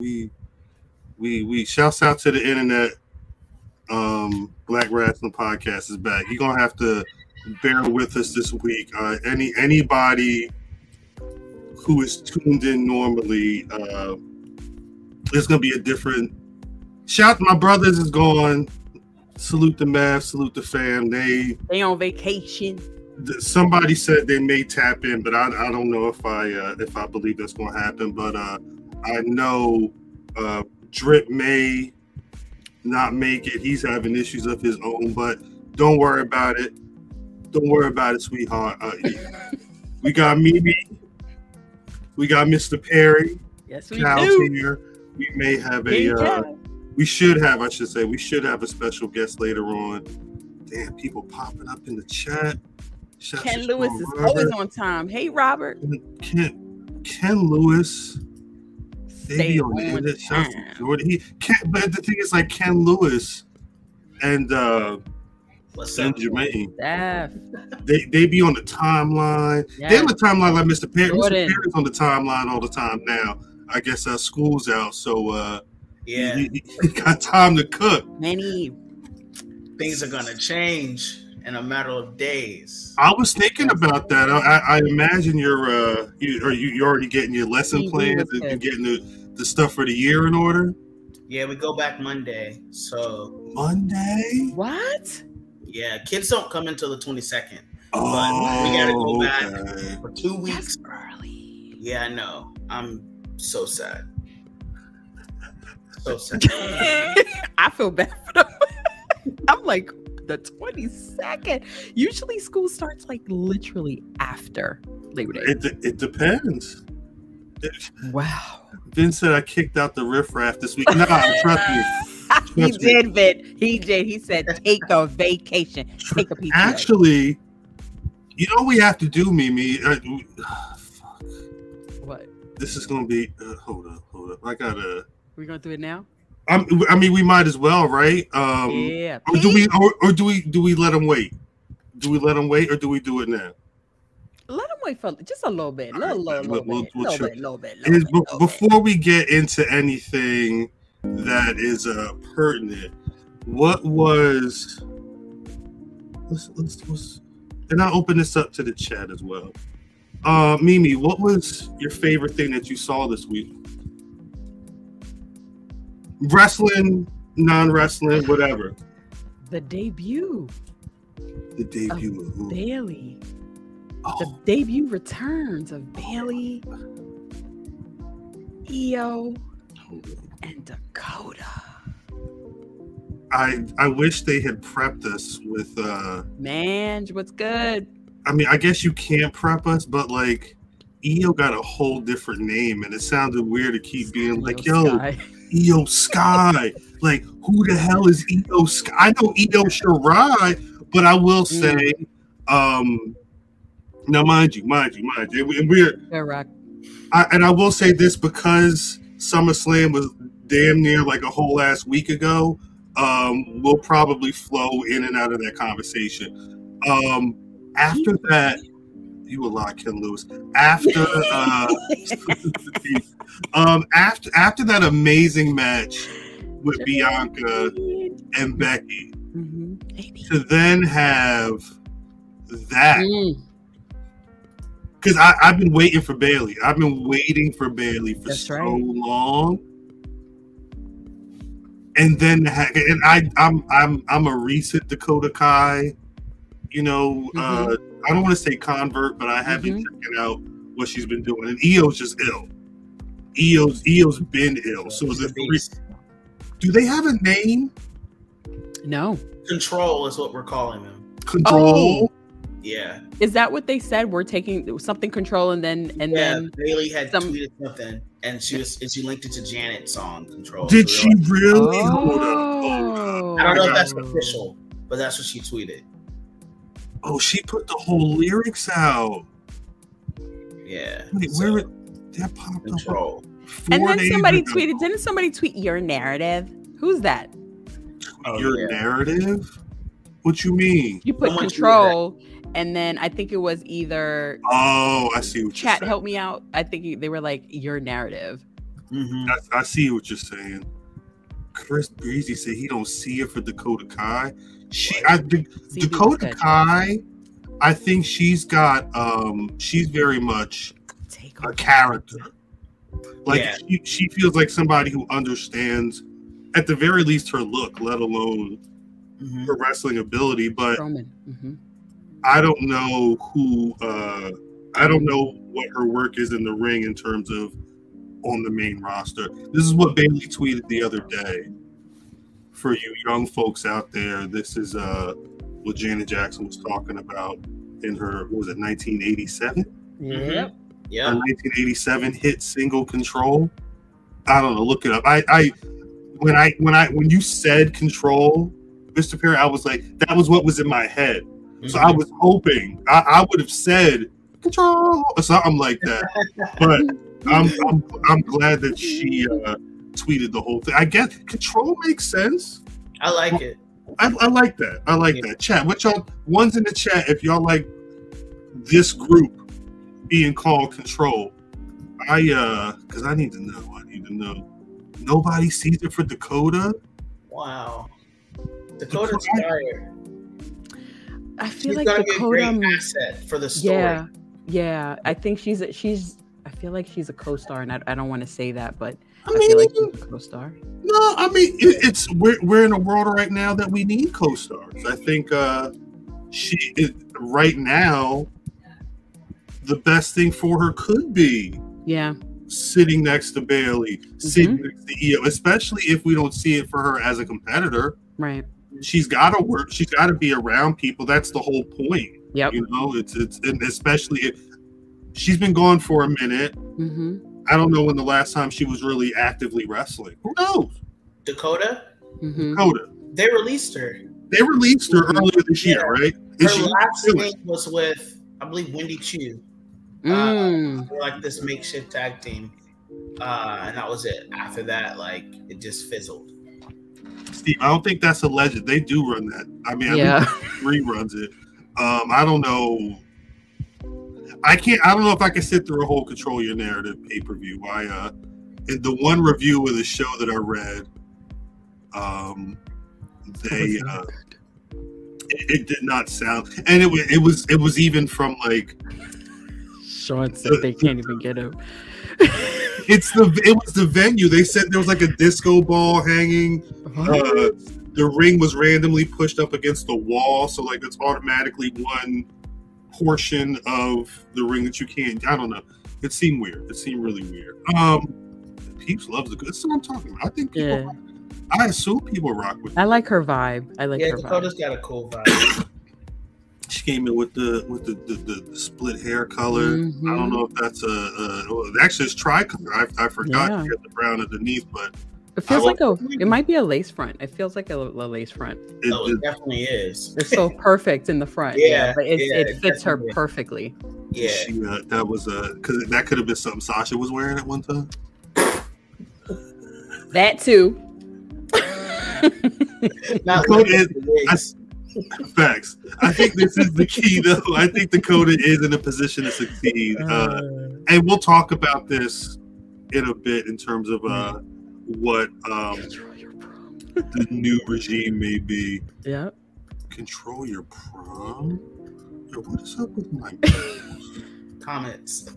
we we we shouts out to the internet. Um, Black Rasslin' Podcast is back. You're gonna have to bear with us this week. Uh, any anybody who is tuned in normally, uh, there's gonna be a different. Shout my brothers is gone. Salute the Mav, salute the fam. They They on vacation. somebody said they may tap in, but I, I don't know if I uh, if I believe that's to happen. But uh, I know uh, Drip may not make it. He's having issues of his own, but don't worry about it. Don't worry about it, sweetheart. Uh, we got Mimi. We got Mr. Perry. Yes, we Cal's do. here. We may have a. Uh, we should have, I should say, we should have a special guest later on. Damn, people popping up in the chat. Shout Ken Lewis is Robert. always on time. Hey, Robert. Ken, Ken Lewis. They Stay be on the on internet. Shout out to time. Jordan. He, Ken, but the thing is, like Ken Lewis and uh, What's and? Jermaine, Steph. they, they be on the timeline. They're on the timeline like Mr. Perry. Mr. Jordan. Perry's on the timeline all the time now. I guess uh, school's out, so uh, Yeah, he, he got time to cook. Many. things are gonna change in a matter of days. I was thinking about that. I, I- I imagine you're uh you are you you're already getting your lesson TV plans and you're getting the, the stuff for the year in order. Yeah, we go back Monday, so Monday. What? yeah, kids don't come until the twenty second Oh, we gotta go back. okay. for two That's weeks. early. Yeah, I know. I'm so sad. So sad. I feel bad for them. I'm like the 22nd. Usually school starts like literally after Labor Day. It it depends. wow. Vin said I kicked out the riffraff this week. Nah, trust me. he Trust me. did, Vin. He did. He said, take a vacation. Take a PTO. Actually, you know what we have to do, Mimi. Uh, we- fuck. what? This is gonna be. Uh, hold up, hold up. I gotta. We're going to do it now? I'm, I mean, we might as well, right? Um, yeah. Or do we or, or do we do we let them wait? Do we let them wait or do we do it now? Let him wait for just a little bit. Little, little, We'll- little we'll- bit. we'll Little bit, little bit. little bit, little bit. before we get into anything that is uh pertinent, what was let's, let's, let's and I'll open this up to the chat as well. Uh Mimi, what was your favorite thing that you saw this week? Wrestling, non-wrestling, whatever. The debut The debut of who? Bayley. The Oh, debut returns of Bayley, Io, and Dakota. I I wish they had prepped us with uh Man, what's good? I mean I guess you can't prep us, but like Io got a whole different name and it sounded weird to keep being like, yo, Sky. Iyo Sky. like who the hell is Iyo Sky? I know Io Shirai, but I will say, um now mind you, mind you, mind you, and we're. I, and I will say this because SummerSlam was damn near like a whole last week ago. Um, we'll probably flow in and out of that conversation. Um, after that, you a lot, Ken Lewis. After uh, um, after after that amazing match with Bianca and Becky, Mhm. to then have that Mm, because I've been waiting for Bayley. I've been waiting for Bayley for That's so right. long. And then, and I, I'm, I'm, I'm a recent Dakota Kai. You know, uh, Mm-hmm. I don't want to say convert, but I have been mm-hmm. checking out what she's been doing. And Io's just ill. Io's, Io's been ill. So is the a do they have a name? No. Control is what we're calling them. Control. Oh. Yeah. Is that what they said? We're taking something control and then and yeah, then Bayley had some- tweeted something, and she was and she linked it to Janet's song "Control." Did So she we were really? Hold up. Hold up. Oh. I don't know if Oh. that's official, but that's what she tweeted. Oh, she put the whole lyrics out. Yeah. Wait, so, where it that popped up? And then somebody ago. tweeted, didn't somebody tweet your narrative? Who's that? Oh, your yeah. narrative? What you mean? You put Someone control, and then I think it was either Oh, I see what chat you're help me out. I think they were like your narrative. Mhm. I, I see what you're saying. Chris Breezy said he don't see it for Dakota Kai. She, I think Dakota. Kai. I think she's got. um She's very much Take a character. Like Yeah. she, she feels like somebody who understands, at the very least, her look, let alone Mhm. her wrestling ability. But Roman. hmm I don't know who. uh I don't know what her work is in the ring in terms of on the main roster. This is what Bayley tweeted the other day. For you young folks out there, this is uh what Janet Jackson was talking about in her what was it 1987? Mhm. a Yeah. 1987 hit single control. I don't know. Look it up. I, I when I when I when you said control, Mr. Perry, I was like, that was what was in my head. So I was hoping I, I would have said control or something like that. But I'm I'm, I'm glad that she uh, tweeted the whole thing. I guess control makes sense. I like it. I, I like that. I like that. Chat. What y'all ones in the chat if y'all like this group being called control. I uh because I need to know. I need to know. Nobody sees it for Dakota. Wow. Dakota's Dakota- fire. I feel She's like gonna be a great Dakota. asset for the story. Yeah, yeah. I think she's a, she's. I feel like she's a co-star, and I, I don't want to say that, but I I mean, like co-star. no, I mean it, it's we're we're in a world right now that we need co-stars. I think uh she it, right now the best thing for her could be Yeah, sitting next to Bayley, sitting next to Io, especially if we don't see it for her as a competitor. right. She's got to work. She's got to be around people. That's the whole point. Yep. You know, it's it's and especially if she's been gone for a minute. Mm-hmm. I don't know when the last time she was really actively wrestling. Who knows? Dakota, Mm-hmm. Coda. they released her. They released her Mhm. earlier this year, Yeah. right? Her she last doing thing was with, I believe, Wendy Choo. Mm. They're like this makeshift tag team. Uh, and that was it. After that, like it just fizzled. Steve, I don't think that's a legend. They do run that. I mean, I Yeah. three runs it. Um, I don't know. I can't. I don't know if I can sit through a whole control your narrative pay per view. I uh, in the one review of the show that I read, um, they uh, it, it did not sound, and it was it was it was even from like Sean said they can't even get him. it's the it was the venue. They said there was like a disco ball hanging. Uh, the ring was randomly pushed up against the wall, so like it's automatically one portion of the ring that you can't. I don't know. It seemed weird. It seemed really weird. Um, Peeps loves the good. That's what I'm talking about. I think people. Yeah. I assume people rock with. I like her vibe. I like yeah, her vibe. Dakota's got a cool vibe. She came in with the with the the, the, the split hair color. I Mhm. don't know if that's a, a well, actually it's tricolor. I, I forgot Yeah. to get the brown underneath, but It feels like a. It might be a lace front. It feels like a, a lace front. it, oh, it- it definitely is. It's so perfect in the front. Yeah, but it, yeah, it fits her definitely. perfectly. Yeah. she, uh, that was a because that could have been something Sasha was wearing at one time. That too. Not Dakota like is- the. Facts. I think this is the key, though. I think Dakota is in a position to succeed, uh, and we'll talk about this in a bit in terms of uh, what um, the new regime may be. yeah. Control your prom. Yo, what is up with my comments.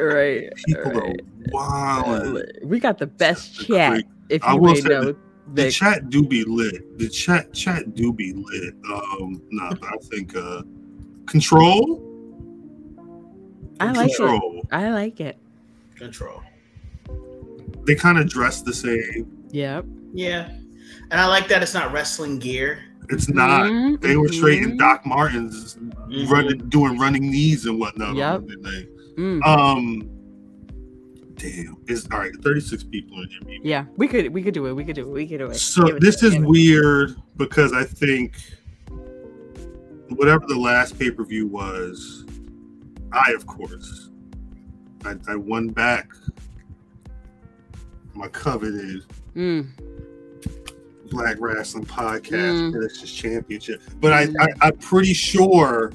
Right. people? right. Are wild. We got the best chat. If I you will may say know, The Vic. chat do be lit. The chat chat do be lit. Um, nah, but I think uh, control. I like it. control. I like it. Control. They kind of dress the same. Yep. Yeah. And I like that it's not wrestling gear. It's not. Mhm, They were straight in mhm. Doc Martens Mhm. running, doing running knees and whatnot. Yep. on Monday night. Mm. Um, damn. Is all right. Thirty six people in here. maybe. Yeah, we could we could do it. We could do it. We could do it. So it this to- is it. weird because I think whatever the last pay per view was, I of course, I, I won back my coveted Mm. Black Rasslin' Podcast Mm. versus Championship. But I, I, I'm pretty sure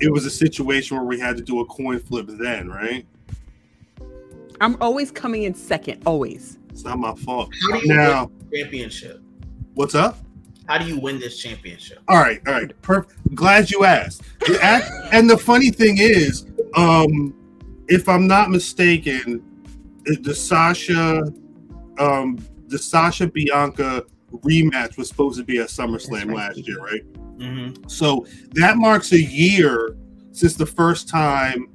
it was a situation where we had to do a coin flip then, right? I'm always coming in second. Always. It's not my fault. How do you Now, win this championship? what's up? How do you win this championship? All right, all right. Perfect. Glad you asked. And the funny thing is, um, if I'm not mistaken, it- the Sasha, um, the Sasha Bianca rematch was supposed to be at SummerSlam That's right. last year, right? Mm-hmm. So that marks a year since the first time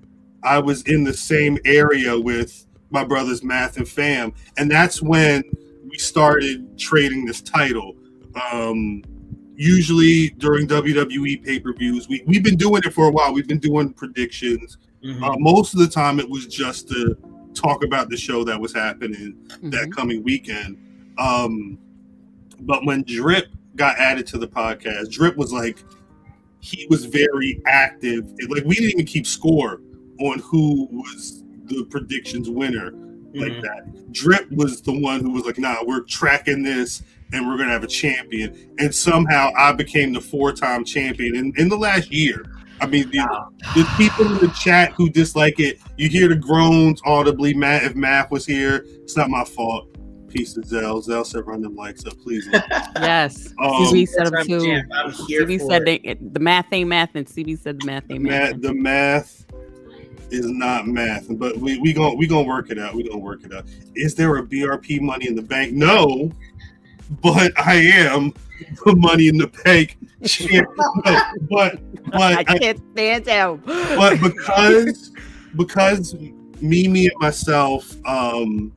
I was in the same area with my brothers Math and Fam, and that's when we started trading this title. Um, usually during WWE pay per views, we we've been doing it for a while. We've been doing predictions. Mm-hmm. Uh, most of the time, it was just to talk about the show that was happening Mhm. that coming weekend. Um, but when Drip got added to the podcast, Drip was like, he was very active. It- like we didn't even keep score on who was the predictions winner like Mhm. that. Drip was the one who was like, nah, we're tracking this and we're gonna have a champion. And somehow I became the four-time champion in, in the last year. I mean, the, Wow. the people in the chat who dislike it, you hear the groans audibly. Matt, if Matt was here, it's not my fault. Peace to Zell. Zell said run them likes up, please. Yes. Um, CB said Yes, them too. champ. I'm here CB said they, the math ain't math, and CB said the math ain't math. Math, the math is not math, but we we gonna we gonna work it out. We gonna work it out. Is there a BRP Money in the Bank? No, but I am the Money in the Bank. No, but but I can't stand him. but because because Mimi and myself, um,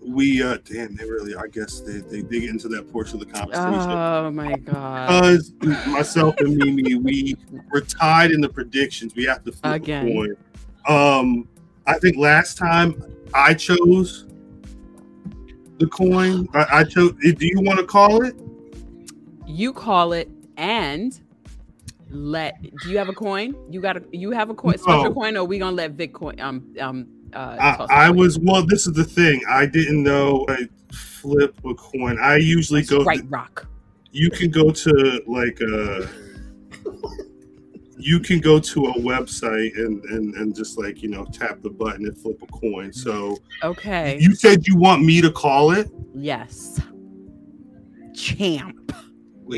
we uh, damn, they really. I guess they they, get into that portion of the conversation. Oh my god. because myself and Mimi, we were tied in the predictions. We have to flip Again. a coin. Um, I think last time I chose the coin. I, I chose. Do you want to call it? You call it and let do you have a coin? You got a you have a coin special No. coin or we gonna let Bitcoin um um uh I, I was well. This is the thing. I didn't know I flip a coin. I usually go. right rock. You can go to like a. You can go to a website and, and and just like you know tap the button and flip a coin. So Okay. You said you want me to call it. yes. Champ.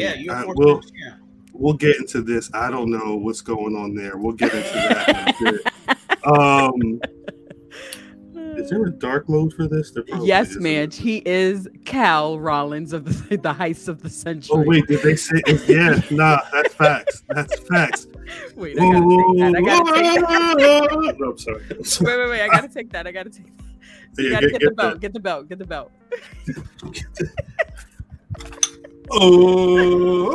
Yeah, you're I- we'll, champ. we'll get into this. I don't know what's going on there. We'll get into that. in a bit. um, is there a dark mode for this? Yes, is. man. He is Cal Rollins of the the heist of the century. Oh wait, did they say? Yeah, nah, that's facts. That's facts. Wait, I gotta take that. I gotta take that. No, I'm sorry. I'm sorry. Wait, wait, wait. I gotta take that. I gotta take that. You Yeah, gotta get- get, the get belt. that. Get the belt. Get the belt. Oh,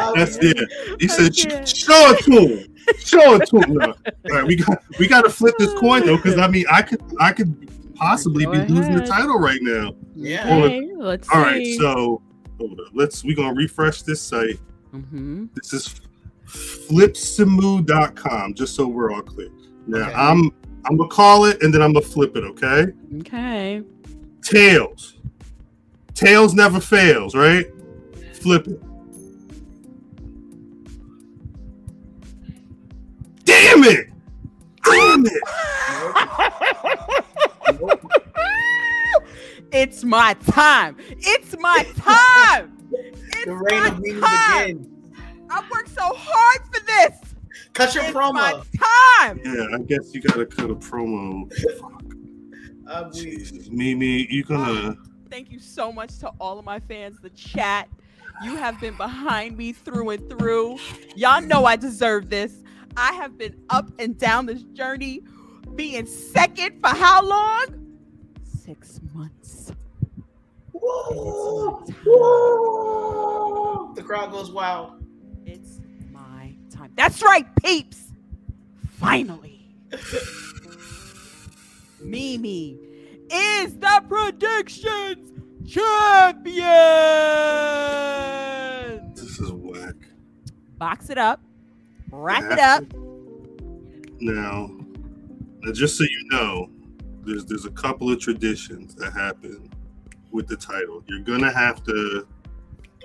Oh, that's it. He said, "Show it to him. Show it to him." All right, we got we got to flip this coin though, because I mean, I could I could possibly Go be losing the title right now. Yeah. Okay, let's All right, see. so hold up. Let's we're gonna refresh this site. hmm This is flipsimu.com, just so we're all clear. Now Okay. I'm I'm gonna call it and then I'm gonna flip it. Okay. Okay. Tails. Tails never fails, right? Flip it. Damn it! Damn it! it's my time. It's my time. It's The reign my of memes time. begins. I worked so hard for this. Cut your It's promo. my time. Yeah, I guess you gotta cut a promo. Uh, we- Jesus, Mimi, you gonna? Thank you so much to all of my fans, the chat. You have been behind me through and through. Y'all know I deserve this. I have been up and down this journey, being second for how long? Six months. Woo! The crowd goes wild. It's my time. That's right, peeps. Finally. Mimi is the predictions champion. This is whack. Box it up. Wrap it up. Now, now, just so you know, there's there's a couple of traditions that happen with the title. You're gonna have to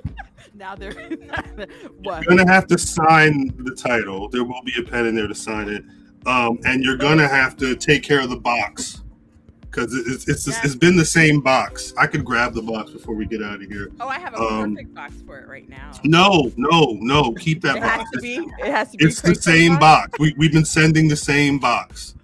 Now they're what? you're gonna have to sign the title. There will be a pen in there to sign it. um, and you're gonna have to take care of the box because it's it's, it's it's been the same box. I could grab the box before we get out of here. Oh, I have a Um, perfect box for it right now. No, no, no. Keep that It has box. to be. It has to be. It's the same Box? box. We we've been sending the same box.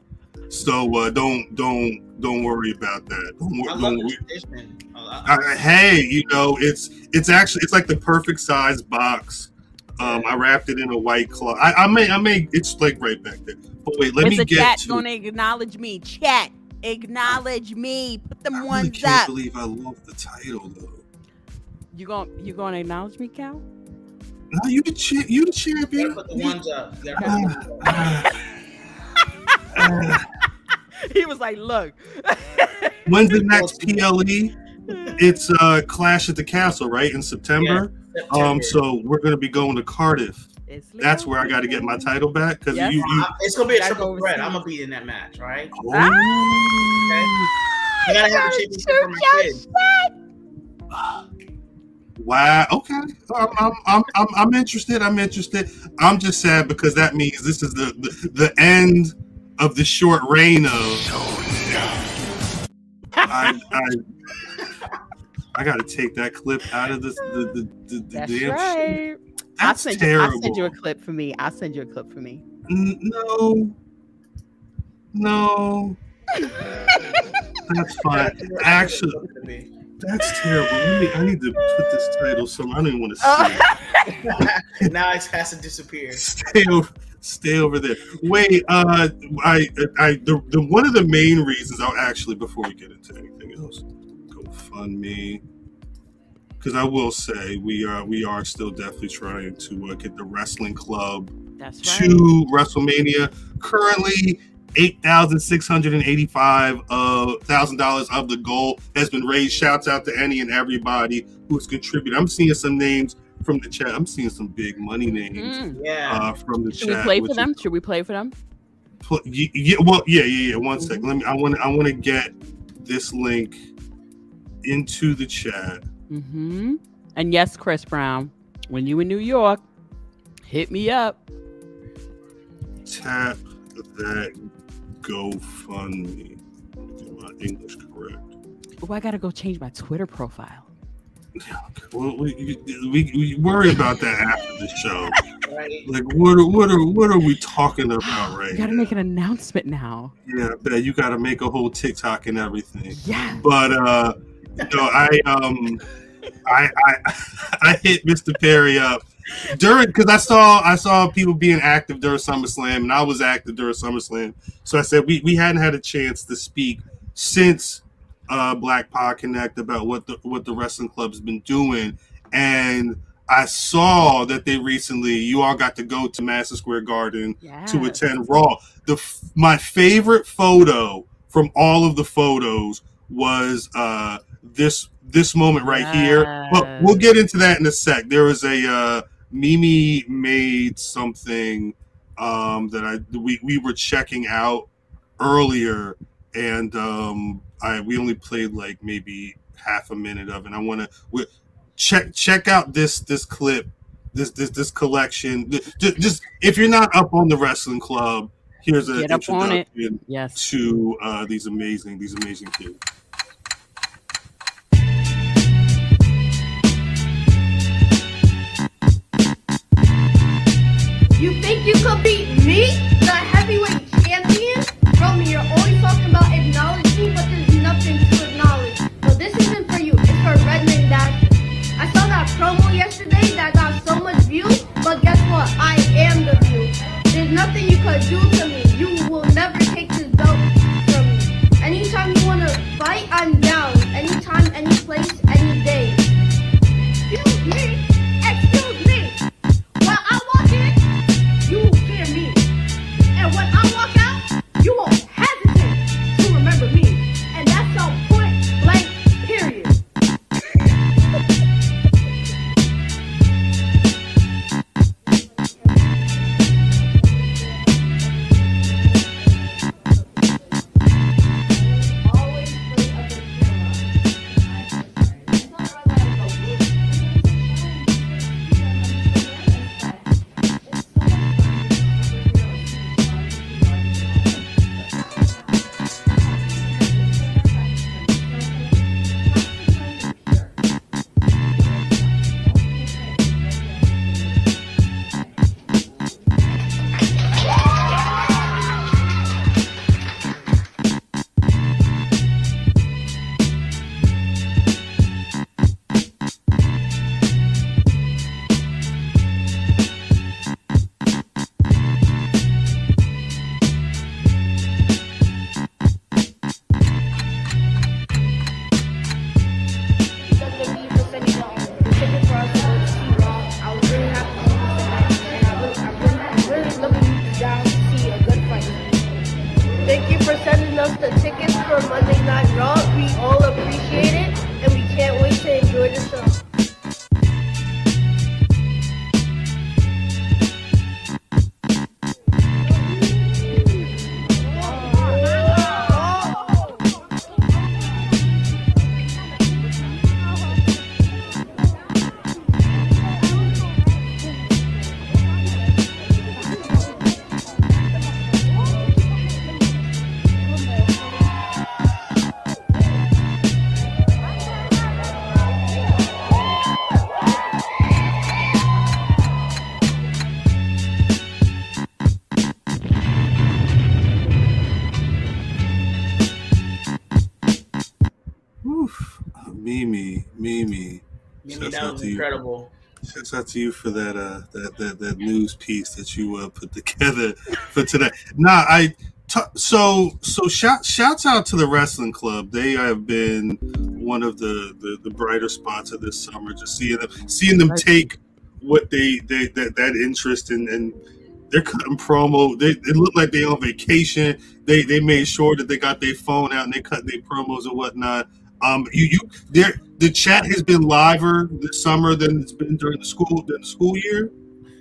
So uh, don't don't don't worry about that. Don't, I wor- love don't the worry. tradition. I- I- Uh, hey, you know it's it's actually it's like the perfect size box. Um, I wrapped it in a white cloth. I, I may I may it's like right back there. But wait, let Is me the get chat to. gonna acknowledge me? Chat, acknowledge me. Put them I really ones can't up. believe I love the title though. You going you gonna acknowledge me, Cal? No, you the cha- you the champion. put the ones up. You gotta put the ones up. Uh, he was like, "Look." when's the next PLE? It's uh Clash at the Castle, right? In September. Um, September. so we're gonna be going to Cardiff. It's That's where I got to get my title back because Yes. you. you it's gonna be a triple threat. I'm gonna be in that match, right? oh. I gotta have a championship for my kids. Wow. Okay. I'm, I'm, I'm, I'm, I'm interested. I'm interested. I'm just sad because that means this is the the, the end of the short reign of. I, I, I got to take that clip out of this. The, the, the, the That's damn shit. Right. I'll That's send, you. I'll send you a clip for me. I'll send you a clip for me. No. No. That's fine. Actually, that's terrible. Let me, I need to put this title somewhere. I don't even want to see Oh. it. now it has to disappear. Stay over, stay over there. Wait, uh, I, I, the, the one of the main reasons. I'll actually before we get into anything else, GoFundMe, because I will say we are we are still definitely trying to uh, get the wrestling club That's right. to WrestleMania. Currently, eight thousand six hundred and eighty-five thousand dollars of the goal has been raised. Shouts out to any and everybody who's contributed. I'm seeing some names from the chat. I'm seeing some big money names Mm. Yeah. uh, from the Should chat. we play for them? is- Should we play for them? pl- y- yeah, well, yeah, yeah, yeah. One Mhm. second. Let me. I want. I want to get this link into the chat. Mm-hmm. And yes, Chris Brown, when you in New York, hit me up. Tap that GoFundMe. Get my English correct. Oh, I gotta go change my Twitter profile. Well, we, we, we worry about that after the show. right. Like, what are, what are what are we talking about right You gotta now? make an announcement now. Yeah, I bet you got to make a whole TikTok and everything. Yeah. But uh, know, I um, I I I hit Mr. Perry up during because I saw I saw people being active during SummerSlam, and I was active during SummerSlam. So I said we we hadn't had a chance to speak since uh, Black Pod Connect about what the what the wrestling club's been doing, and I saw that they recently you all got to go to Madison Square Garden Yeah. to attend Raw. The my favorite photo from all of the photos was uh, this this moment right here. But we'll get into that in a sec. There was a uh, Mimi made something um, that I we, we were checking out earlier, and um, I we only played like maybe half a minute of it. I want to check check out this this clip this this this collection. Just, just if you're not up on the wrestling club, here's an Get up on it. introduction Yes. to uh, these amazing these amazing kids. You think you could beat me, the heavyweight champion? Roman, you're always talking about acknowledging, but there's nothing to acknowledge. So this isn't for you, it's for Redmond Dash. I saw that promo yesterday that got so much views, but guess what? I am the view. There's nothing you could do to me. You will never take this belt from me. Anytime you wanna fight, I'm down. Anytime, any place, incredible. Shouts out to you for that uh that that, that news piece that you uh, put together for today. Nah, I t- so so shout shouts out to the wrestling club. They have been one of the the, the brighter spots of this summer. Just seeing them seeing them take what they they that that interest in and they're cutting promo. They it looked like they on vacation. They they made sure that they got their phone out and they cut their promos and whatnot. Um, you you there the chat has been liver this summer than it's been during the school than the school year.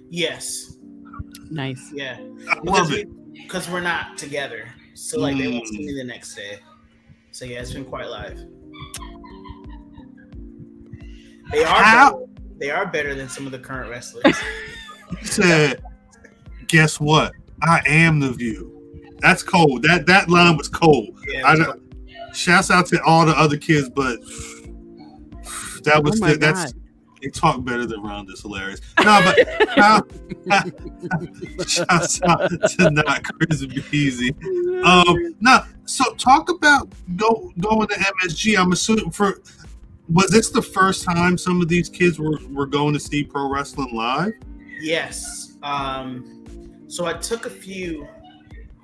Yes. Nice. Yeah. I love it. Because we're not together. So like they won't Mm. see me the next day. So yeah, it's been quite live. They are How- better. they are better than some of the current wrestlers. He said, "Guess what? I am the view." That's cold. That that line was cold. Yeah, I don't, shouts out to all the other kids, but that was Oh my that's God. they talk better than Ron. It's hilarious. No, but shouts out to not Chris Beasy. Um, now, so talk about go going to MSG. I'm assuming for was this the first time some of these kids were, were going to see pro wrestling live? Yes. Um, so I took a few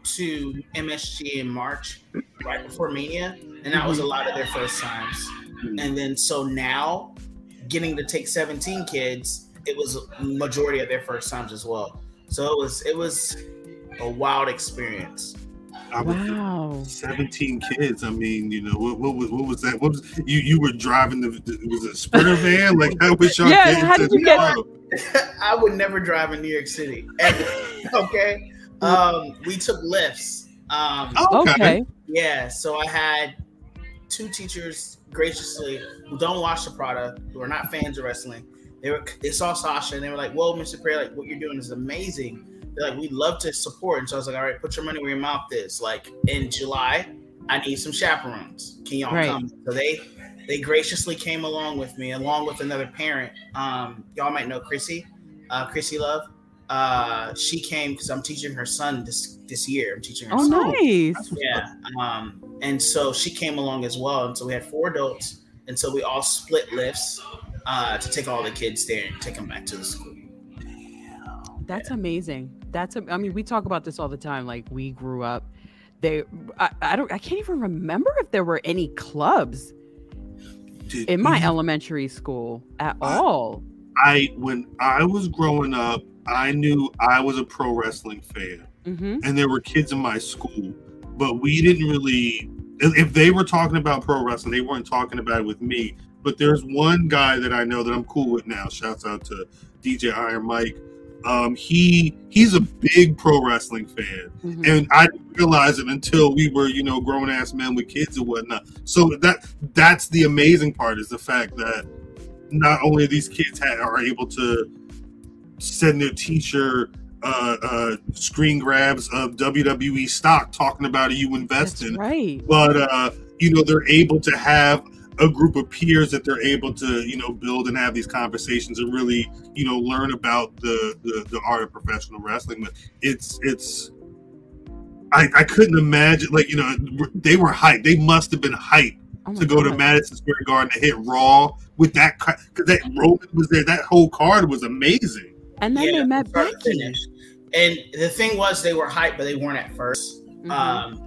to MSG in March, right before Mania, and that was a lot of their first times. And then so now, getting to take 17 kids, it was majority of their first times as well. So it was it was a wild experience. I Wow. 17 kids. I mean, you know, what, what, was- what was that? What was you? You were driving the was it a sprinter van? Like how was y'all Yeah, how did you get- car? I would never drive in New York City. Ever. okay. Um, we took lifts. Um, Oh, okay. Okay. Yeah, so I had two teachers graciously who don't watch the product, who are not fans of wrestling. They were they saw Sasha and they were like, "Whoa, Mr. Perry, like what you're doing is amazing." They're like, "We'd love to support." And so I was like, "All right, put your money where your mouth is." Like in July, I need some chaperones. Can y'all Right. come? So they they graciously came along with me, along with another parent. Um, y'all might know Chrissy, uh, Chrissy Love. Uh, she came because I'm teaching her son this this year. I'm teaching her Oh, son. nice. Yeah. Um, and so she came along as well. And so we had four adults. And so we all split lifts uh, to take all the kids there and take them back to the school. That's amazing. That's a, I mean, we talk about this all the time. Like we grew up, they I, I don't I can't even remember if there were any clubs Did in my you- elementary school at I- all. I when I was growing up, I knew I was a pro wrestling fan, hmm and there were kids in my school, but we didn't really. If they were talking about pro wrestling, they weren't talking about it with me. But there's one guy that I know that I'm cool with now. Shouts out to DJ Iron Mike. Um, he he's a big pro wrestling fan. hmm and I didn't realize it until we were, you know, grown ass men with kids and whatnot. So that that's the amazing part is the fact that not only these kids ha- are able to send their teacher uh, uh, screen grabs of WWE stock talking about it, you invest That's in, right. but uh, you know they're able to have a group of peers that they're able to you know build and have these conversations and really you know learn about the the, the art of professional wrestling. But it's it's I, I couldn't imagine like you know they were hyped. They must have been hyped Oh to go to Madison Square Garden to hit Raw with that because that Roman was there. That whole card was amazing. And then they met start to Becky. Finish. And the thing was, they were hyped, but they weren't at 1st Mhm. Um,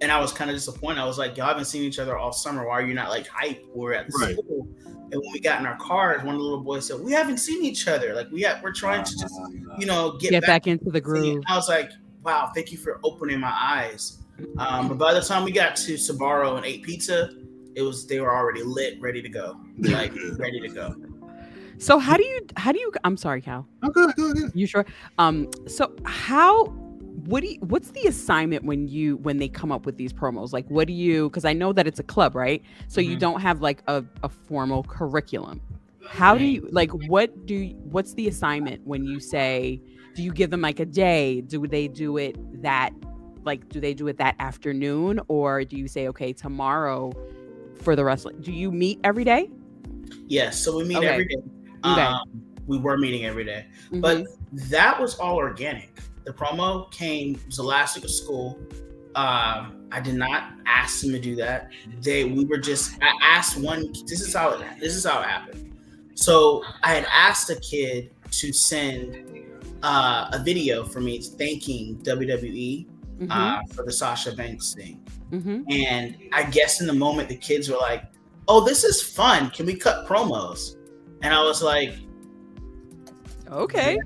and I was kind of disappointed. I was like, y'all haven't seen each other all summer. Why are you not like hype? We're at the Right. school. And when we got in our cars, one of the little boys said, We haven't seen each other. Like we have, we're trying to just, you know, get, Get back back into the See, groove. I was like, wow, thank you for opening my eyes. Um, but by the time we got to Sbarro and ate pizza, it was they were already lit, ready to go, like ready to go. So how do you how do you I'm sorry, Cal. Oh, go ahead, go. You sure? Um so how what do you, what's the assignment when you when they come up with these promos? Like what do you cuz I know that it's a club, right? So you Mhm. don't have like a, a formal curriculum. How do you like what do you- what's the assignment when you say do you give them like a day? Do they do it that like do they do it that afternoon or do you say okay, tomorrow for the wrestling? Do you meet every day? Yes, so we meet Okay. every day. Okay. Um, we were meeting every day, Mhm. but that was all organic. The promo came it was the last week of school. Um, I did not ask them to do that. They we were just I asked one. This is how it this is how it happened. So I had asked a kid to send uh, a video for me thanking WWE Mhm. uh, for the Sasha Banks thing. Mhm. And I guess in the moment, the kids were like, "Oh, this is fun. Can we cut promos?" And I was like, Okay.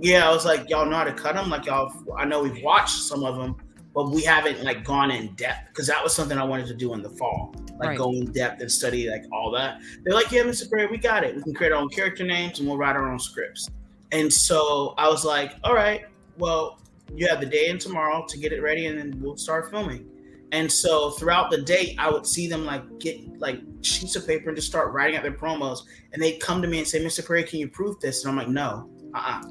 "Yeah." I was like, "Y'all know how to cut them? Like y'all? I know we've watched some of them, but we haven't like gone in depth because that was something I wanted to do in the fall, like Right. go in depth and study like all that." They're like, "Yeah, Mr. Gray, we got it. We can create our own character names and we'll write our own scripts." And so I was like, "All right, well." You have the day and tomorrow to get it ready, and then we'll start filming. And so throughout the day, I would see them like get like sheets of paper and just start writing out their promos. And they'd come to me and say, Mr. Perry, can you prove this? And I'm like, no, uh-uh.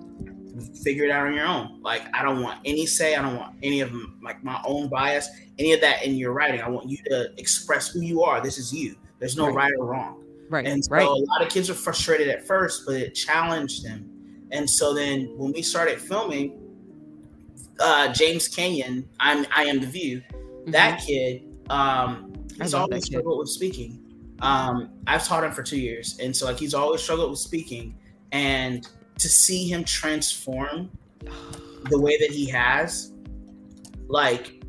Figure it out on your own. Like, I don't want any say. I don't want any of like my own bias, any of that in your writing. I want you to express who you are. This is you. There's no Right. right or wrong. Right. And so right. a lot of kids were frustrated at first, but it challenged them. And so then when we started filming, uh, James Kenyon, I'm I am the View. Mhm. That kid, um, he's always struggled with speaking. Um, I've taught him for two years, and so like he's always struggled with speaking. And to see him transform the way that he has, like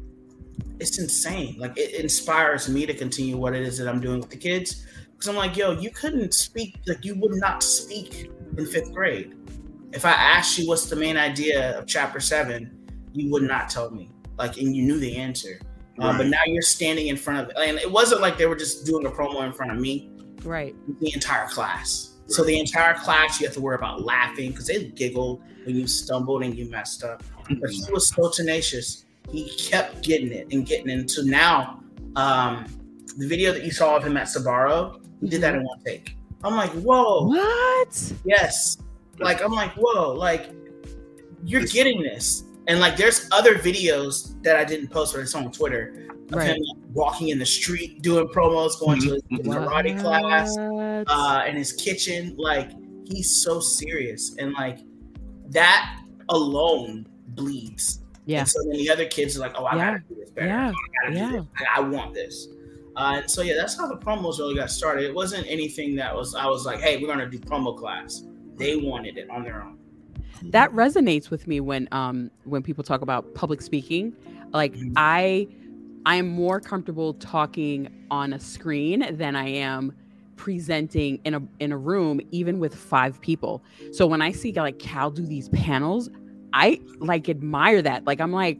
it's insane. Like it inspires me to continue what it is that I'm doing with the kids. Because I'm like, yo, you couldn't speak, like you would not speak in fifth grade. If I asked you what's the main idea of chapter seven, you would not tell me. Like, and you knew the answer. Um, but now you're standing in front of, and it wasn't like they were just doing a promo in front of me right. the entire class. So the entire class, you have to worry about laughing because they giggled when you stumbled and you messed up. But he was so tenacious. He kept getting it and getting it. And so now, um, the video that you saw of him at Sbarro, he did that in one take. I'm like, whoa, What? yes. Like I'm like, whoa, like you're getting this. And like there's other videos that I didn't post, but it's on Twitter of Right. him like, walking in the street, doing promos, going to his karate class uh, in his kitchen. Like he's so serious, and like that alone bleeds. yeah. And so then the other kids are like, "Oh, I Yeah. gotta do this better. Yeah. I gotta Yeah. do this. I, I want this." Uh, and so yeah, that's how the promos really got started. It wasn't anything that was I was like, "Hey, we're gonna do promo class." They wanted it on their own. That resonates with me when um when people talk about public speaking. Like Mhm. i i am more comfortable talking on a screen than i am presenting in a in a room even with five people. So when i see like cal do these panels i like admire that. Like i'm like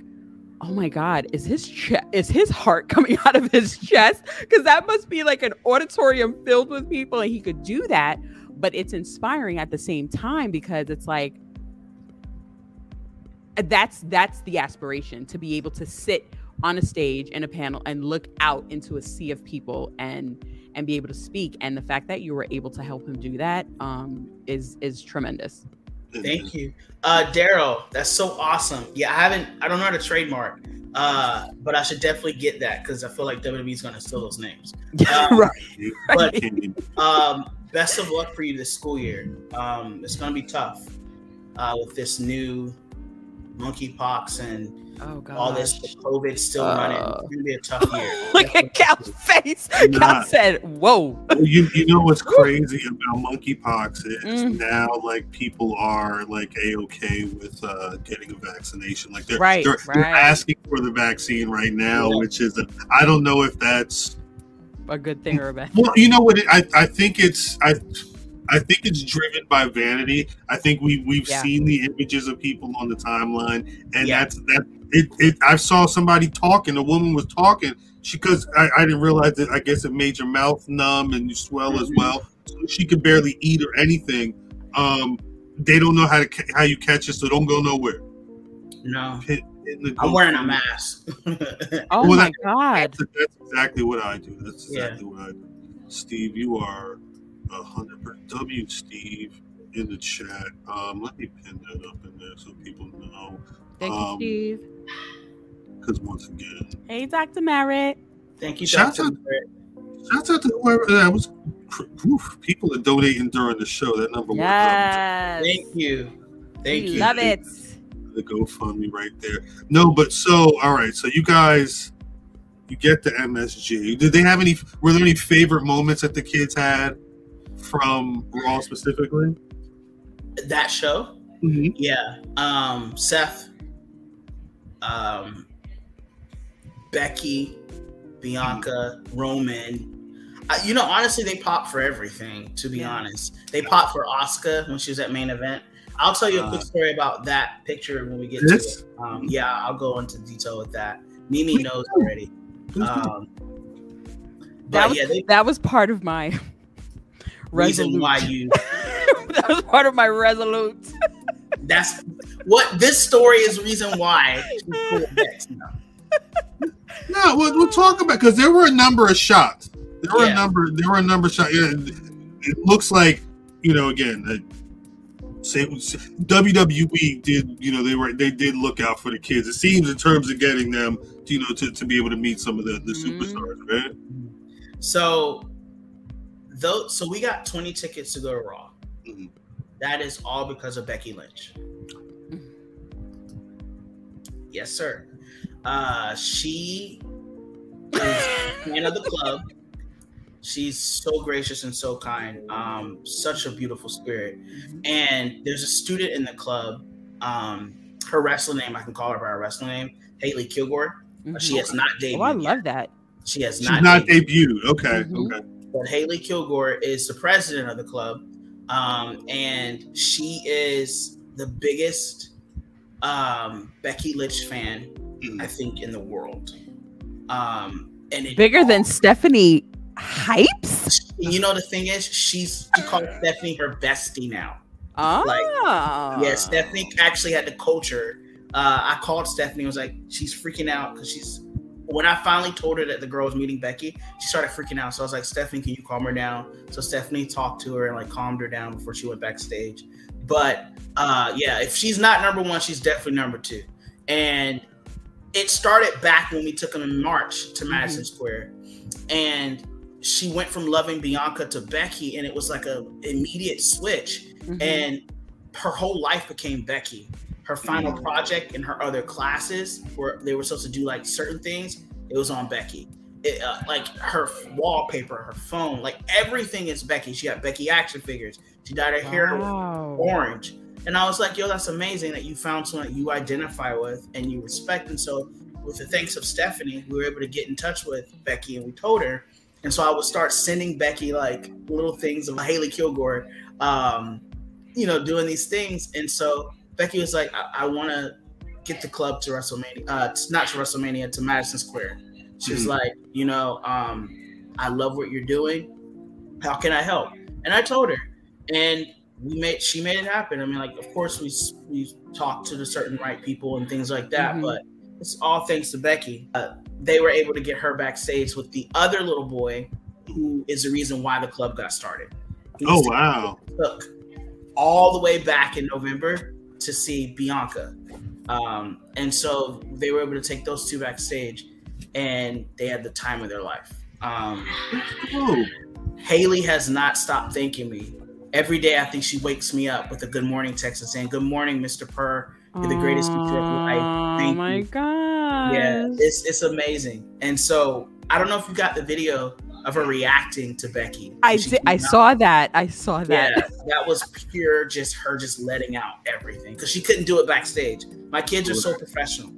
oh my god is his chest is his heart coming out of his chest? Because that must be like an auditorium filled with people and he could do that but it's inspiring at the same time because it's like that's that's the aspiration to be able to sit on a stage in a panel and look out into a sea of people and and be able to speak and the fact that you were able to help him do that um is is tremendous Thank you, uh, Daryl. That's so awesome. Yeah, I haven't. I don't know how to trademark, uh, but I should definitely get that because I feel like WWE's gonna steal those names. Uh, right But um, best of luck for you this school year. Um, it's gonna be tough uh, with this new monkeypox and oh god all this COVID still running. Uh. It's gonna be a tough year. look at cal's face cal said whoa you, you know what's crazy about monkeypox is Mm. now like people are like a okay with uh, getting a vaccination. Like they're Right, they're, they're asking for the vaccine right now, Yeah. which is I I don't know if that's a good thing or a bad well. You know what? It, I I think it's I. I think it's driven by vanity. I think we we've Yeah. seen the images of people on the timeline, and Yeah. that's that. it, it I saw somebody talking. The woman was talking. She because I, I didn't realize that. I guess it made your mouth numb and you swell as Mhm. well. So she could barely eat or anything. Um, they don't know how to ca- how you catch it, so don't go nowhere. No, Hit, hit the I'm wearing a mask. Oh Well, my that- god. That's, that's exactly what I do. That's Yeah. exactly what I do. Steve, you are a hundred percent W. Steve in the chat. Um, let me pin that up in there so people know. Thank Um, you, Steve. Because once again, Hey, Dr. Merritt. Thank you, Shout Dr. out- Barrett. Shouts out to whoever that was. Oof, people are donating during the show. That number Yes. Thank you. Thank we you. love it. went the GoFundMe right there. No, but so all right. So you guys, you get the MSG. Did they have any? Were there any favorite moments that the kids had from Raw specifically? That show? Mm-hmm. Yeah. Um, Seth, um, Becky, Bianca, Roman. Uh, you know, honestly, they pop for everything. To be Yeah. honest, they pop for Asuka when she was at main event. I'll tell you a Uh, quick story about that picture when we get This? to it. Um, yeah, I'll go into detail with that. Mimi knows already. Um, That but was, yeah, they, that was part of my reason resolute. why you that was part of my resolute. that's what this story is reason why she's cool with Bex now. No, we'll, we'll talk about because there were a number of shots. There were Yeah. a number. There were a number of shots. Yeah, it looks like you know again. Uh, say, WWE did you know they were they did look out for the kids. It seems in terms of getting them to, you know to, to be able to meet some of the, the Mhm. superstars, right? So, though, so we got 20 tickets to go to Raw. Mhm. That is all because of Becky Lynch. Yes, sir. Uh, she is a fan of the club. She's so gracious and so kind. Um, such a beautiful spirit. And there's a student in the club. Um, her wrestling name, I can call her by her wrestling name, Haley Kilgore. She has not debuted. Oh, I love that. She has not, She's not, not debuted debuted. Okay, Mhm. okay. But Haley Kilgore is the president of the club, um, and she is the biggest um, Becky Lynch fan. I think in the world. Um, and it, Bigger than Stephanie Hypes? you know the thing is, she's she calls Stephanie her bestie now. Ah. Yeah, Stephanie actually had to coach her. Uh, I called Stephanie. I was like, she's freaking out because she's. When I finally told her that the girl was meeting Becky, she started freaking out. So I was like, Stephanie, can you calm her down? So Stephanie talked to her and like calmed her down before she went backstage. But uh, yeah, if she's not number one, she's definitely number two. And it started back when we took them in March to Madison Square, and she went from loving Bianca to Becky, and it was like a immediate switch Mhm. and her whole life became Becky. Her final project and her other classes where they were supposed to do like certain things, it was on Becky. It, uh, like her wallpaper, her phone, like everything is Becky. She got Becky action figures. She dyed her hair Wow. orange. And I was like, yo, that's amazing that you found someone that you identify with and you respect. And so, with the thanks of Stephanie, we were able to get in touch with Becky and we told her. And so I would start sending Becky like little things of Haley Kilgore, um, you know, doing these things. And so Becky was like, I, I want to get the club to WrestleMania, uh, not to WrestleMania, to Madison Square. She's was Mhm. like, you know, um, I love what you're doing. How can I help? And I told her, and we made she made it happen. I mean, like, of course we we talked to the certain right people and things like that, Mhm. but it's all thanks to Becky. Uh, they were able to get her backstage with the other little boy, who is the reason why the club got started. Oh wow. took all the way back in November to see Bianca. Um, and so they were able to take those two backstage and they had the time of their life. Um, Oh, Haley has not stopped thanking me. Every day, I think she wakes me up with a good morning text and saying, Good morning, Mr. Purr. You're the greatest teacher of life. Oh Thank my you." god. Yeah, it's, it's amazing. And so I don't know if you got the video of her reacting to Becky. I did, I out. saw that. I saw that. Yeah, that was pure, just her just letting out everything because she couldn't do it backstage. My kids are so professional.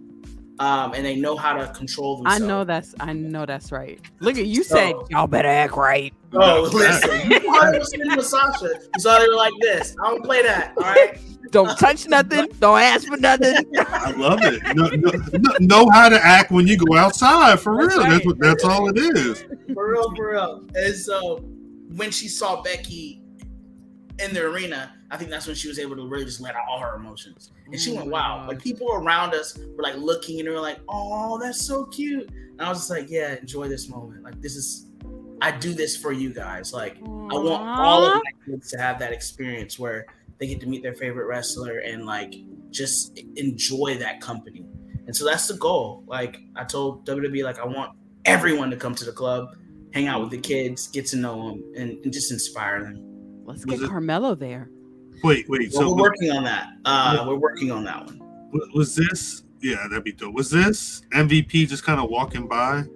Um, and they know how to control themselves. I know that's I know that's right. Look at you said y'all better act right. Oh, listen, you saw they were sitting with Sasha. You saw they were like this. I don't play that. All right. Don't touch nothing. Don't ask for nothing. I love it. No, no, no- know how to act when you go outside for That's real. That's right. what. That's all it is. For real, for real. And so when she saw Becky in the arena, I think that's when she was able to really just let out all her emotions. And she went, mm. wow. God. Like people around us were like looking and they were like, oh, that's so cute. And I was just like, yeah, enjoy this moment. Like this is, I do this for you guys. Like I want all of my kids to have that experience where they get to meet their favorite wrestler and like just enjoy that company. And so that's the goal. Like I told WWE, like I want everyone to come to the club, hang out with the kids, get to know them, and, and just inspire them. Let's get it- Carmelo there. Wait, wait. So So we're working on that. Uh, we're working on that one. was, was this? Yeah, that'd be dope. Was this MVP just kind of walking by?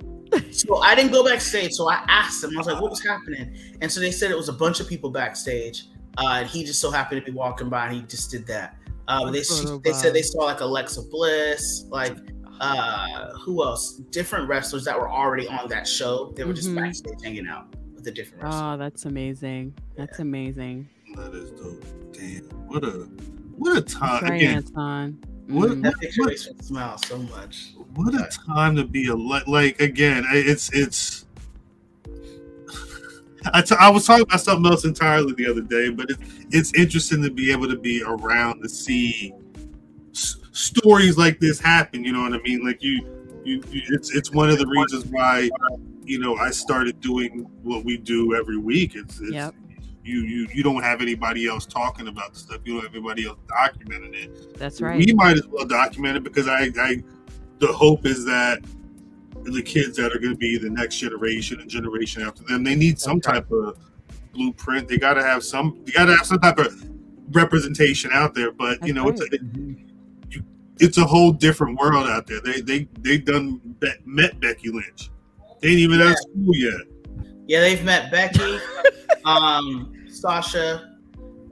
So I didn't go backstage. So I asked them. I was like, "What was happening?" And so they said it was a bunch of people backstage. Uh, and he just so happened to be walking by, and he just did that. Uh, they Photo they said they saw like Alexa Bliss, like uh, who else? Different wrestlers that were already on that show. They were just Mhm. backstage hanging out with the different wrestlers. Oh, that's amazing. That's amazing. That is dope. Damn, what a what a time Sorry, again. Anton. What- Mm. that picture makes me smile so much. What a time to be a like again. It's it's. I, t- I was talking about something else entirely the other day, but it's it's interesting to be able to be around to see s- stories like this happen. You know what I mean? Like you, you, you, it's it's one of the reasons why you know I started doing what we do every week. It's, it's Yep. you you you don't have anybody else talking about the stuff. You don't have anybody else documenting it. That's right. We might as well document it because I, I the hope is that the kids that are going to be the next generation and generation after them, they need some Okay. type of blueprint. They got to have some. You got to have some type of representation out there. But you That's know, it's a, you, it's a whole different world out there. They they they done met Becky Lynch. They ain't even out of school yet. Yeah, they've met Becky, um, Sasha,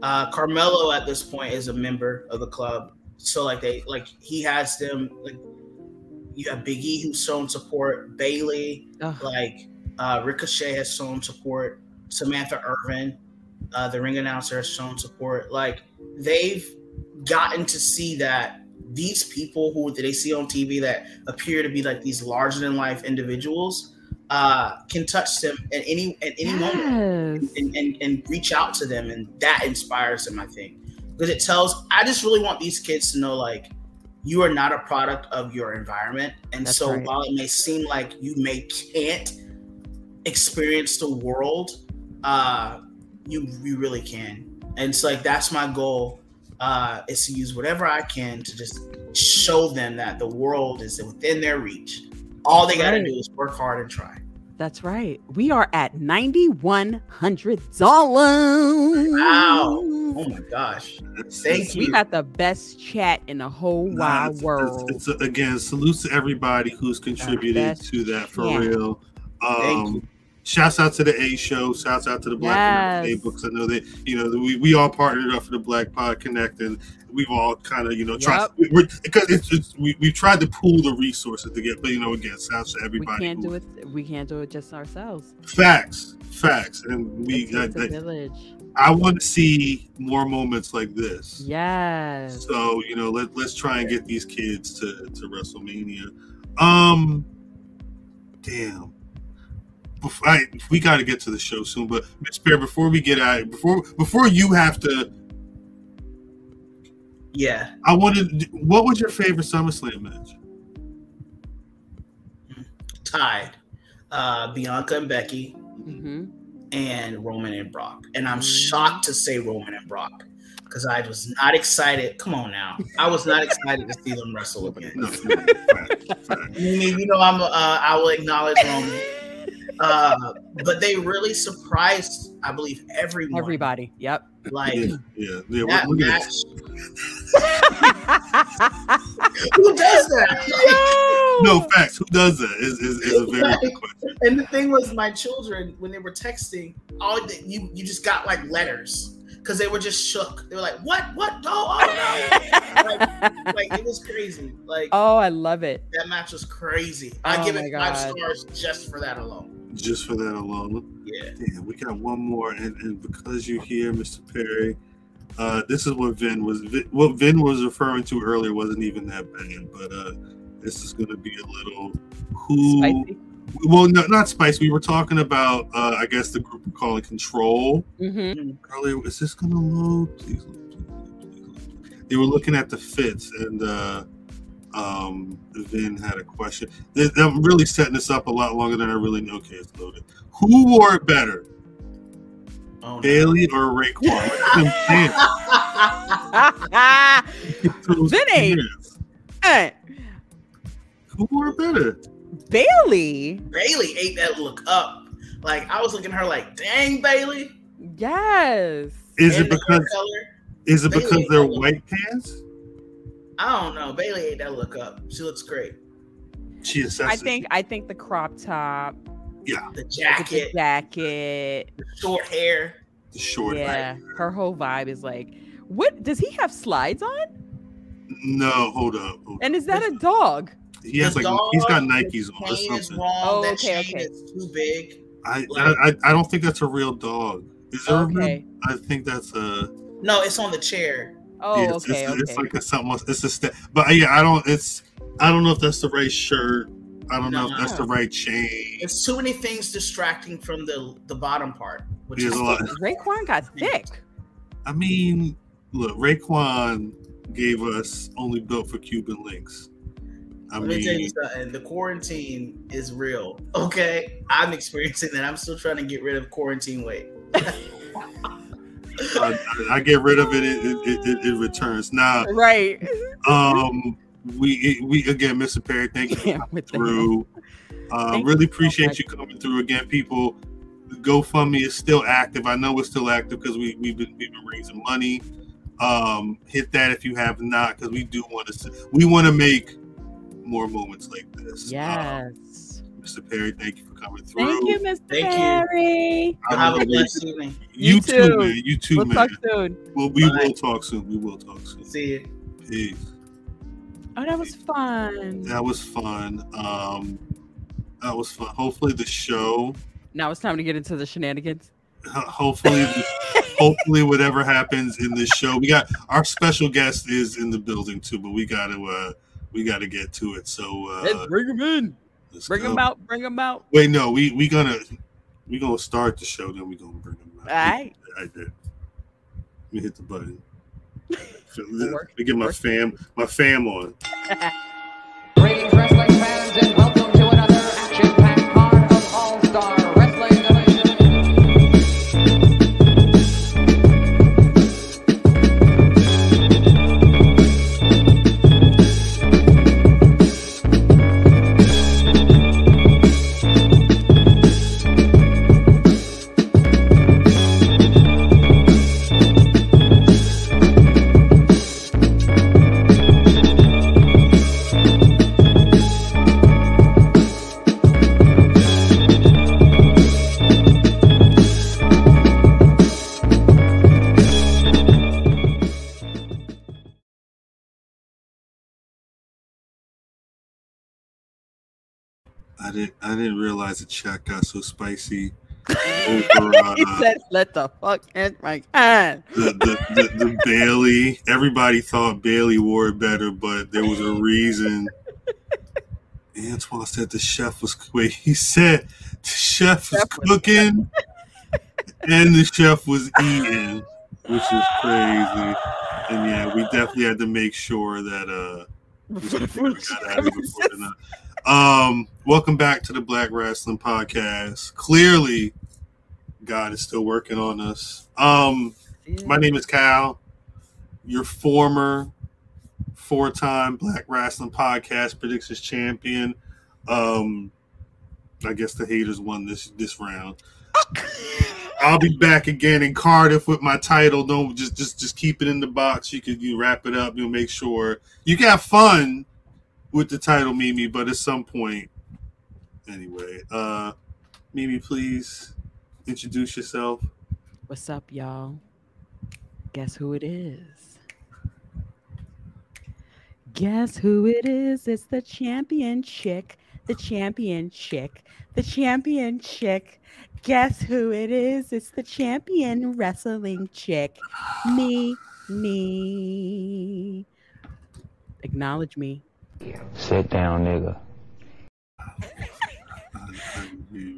uh, Carmelo. At this point, is a member of the club. So like they like he has them like you have Biggie who's shown support, Bayley, Ugh. like uh, Ricochet has shown support, Samantha Irvin, uh, the ring announcer has shown support. Like they've gotten to see that these people who they see on TV that appear to be like these larger than life individuals uh, can touch them at any at any moment and, and, and reach out to them and that inspires them i think. Because it tells i just really want these kids to know like you are not a product of your environment. And That's so right. while it may seem like you may can't experience the world uh you you really can. And it's like that's my goal uh is to use whatever i can to just show them that the world is within their reach all they gotta Right. do is work hard and try That's right. We are at ninety one hundred dollars. Wow. oh my gosh Thank it's- We you. got the best chat in the whole Nah, wide it's- world. It's, it's, again, salutes to everybody who's contributed to that for chant. real. Thank Um, shouts out to the A show. Shouts out to the Black Yes. A books. I know that you know we, we all partnered up for the Black Pod Connect, and we've all kind of you know tried Yep. we're, because it's, we we tried to pool the resources to get, but you know again, shouts to everybody. we can't who- do it. We can't do it just ourselves. Facts, facts, and we. It I, takes a I, village. I want to see more moments like this. Yes. So you know, let let's try and get these kids to to WrestleMania. Um, damn. Bef- I, we got to get to the show soon, but Miss Bear, before we get out, before before you have to, yeah I wanted. What was your favorite SummerSlam match? tied uh, Bianca and Becky hmm and Roman and Brock. And I'm Mm. shocked to say Roman and Brock because I was not excited. Come on now. I was not excited to see them wrestle again. No, fact, fact. I mean, you know, I'm, uh, I will acknowledge Roman. Uh, but they really surprised, I believe, everyone. Everybody. Yep. Like, Yeah, yeah, yeah. that Look at match. Who does that? No facts. Who does that? Is is, is a very good question. And the thing was, my children, when they were texting, all the, you you just got like letters because they were just shook. They were like, "What? What? No! Oh no!" like, like, it was crazy. Like oh, I love it. that match was crazy. I Oh give my it five God. stars just for that alone. Just for that alone. Yeah. Yeah, we got one more, and, and because you're here, Mr. Perry, uh, this is what Vin was. What Vin was referring to earlier wasn't even that bad, but uh, this is going to be a little who. Spicy. Well, no, not spice. We were talking about, uh, I guess, the group we call it Control Mm-hmm. earlier. Is this going to load? Please, please, please. They were looking at the fits, and uh, um, Vin had a question. I'm really setting this up a lot longer than I really know. Okay, it's loaded. Who wore it better? Oh, no. Bayley or Raekwon? Look at them pants. Those Vinny. Hey, Who wore it better? Bayley. Bayley ate that look up. Like I was looking at her like, "Dang, Bayley." Yes. Is And it because color? is it Bayley because they're white pants? I don't know. Bayley ate that look up. She looks great. She assessed I think I think the crop top, Yeah. the jacket, jacket. the short hair. the short. Yeah, her whole vibe is like, what does he have slides on? No, hold up. hold. And is that a dog? He has The like he's got Nikes on or is something. wrong. Oh, that okay, chain okay. is too big. I, I I I don't think that's a real dog. Is there a real? Okay. I think that's a. No, it's on the chair. Oh, yeah, it's, okay, it's, okay. it's like a something else. It's a step, but yeah, I don't. It's I don't know if that's the right shirt. I don't know if that's the right chain. It's too many things distracting from the the bottom part, which There's is a lot. Raekwon got thick. I mean, look, Raekwon gave us only built for Cuban links. I Let me tell you mean, something. The quarantine is real. Okay, I'm experiencing that. I'm still trying to get rid of quarantine weight. I, I get rid of it, it, it, it, it returns. Now, Right. um, we we again, Mr. Perry, thank you Yeah, through. Uh, Thank really you so appreciate much. you coming through again, people. The GoFundMe is still active. I know it's still active because we we've been we've been raising money. Um, hit that if you have not, because we do want to we want to make more moments like this. Yes. Uh, Mr. Perry, thank you coming through. Thank you, Mr. Thank you. Perry. I Have a know, blessed evening. You, You too, too. man. You too, We'll man. talk soon. Well, we Bye. will talk soon. We will talk soon. See you. Peace. Oh, that was fun. That was fun. Um, that was fun. Hopefully, the show. Now it's time to get into the shenanigans. Hopefully, hopefully, whatever happens in this show, we got our special guest is in the building too, but we got to uh, we got to get to it. So uh, Let's bring him in. Let's Bring go. him out. Bring him out. Wait, no, we we gonna we gonna start the show, then we gonna bring him out. All right. I did. Let me hit the button. Let me get my fam my fam on. didn't I didn't realize the chat got so spicy over uh, he said, "Let the fuck in my hand." the, the, the, the Bayley. Everybody thought Bayley wore it better, but there was a reason. Antoine said the chef was wait. He said the chef was Chef was- cooking, and the chef was eating, which is crazy. And yeah, we definitely had to make sure that uh we got out of before the night. Um, welcome back to the Black Rasslin' Podcast. Clearly, God is still working on us. Um, my name is Kyle, your former four-time Black Rasslin' Podcast predictions champion. Um, I guess the haters won this this round. I'll be back again in Cardiff with my title. Don't just just just keep it in the box. You could you wrap it up. You'll make sure you can have fun with the title, Mimi. But at some point, anyway, uh, Mimi, please introduce yourself. What's up, y'all? Guess who it is? Guess who it is? It's the champion chick. The champion chick. The champion chick. Guess who it is? It's the champion wrestling chick. Me, me. Acknowledge me. Sit down, nigga.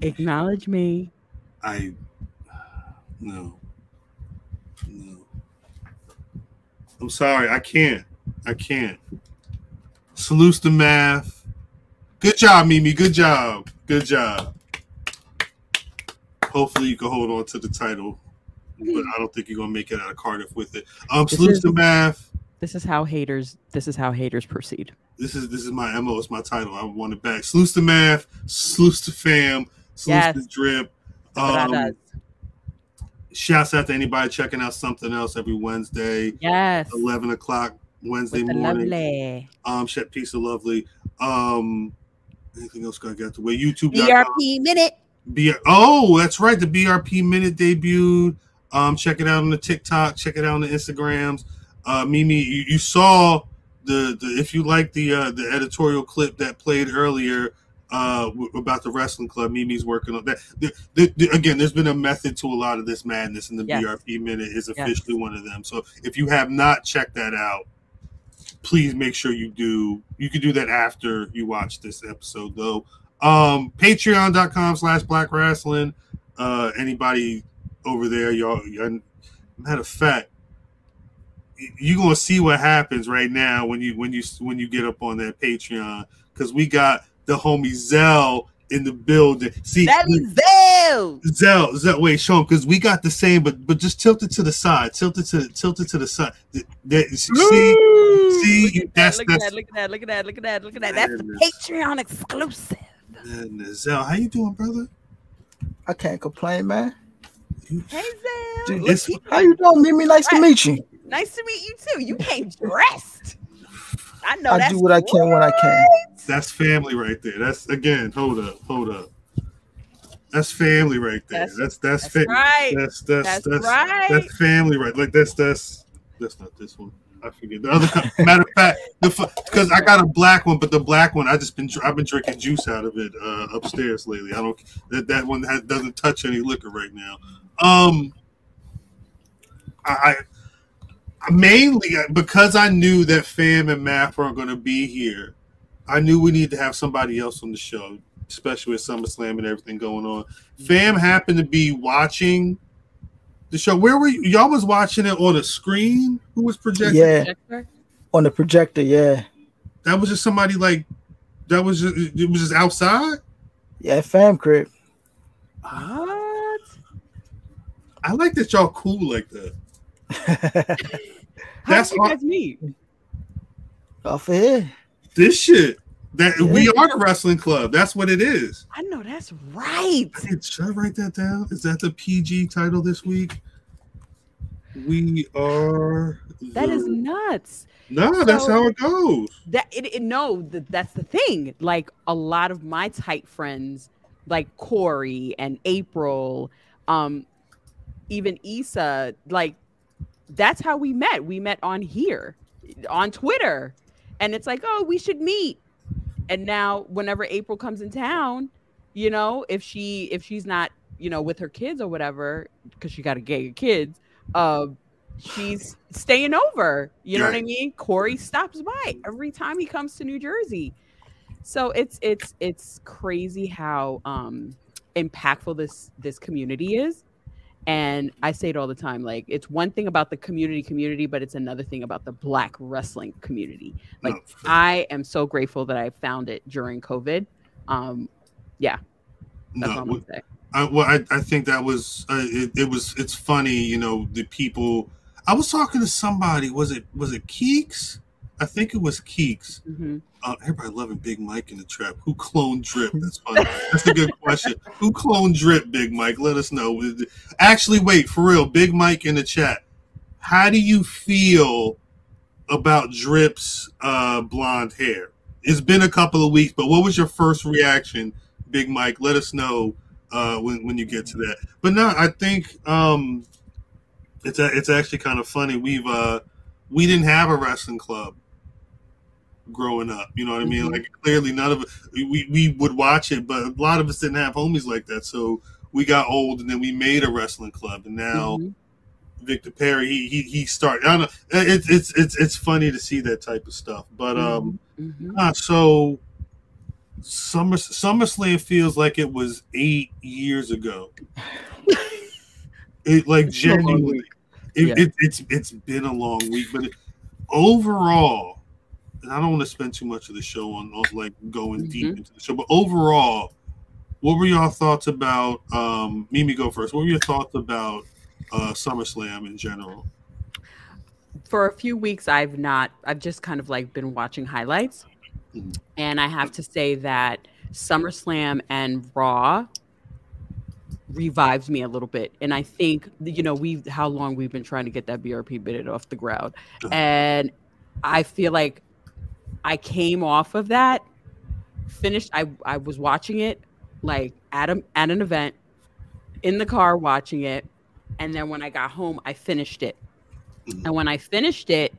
Acknowledge me. I no. No. I'm sorry, I can't. I can't. Salute the math. Good job, Mimi. Good job. Good job. Hopefully you can hold on to the title. But I don't think you're gonna make it out of Cardiff with it. Um This salute the math. This is how haters. This is how haters proceed. This is this is my MO, it's my title. I want it back. Salute the math, salute the fam, salute Yes. the drip. That's what I Um, shouts out to anybody checking out something else every Wednesday, Yes. 11 o'clock Wednesday With morning. lovely Um, Shet Piece of Lovely. Um, anything else got got the way? YouTube. BRP minute. B- oh, that's right. The BRP minute debuted. Um, check it out on the TikTok. Check it out on the Instagrams. Uh, Mimi, you, you saw the, the if you like the uh, the editorial clip that played earlier uh, w- about the wrestling club. Mimi's working on that. The, the, the- again, there's been a method to a lot of this madness, and the Yes. BRP minute is Yes. officially one of them. So if you have not checked that out, please make sure you do. You can do that after you watch this episode, though. Um, Patreon.com slash Black Wrestling. Uh, anybody over there, y'all. y'all- Matter of fact, you're gonna see what happens right now when you when you when you get up on that Patreon because we got the homie Zell in the building. See, That is Zell. Zell, Zell, wait, show him because we got the same, but but just tilt it to the side, tilt it to tilt it to the side. Th- that- see, see, Look at that's that, look that's at that, look at that, look at that, look at that, look at that. That's the Patreon exclusive. goodness. Zell, how you doing, brother? I can't complain, man. Hey Zell. Dude, Look, it's- he- How you doing, Mimi? Nice to meet you. Nice to meet you too. You came dressed. I know I that's do what I can when I can. That's family right there. That's again. Hold up, hold up. That's family right there. That's- That's that's That's fa- right. That's that's That's that's right. that's family right. Like that's that's that's not this one. I forget the other. matter of fact, the because I got a black one, but the black one I just been I've been drinking juice out of it uh, upstairs lately. I don't that that one has, doesn't touch any liquor right now. Um, I, I mainly uh, because I knew that Fam and Math were going to be here. I knew we needed to have somebody else on the show, especially with SummerSlam and everything going on. Fam mm-hmm. happened to be watching the show. Where were you? Y'all was watching it on a screen? Who was projecting? Yeah, Projector? on the projector. Yeah, That was just somebody like that was just, it was just outside. yeah, fam crib. What? I like that y'all cool like that. How That's did you all- guys meet? Off of here. This shit that we are the wrestling club. That's what it is. I know that's right. I did- Should I write that down? Is that the PG title this week? We are. That is the- nuts. no. That's how it goes. That it, it no, th- that's the thing. Like a lot of my tight friends, like Corey and April, um, even Issa, like that's how we met. We met on here, on Twitter, and it's like, oh, we should meet. And now, whenever April comes in town, you know, if she if she's not, you know, with her kids or whatever, because she got to get kids, uh, she's staying over. You know what I mean? Corey stops by every time he comes to New Jersey. So it's it's it's crazy how um impactful this this community is. And I say it all the time like it's one thing about the community community, but it's another thing about the black wrestling community. Like No, I am so grateful that I found it during COVID. Um yeah, that's no, all I'm say. I, well, I, I think that was uh, it, it. was it's funny, you know, the people. I was talking to somebody. Was it was it Keeks? I think it was Keeks. Mhm. Uh, everybody loving Big Mike in the trap. Who cloned Drip? That's funny. That's a good question. Who cloned Drip? Big Mike. Let us know. Actually, wait for real. Big Mike in the chat. How do you feel about Drip's uh, blonde hair? It's been a couple of weeks, but what was your first reaction, Big Mike? Let us know uh, when when you get to that. But no, I think um, it's a, it's actually kind of funny. We've uh we didn't have a wrestling club growing up. You know what I mean? Mhm. Like clearly none of it. We we would watch it, but a lot of us didn't have homies like that. So we got old, and then we made a wrestling club, and now Mhm. Victor Perry he he, he started. I don't know. It's it's it's it's funny to see that type of stuff, but um. Mhm. Ah, so Summer SummerSlam feels like it was eight years ago. it like It's been a long genuinely, it, Yeah. it, it's it's been a long week, but it, overall, and I don't want to spend too much of the show on, like going deep Mhm. into the show, but overall, what were your thoughts about? Um, Mimi, go first. What were your thoughts about uh, SummerSlam in general? for a few weeks I've not I've just kind of like been watching highlights. Mhm. And I have to say that SummerSlam and Raw revived me a little bit. And I think you know, we've how long we've been trying to get that BRP bid off the ground. Uh-huh. And I feel like I came off of that, finished I I was watching it like at a, at an event in the car watching it and then when I got home I finished it. Mhm. And when I finished it,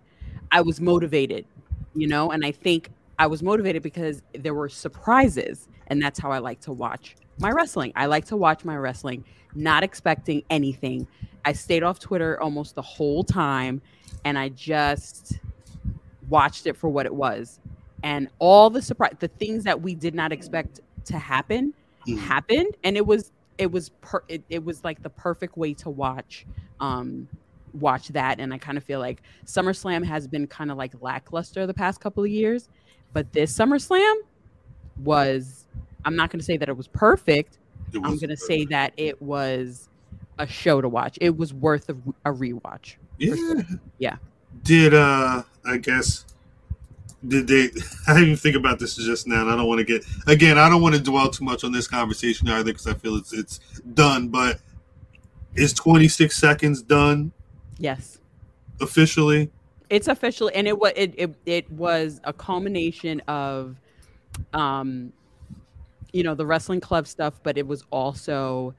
I was motivated, you know, and I think I was motivated because there were surprises and that's how I like to watch my wrestling. I like to watch my wrestling not expecting anything. I stayed off Twitter almost the whole time and I just watched it for what it was. And all the surprise the things that we did not expect to happen Mhm. happened and it was it was per it, it was like the perfect way to watch um watch that and i kind of feel like summerslam has been kind of like lackluster the past couple of years but this summerslam was i'm not going to say that it was perfect It i'm going to say that it was a show to watch it was worth a, a rewatch Yeah. Yeah. Did uh I guess. Did they I didn't even think about this just now and I don't want to get again I don't want to dwell too much on this conversation either because I feel it's it's done but is 26 seconds done? Yes. Officially? It's official and it was it, it it was a culmination of um you know the wrestling club stuff but it was also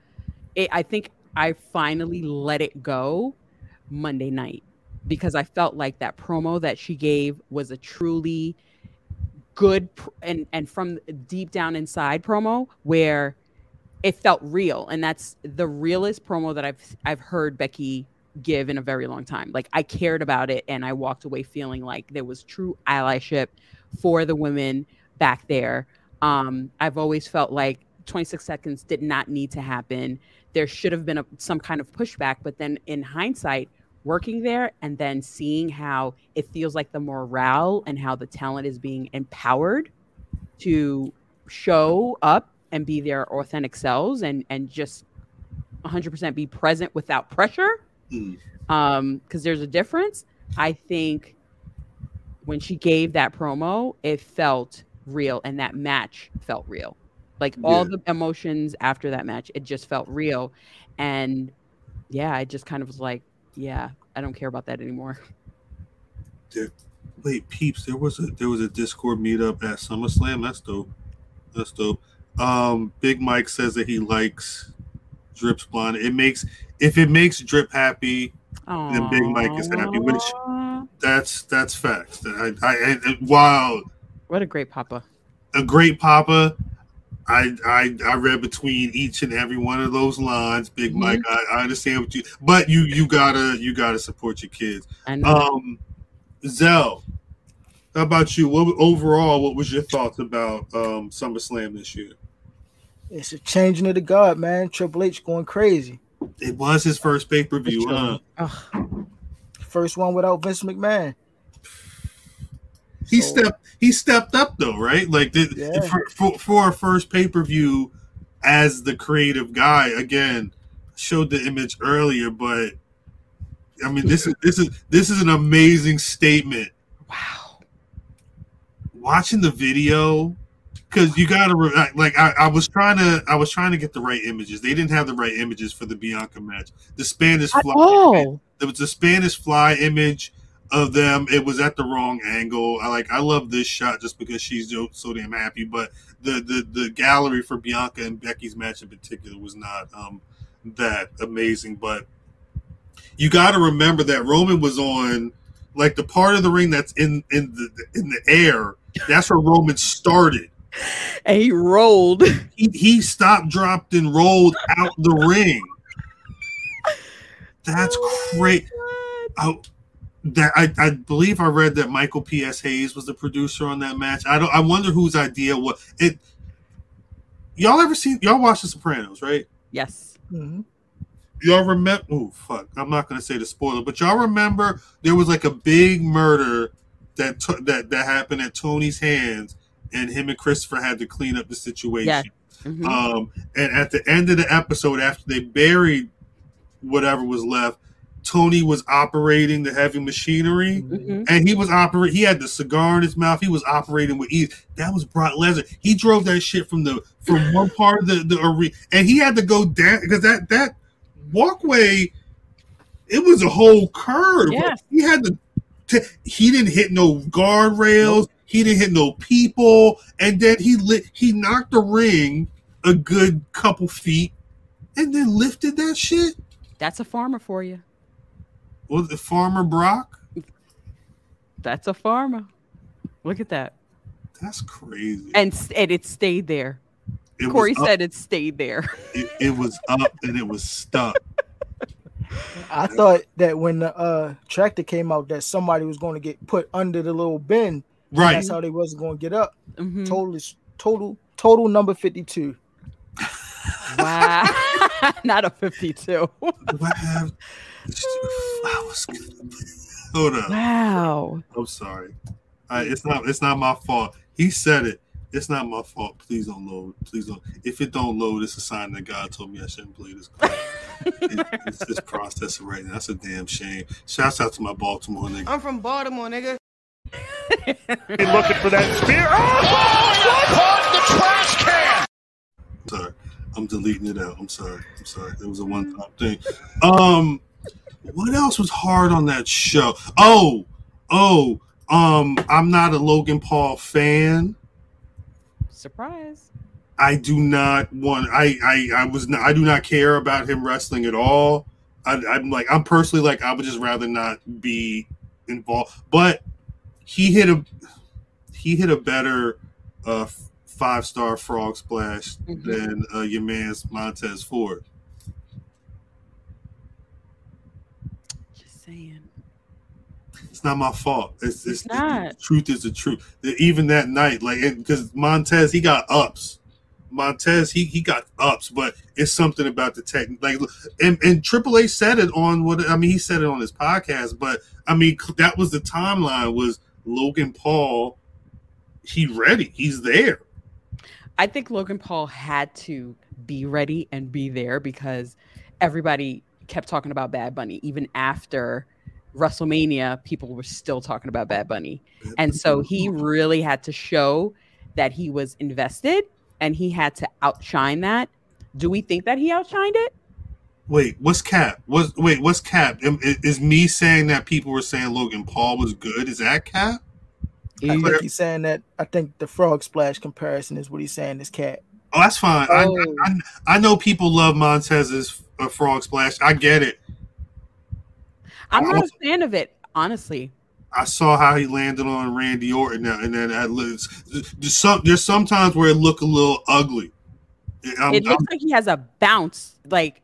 it, i think i finally let it go monday night because i felt like that promo that she gave was a truly good pr- and and from deep down inside promo where it felt real. And that's the realest promo that i've i've heard becky give in a very long time. Like i cared about it and i walked away feeling like there was true allyship for the women back there. Um i've always felt like 26 seconds did not need to happen. There should have been a, some kind of pushback but then in hindsight working there and then seeing how it feels like the morale and how the talent is being empowered to show up and be their authentic selves and and just 100% be present without pressure Mm. um because there's a difference i think when she gave that promo it felt real and that match felt real like all Yeah. the emotions after that match it just felt real and yeah i just kind of was like yeah i don't care about that anymore. Wait peeps there was a there was a discord meetup at SummerSlam. That's dope. That's dope. Um Big Mike says that he likes Drip's blonde. It makes if it makes Drip happy Then Big Mike is happy, which- that's that's facts. I, I, I wow. What a great papa. A great papa. I, I I read between each and every one of those lines, Big Mhm. Mike. I, I understand what you, but you you gotta you gotta support your kids. i know Um, Zell, how about you? What overall? What was your thoughts about um SummerSlam this year? It's a changing of the guard, man. Triple H going crazy. It was his first pay per view. Huh? Ugh. First one without Vince McMahon. He So- stepped he stepped up though, right? Like the, Yeah. for, for for a first pay per view as the creative guy again showed the image earlier, but I mean this is this is this is an amazing statement. wow Watching the video because you gotta like I, I was trying to I was trying to get the right images. They didn't have the right images for the Bianca match. The Spanish fly oh there was a Spanish fly image of them. It was at the wrong angle. I like I love this shot just because she's so, damn happy. But the, the the gallery for Bianca and Becky's match in particular was not um that amazing. But you got to remember that Roman was on like the part of the ring that's in in the in the air. That's where Roman started. And he rolled. He he stopped, dropped, and rolled out the ring. That's great. I, that I, I believe I read that Michael P.S. Hayes was the producer on that match. I don't. I wonder whose idea was it. Y'all ever seen? Y'all watch The Sopranos, right? Yes. Mhm. y'all remember oh fuck i'm not gonna say the spoiler but y'all remember there was like a big murder that t- that that happened at tony's hands and him and christopher had to clean up the situation Yes. Mhm. um and at the end of the episode after they buried whatever was left tony was operating the heavy machinery Mhm. and he was operating. He had the cigar in his mouth. He was operating with ease. That was Brock Lesnar. He drove that shit from the from one part of the the arena, and he had to go down because that that walkway, it was a whole curve. Yes. He had to. T- he didn't hit no guardrails. He didn't hit no people, and then he lit. He knocked the ring a good couple feet, and then lifted that shit. That's a farmer for you. Was it Farmer Brock? That's a farmer. Look at that. That's crazy. And and it stayed there. It was Corey up- said it stayed there. it, it was up and it was stuck. I thought that when the uh, tractor came out, that somebody was going to get put under the little bin. Right. That's how they wasn't going to get up. Mhm. Total, total, total number fifty-two. Wow. Not a 52. Do I have? I was gonna- Hold up. Wow. I'm sorry. I, it's not. It's not my fault. He said it. It's not my fault. Please don't load. Please don't. If it don't load, it's a sign that God told me I shouldn't play this. Card. it, it's just processing right now. That's a damn shame. Shouts out to my Baltimore nigga. I'm from Baltimore, nigga. looking for that spear. Oh, caught the trash can. sorry. I'm deleting it out. I'm sorry. I'm sorry. It was a one time thing. Um, what else was hard on that show? Oh, oh, um, I'm not a Logan Paul fan. Surprise. I do not want. I I I was. Not, I do not care about him wrestling at all. I, I'm like. I'm personally like. I would just rather not be involved. But he hit a. He hit a better uh, five star frog splash Mhm. than uh, your man's Montez Ford. Just saying. It's not my fault. It's, it's, It's not. The truth is the truth. Even that night, like because Montez, he got ups. Montez, he he got ups, but it's something about the tech. Like, and and Triple H said it on what I mean. He said it on his podcast, but I mean that was the timeline. Was Logan Paul? He ready? He's there. I think Logan Paul had to be ready and be there because everybody kept talking about Bad Bunny. Even after WrestleMania, people were still talking about Bad Bunny. And so he really had to show that he was invested and he had to outshine that. Do we think that he outshined it? Wait, what's cap? What's wait? What's cap? Am- Is me saying that people were saying Logan Paul was good? Is that cap? I think he's saying that. I think the frog splash comparison is what he's saying. This cat. Oh, that's fine. I, Oh. I, I know people love Montez's uh, frog splash. I get it. I'm not Also- a fan of it, honestly. I saw how he landed on Randy Orton, now, and then I, there's some there's sometimes where it look a little ugly. I'm- it looks I'm- like he has a bounce, like,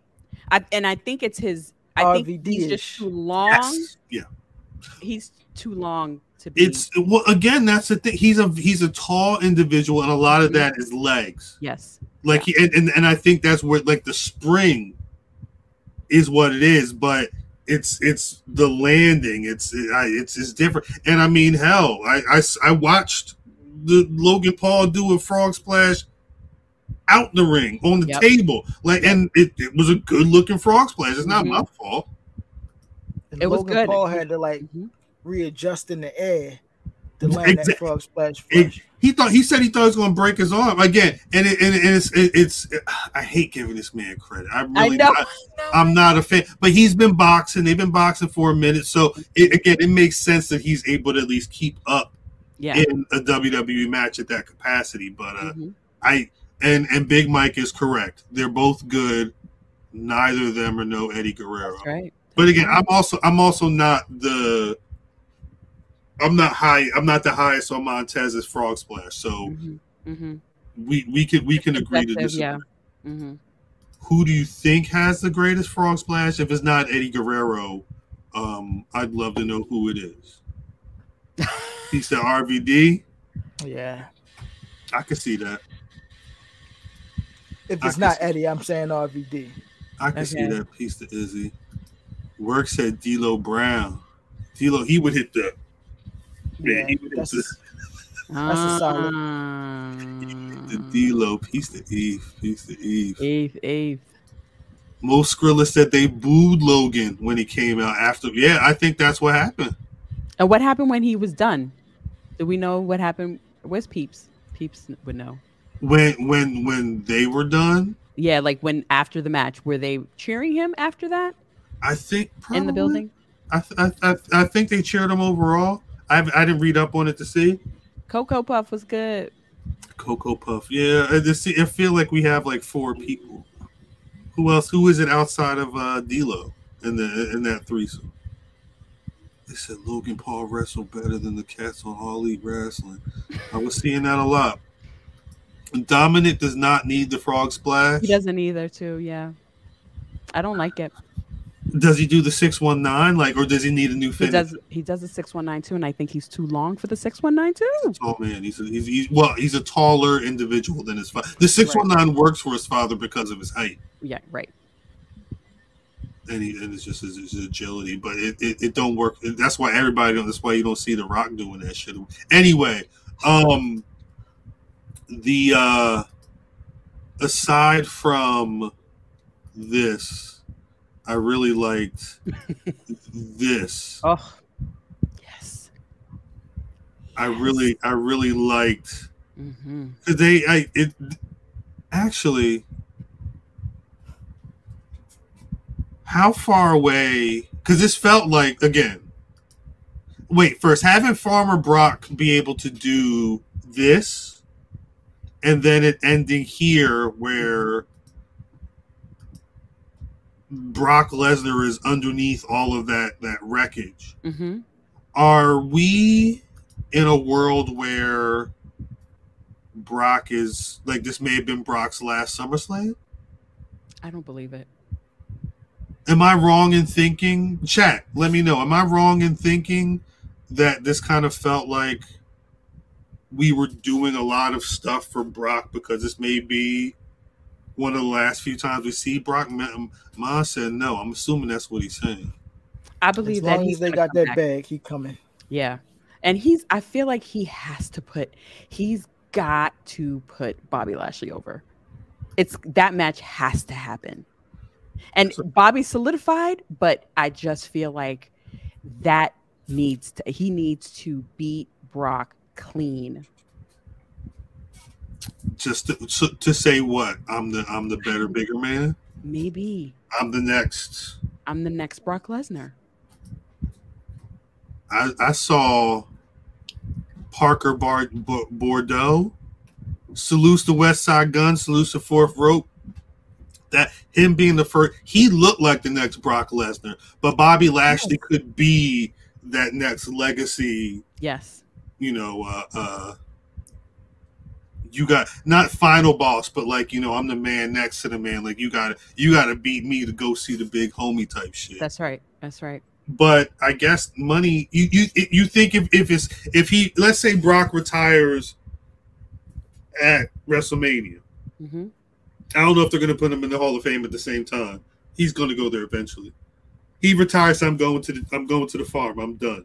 I, and I think it's his. I think he's just too long. yes, yeah. He's too long to be. It's well again. That's the thing. He's a he's a tall individual, and a lot of that is legs. yes. Like he and, and and I think that's where like the spring is what it is, but it's it's the landing. It's I, it's it's different. And I mean, hell, I I watched the Logan Paul do a frog splash out the ring on the Yep. table, like, and it, it was a good looking frog splash. It's not Mhm. my fault. And It was Logan good. Paul had to like Mhm. Readjust in the air to land Exact- that frog splash. It, he thought he said he thought he was going to break his arm again, and it, and, it, and it's it, it's. I hate giving this man credit. I I really know. I, I'm not a fan, but he's been boxing. They've been boxing for a minute, so it, again, it makes sense that he's able to at least keep up Yeah. in a WWE match at that capacity. But uh, Mhm. I and and Big Mike is correct. They're both good. Neither of them are no Eddie Guerrero. That's right. But again, I'm also I'm also not the I'm not high. I'm not the highest on Montez's frog splash. So Mhm, mhm. we we can we can agree to Subjective, disagree. yeah. hmm Who do you think has the greatest frog splash? If it's not Eddie Guerrero, um, I'd love to know who it is. He said RVD. Yeah. I can see that. If it's not see- Eddie, I'm saying RVD. I can see that piece to Izzy. Work said D'Lo Brown. D'Lo, he would hit the. Man, Yeah, he that's the, That's a solid. the D'Lo piece to Eve. Piece to Eve. Eighth, eighth. Mo Skrilla said they booed Logan when he came out after. Yeah, I think that's what happened. And what happened when he was done? Do we know what happened? Where's Peeps? Peeps would know. When when when they were done, Yeah, like when after the match, were they cheering him after that I think probably, in the building? I, th- I, I I think they cheered him overall. I I didn't read up on it to see. Cocoa Puff was good. Cocoa Puff. Yeah, I just see. I feel like we have like four people. Who else? Who is it outside of uh D'Lo in the in that threesome? They said Logan Paul wrestled better than the cats on All Elite Wrestling. I was seeing that a lot. Dominic does not need the frog splash. He doesn't either, too. Yeah, I don't like it. Does he do the six one nine like, or does he need a new He does. He does a six one nine two, and I think he's too long for the six one nine two. Oh man, he's, a, he's he's well, he's a taller individual than his father. The six one nine works for his father because of his height. Yeah, right. and, he, and it's just his, his agility. But it, it, it don't work. That's why everybody. That's why you don't see the Rock doing that shit. Anyway, um, the uh, aside from this, I really liked this. Oh, yes. I really, I really liked. hmm They, I it actually. How far away? Because this felt like again. Wait, first having Farmer Brock be able to do this, and then it ending here where Brock Lesnar is underneath all of that that wreckage. hmm Are we in a world where Brock is like this may have been Brock's last SummerSlam? I don't believe it. Am I wrong in thinking? Chat, let me know. Am I wrong in thinking that this kind of felt like we were doing a lot of stuff for Brock because this may be one of the last few times we see Brock? Ma Ma said no. I'm assuming that's what he's saying. I As believe that long he's as they got that back. bag, he coming. Yeah. And he's I feel like he has to put he's got to put Bobby Lashley over. It's that match has to happen. And Bobby solidified, but I just feel like that needs to he needs to beat Brock clean. Just to, to say what? I'm the I'm the better, bigger man. Maybe I'm the next. I'm the next Brock Lesnar. I, I saw Parker Bar- Boudreaux salutes the Westside Gunn, salutes the fourth rope. That him being the first, he looked like the next Brock Lesnar, but Bobby Lashley could be that next legacy. Yes. You know, uh, uh, you got not final boss, but like you know, I'm the man next to the man. Like you got to you got to beat me to go see the big homie type shit That's right. That's right. but I guess money. You you you think if if it's if he let's say Brock retires at WrestleMania, hmm I don't know if they're going to put him in the Hall of Fame at the same time. He's going to go there eventually. He retires. I'm going to the I'm going to the farm. I'm done.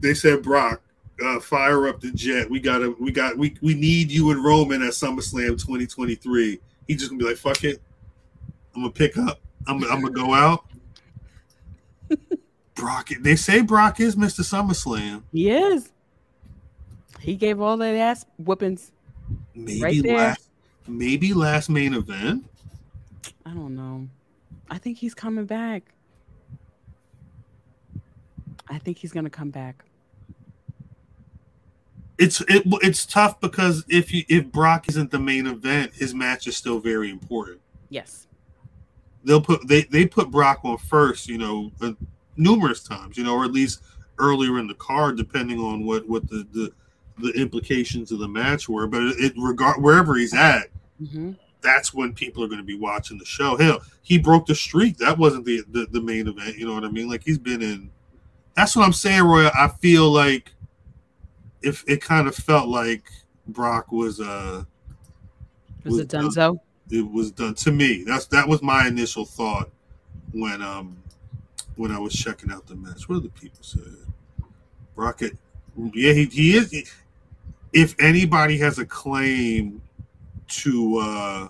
They said Brock, uh, fire up the jet. We gotta we got we we need you in Roman at SummerSlam 2023. He's just gonna be like, fuck it. I'm gonna pick up. I'm, I'm gonna go out. Brock. They say Brock is Mr. SummerSlam. He is. He gave all that ass whoopings. Maybe Right last. Maybe last main event. I don't know. I think he's coming back. I think he's gonna come back. It's it, it's tough because if you if Brock isn't the main event, his match is still very important. Yes. they'll put they they put Brock on first, you know, uh, numerous times, you know, or at least earlier in the card, depending on what what the the, the implications of the match were. But it, it regard wherever he's at, Mhm. that's when people are going to be watching the show. Hell, he broke the streak. That wasn't the, the the main event. You know what I mean? Like he's been in. That's what I'm saying, Roy. I feel like if it kind of felt like Brock was uh Was it Dunzo? it was done to me. That's that was my initial thought when um when I was checking out the match. What did the people say? Rocket, yeah, he, he is. if anybody has a claim to uh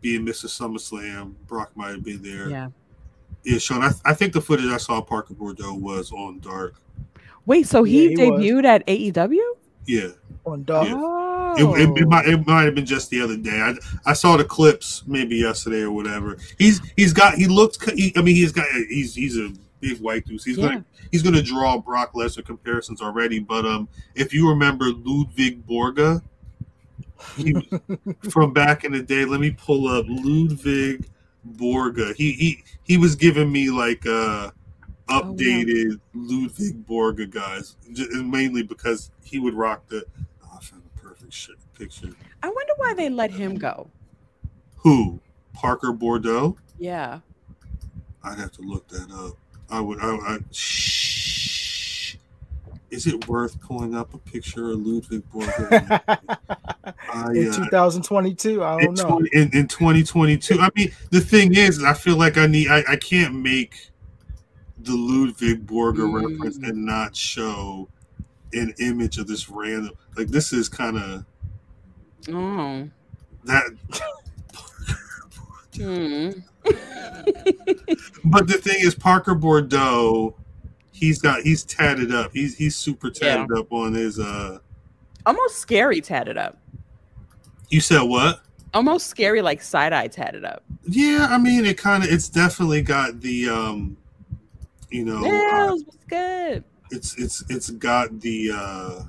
being Mr. SummerSlam, Brock might have been there. Yeah. Yeah, Sean. I, I think the footage I saw of Parker Boudreaux was on Dark. Wait, so he, Yeah, he was. debuted at E AEW? Yeah, on Dark. Yeah. Oh, it, it, it might it might have been just the other day. I I saw the clips maybe yesterday or whatever. He's he's got he looks. He, I mean he's got he's he's a big white dude. He's Yeah. gonna he's gonna draw Brock Lesnar comparisons already. But um, if you remember Ludwig Borga, he was from back in the day. Let me pull up Ludwig Borga. He he he was giving me like uh updated Ludwig Borga guys, j- mainly because he would rock the. Oh, I found the perfect shit picture. I wonder why they let him go. Who? Parker Boudreaux? Yeah. I'd have to look that up. I would. I, I shh. Is it worth pulling up a picture of Ludwig Borga? I, in uh, 2022, I don't know. 20 in, in 2022. I mean, the thing is, I feel like I need. I, I can't make the Ludwig Borga Mm. reference and not show an image of this random. Like this is kind of Oh. that. Hmm. But the thing is, Parker Boudreaux, he's got he's tatted up. He's he's super tatted up on his. uh Almost scary tatted up. You said what? Almost scary, like side eye tatted up. Yeah, I mean, it kind of it's definitely got the um, you know, uh, Nels, what's good? it's it's it's got the uh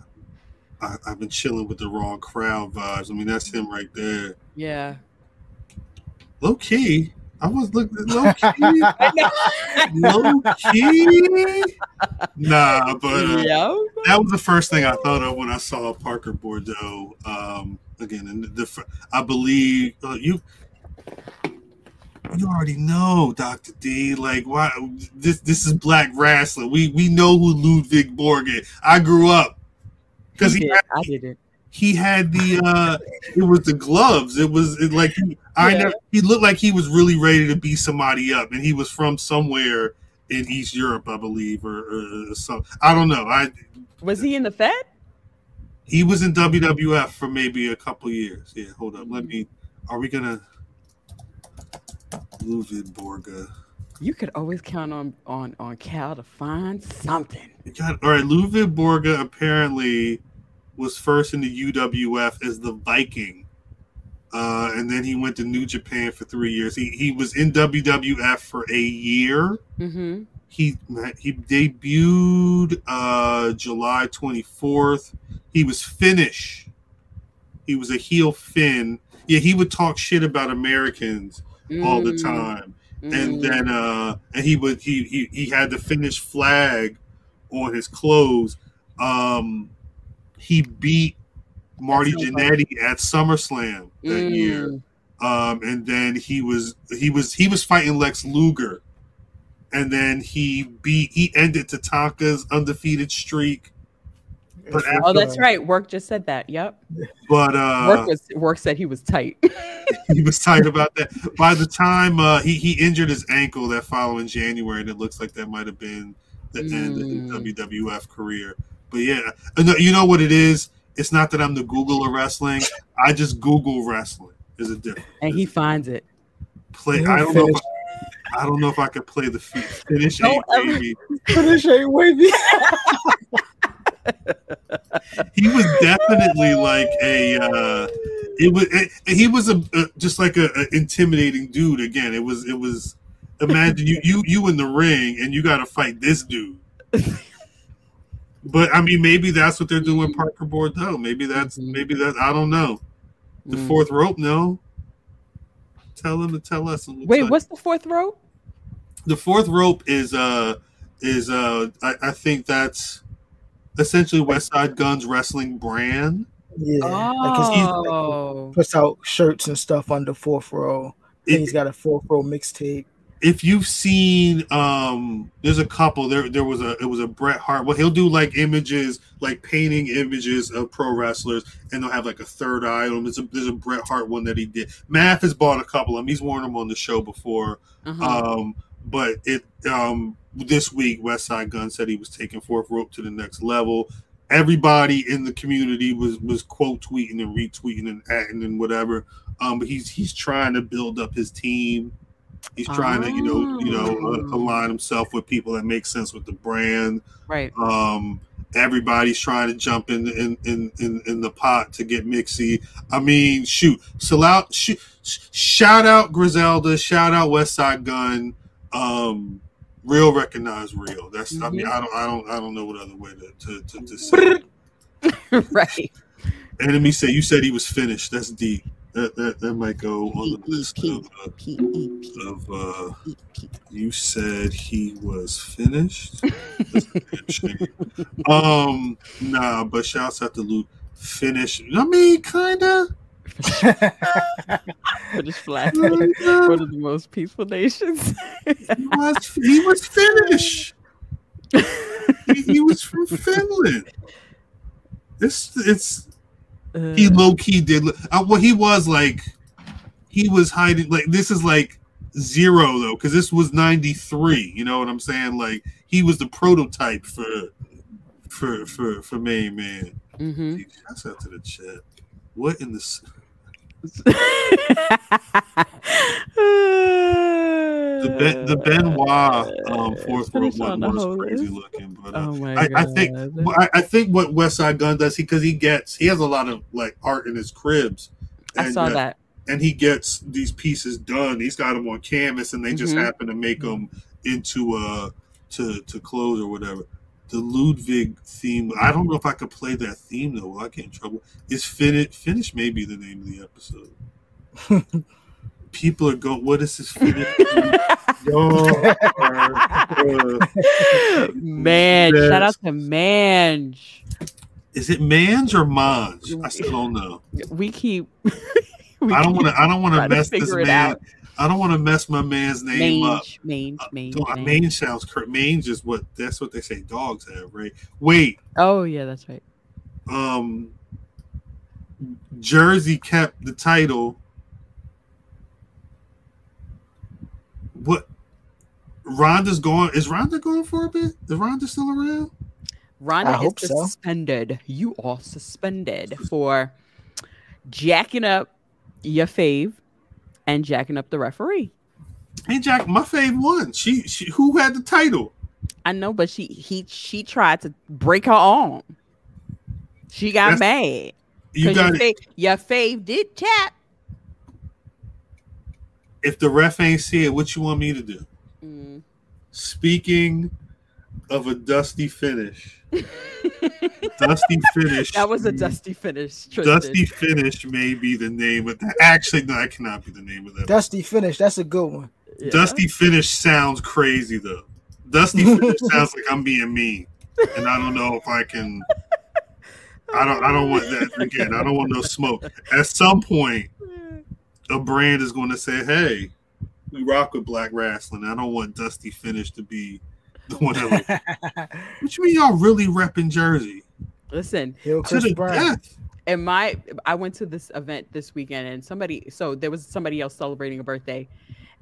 I, I've been chilling with the wrong crowd vibes. I mean, that's him right there. Yeah. Low key, I was looking low key, low key. Nah, but uh, yeah. that was the first thing I thought of when I saw Parker Boudreaux. Um, again, and the, the I believe uh, you. You already know, Doctor D. Like, why this? This is black wrestling. We we know who Ludwig Borg is. I grew up because He he did. had, I did it. he had the uh it was the gloves. It was it, like he, I Yeah. never, he looked like he was really ready to beat somebody up, and he was from somewhere in East Europe, I believe, or, or, or some. I don't know. I Was he in the Fed? he was in WWF for maybe a couple years. Yeah, hold up. Let me. Are we gonna? Ludwig Borga. You could always count on on on Cal to find something. Got all right. Ludwig Borga apparently was first in the UWF as the Viking, uh, and then he went to New Japan for three years. He he was in WWF for a year. Mm-hmm. He he debuted uh, July twenty fourth. He was Finnish. He was a heel Finn. Yeah, he would talk shit about Americans all the time. And then uh and he would he he, he had the Finnish flag on his clothes. Um he beat marty That's Jannetty at summerslam that year. Um and then he was he was he was fighting lex luger. And then he beat he ended tatanka's undefeated streak but Oh, that's right. Work just said that. Yep. but uh Work was Work said he was tight. he was tight about that. By the time uh, he he injured his ankle that following January, and it looks like that might have been the end of his Mm. WWF career. But yeah, uh, no, you know what it is. It's not that I'm the Google of wrestling. I just Google wrestling. Is a difference. and he finds it. Play. I don't know. If I, I don't know if I could play the fi- finish Don't eight, ever- baby. Finish ain't wavy. He was definitely like a. Uh, it was. It, he was a, a just like a, a intimidating dude. Again, it was. It was. Imagine you you you in the ring and you got to fight this dude. But I mean, maybe that's what they're doing with Parker Boudreaux. Maybe that's maybe that I don't know. The Mm. fourth rope, no. Tell them to tell us. and we'll Wait, tell you. what's the fourth rope? the fourth rope is uh is uh I, I think that's essentially Westside Gunn's wrestling brand. Yeah, like his, he's like, Oh, puts out shirts and stuff on the fourth row. And he's got a fourth row mixtape. if you've seen um there's a couple there there was a it was a Bret Hart well he'll do like images like painting images of pro wrestlers and they'll have like a third eye on them. There's a there's a Bret Hart one that he did. Math has bought a couple of them. He's worn them on the show before. uh-huh. Um, but it um this week Westside Gunn said he was taking fourth rope to the next level. Everybody in the community was was quote tweeting and retweeting and acting and whatever. Um, but he's he's trying to build up his team. He's trying to you know you know uh, Oh. align himself with people that make sense with the brand. right. Um, everybody's trying to jump in in, in in in the pot to get Mixie. I mean, shoot, salute, shoot, shout out Griselda, shout out Westside Gunn. Um, real recognize real. That's I mean, I don't I don't I don't know what other way to to, to, to say. it. right. Enemy say you said he was finished. That's deep. That that, that might go on the list of, uh, of uh. You said he was finished. That's a damn shame. um, nah, but shouts out to Luke. Finish. I mean, kinda. British flag. One kinda. the most peaceful nations. He was, he was Finnish. He, he was from Finland. It's it's he Uh, low key did. Uh, well, he was like he was hiding. Like this is like zero though, because this was ninety three. You know what I'm saying? Like he was the prototype for for for for main man. mhm. Shouts out to the chat. What in the the ben, the Benoit um, fourth world one was whole crazy looking, but uh, Oh I. I think I, I think what Westside Gunn does he because he gets he has a lot of like art in his cribs. I and, saw uh, that. and he gets these pieces done. He's got them on canvas, and they just Mhm. happen to make them into uh to to clothes or whatever. The Ludwig theme. I don't know if I could play that theme though. Well, I get in trouble. Is finish finish may be the name of the episode. People are going. What is this finish? Yo, Man, Yes. shout out to Mange. is it Mange or Mange? I still don't know. We keep. I don't want to. I don't want to mess this man. out. I don't want to mess my man's name up. Mange, mange, mange, Dog- mange. mange sounds correct. Mange is what that's what they say dogs have, right? Wait, Oh yeah, that's right. um, Jersey kept the title. What? Ronda's going. Is Ronda going for a bit? Is Ronda still around? Ronda I is hope so. suspended. You are suspended for jacking up your fave and jacking up the referee. Hey Jack, my fave won. She, she who had the title? I know, but she he she tried to break her arm. She got That's- mad. You your, got it. fave, your fave did tap. If the ref ain't see it, what you want me to do? Mm. Speaking of a dusty finish, dusty finish. That was a dusty finish. Tristan. Dusty Finish may be the name of that. Actually, no, that cannot be the name of that. Dusty finish. That's a good one. Yeah. Dusty Finish sounds crazy though. Dusty Finish sounds like I'm being mean, and I don't know if I can. I don't. I don't want that again. I don't want no smoke. At some point, a brand is going to say, "Hey, we rock with black wrestling." I don't want Dusty Finish to be the one that. Like, what you mean y'all really repping Jersey Listen, Hill to the Brown. death? and my I went to this event this weekend and somebody so there was somebody else celebrating a birthday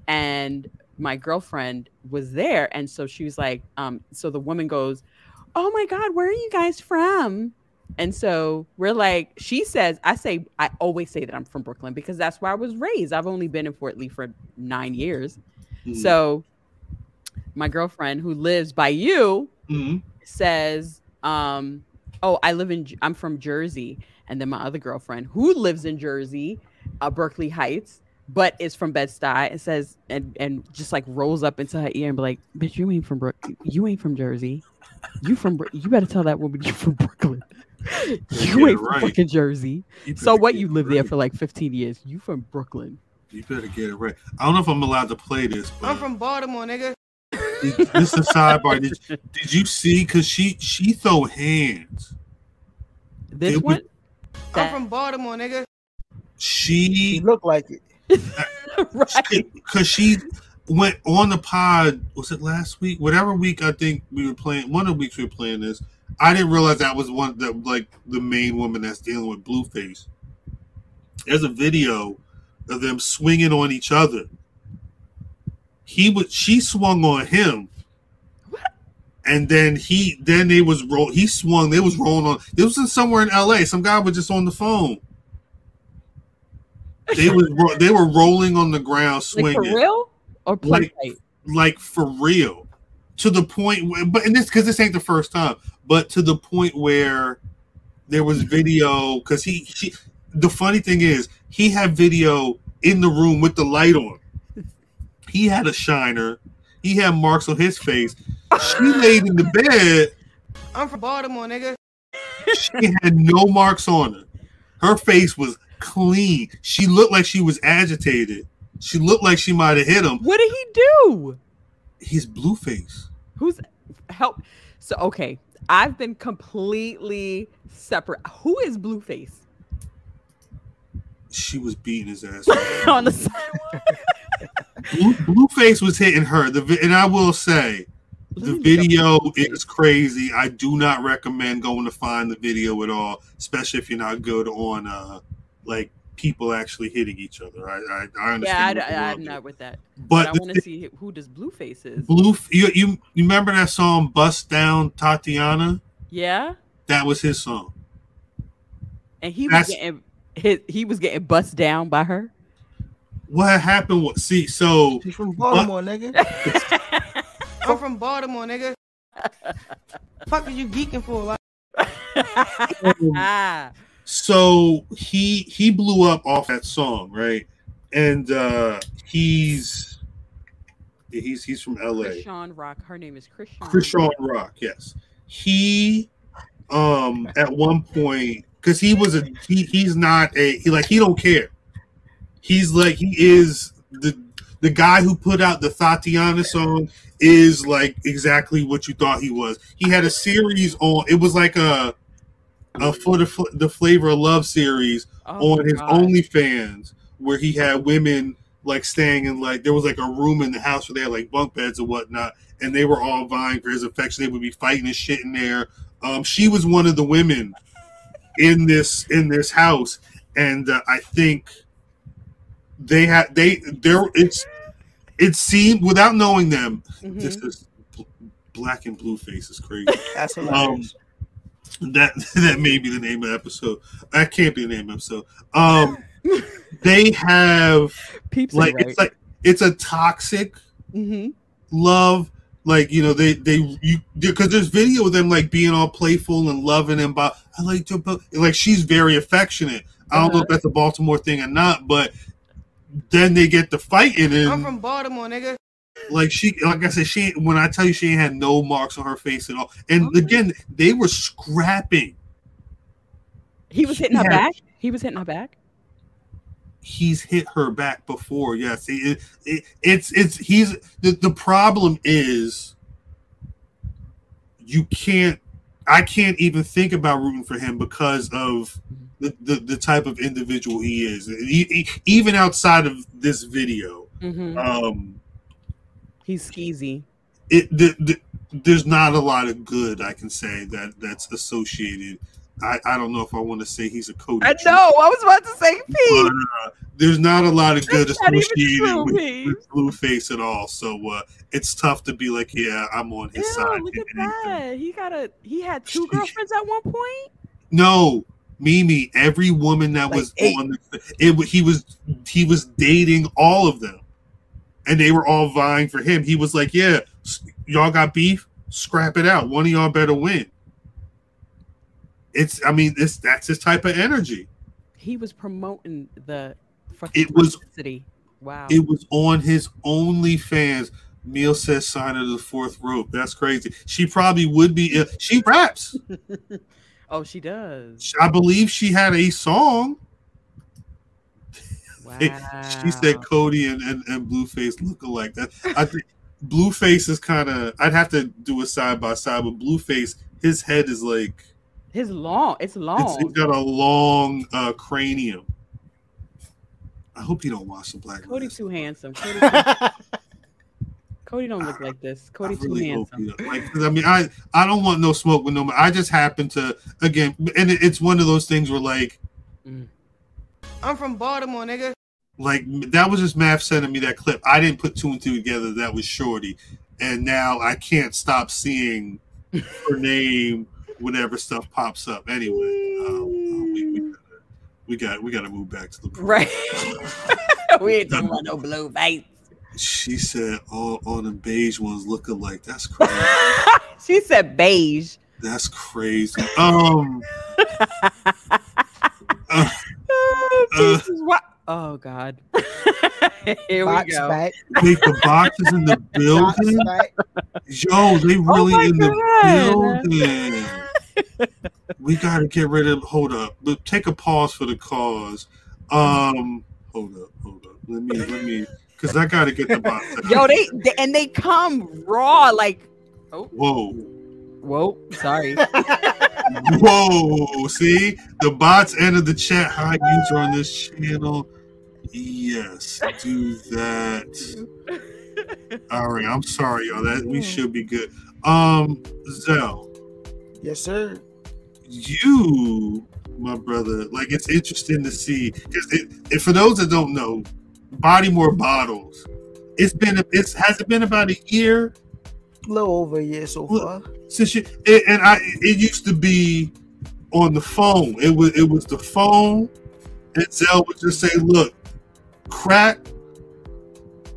and my girlfriend was there and so she was like um so the woman goes oh my god where are you guys from and so we're like she says i say i always say that i'm from brooklyn because that's where i was raised i've only been in fort lee for nine years Mhm. so my girlfriend who lives by you Mhm. says, um, "Oh, I live in. I'm from Jersey." And then my other girlfriend, who lives in Jersey, uh, Berkeley Heights, but is from Bed Stuy, and says, and and just like rolls up into her ear and be like, "Bitch, you ain't from Brook. You ain't from Jersey. You from. Bro- You better tell that woman you from Brooklyn. You it ain't from right. fucking Jersey. So what? You it lived there for like 15 years. You from Brooklyn." You better get it right. I don't know if I'm allowed to play this, but I'm from Baltimore, nigga. This is a sidebar. Did, did you see? Cause she she throw hands. This It one, was- I'm from Baltimore, nigga. He She looked like it. right? because she went on the pod. Was it last week? Whatever week I think we were playing. One of the weeks we were playing this. I didn't realize that was one that like the main woman that's dealing with Blueface. There's a video of them swinging on each other. He would she swung on him. And then he then they was roll he swung, they was rolling on it was in somewhere in LA. Some guy was just on the phone. They was ro- they were rolling on the ground Like swinging for real or play Like- like for real to the point where, but and this because this ain't the first time but to the point where there was video because he she the funny thing is he had video in the room with the light on he had a shiner he had marks on his face she laid in the bed I'm from Baltimore, nigga. she had no marks on her her face was clean she looked like she was agitated she looked like she might have hit him What did he do? his blue face Who's help? So okay, I've been completely separate. Who is Blueface she was beating his ass on the sidewalk? Blue, Blueface was hitting her. The and I will say, the video is crazy. I do not recommend going to find the video at all, especially if you're not good on uh like people actually hitting each other. I I, I Yeah, understand. what I, am not with that. But, But I want to see who does Blueface is. Blue, you, you you remember that song "Bust Down Thotiana"? Yeah, That was his song. and he was getting his, he was getting bust down by her. What happened? Was see? So She's from Baltimore, nigga. I'm from Baltimore, nigga. Fuck are you geeking for? Like, ah, so he he blew up off that song, right? And uh he's he's he's from LA. Chrisean Rock. Her name is Chrisean. Chrisean Rock, yes. He um at one point because he was a he, he's not a he like he don't care. He's like he is the the guy who put out the Thotiana song is like exactly what you thought he was. He had a series on it was like a a for the the flavor of love series Oh on his God. OnlyFans where he had women like staying in like there was like a room in the house where they had like bunk beds and whatnot, and they were all vying for his affection. They would be fighting and shit in there. Um, she was one of the women in this in this house, and uh, I think they had they there it's it seemed without knowing them. Mhm. This is bl- black and blue face is crazy. That's Um, that that may be the name of the episode. That can't be the name of the episode. Um, they have Peeps like right. it's like it's a toxic hmm love. Like you know they they you because there's video of them like being all playful and loving and about I like to bu-" like she's very affectionate. I don't know Uh-huh. if that's a Baltimore thing or not, but then they get to fighting and I'm from Baltimore, nigga. like she like I said she when I tell you she ain't had no marks on her face at all. And Okay. again they were scrapping. He was hitting her Yeah. back. He was hitting her back. he's hit her back before. Yes, it, it, it's it's he's the, the problem is you can't. I can't even think about rooting for him because of mm-hmm. The, the, the type of individual he is. He- he- even outside of this video, hmm um, He's skeezy. it the, the, there's not a lot of good I can say that that's associated. I, I don't know if I want to say he's a coach. I know. I was about to say but, uh, there's not a lot of good That's associated true, with, Pete. with Blueface at all. So uh, it's tough to be like, yeah, I'm on his Yeah, side. look at anything. that. He got a. He had two girlfriends at one point. No, Mimi, every woman that Like was eight. on the, it, he was he was dating all of them, and they were all vying for him. He was like, yeah, y'all got beef, scrap it out. One of y'all better win. It's, I mean, this that's his type of energy. He was promoting the. It was- city. Wow. It was on his OnlyFans. Neil says sign of the fourth rope. That's crazy. She probably would be. uh, She raps. oh, she does. I believe she had a song. It- she said Cody and, and, and Blueface look alike. That I think Blueface is kind of. I'd have to do a side by side, but Blueface, his head is like His long. It's long. it's, he's got a long uh, cranium. I hope you don't watch the Black. Cody too handsome. Cody, too- Cody don't look like this. Cody I too really handsome. you don't. Like, 'cause I mean, I I don't want no smoke with no. I just happen to again, and it, it's one of those things where like I'm from Baltimore, nigga. like that was just Math sending me that clip. I didn't put two and two together. That was Shorty, and now I can't stop seeing her name whenever stuff pops up. Anyway, um, uh, we, we, gotta, we got we got to move back to the Right. we ain't talking about no Blueface. She said all all the beige ones look alike. That's crazy. She said beige. That's crazy. Um. uh, Oh, Uh, what? Oh God. Here Box we go. back. wait, the box is in the building. Yo, they really Oh in God. the building. we gotta get rid of. Hold up, but take a pause for the cause. Um, hold up, hold up. Let me, let me, because I gotta get the box. Yo, they, they and they come raw like. Whoa, Whoa, sorry. whoa! See, the bots entered the chat. High user on this channel. Yes, do that. All right, I'm sorry, y'all. That we should be good. Um, Zell. Yes, sir. you, my brother, like it's interesting to see because it, it, for those that don't know, Bodymore bottles. It's been it's has it been about a year A little over a year so far. since you it, and I it used to be on the phone. It was it was the phone, and Zell would just say, "Look, crack.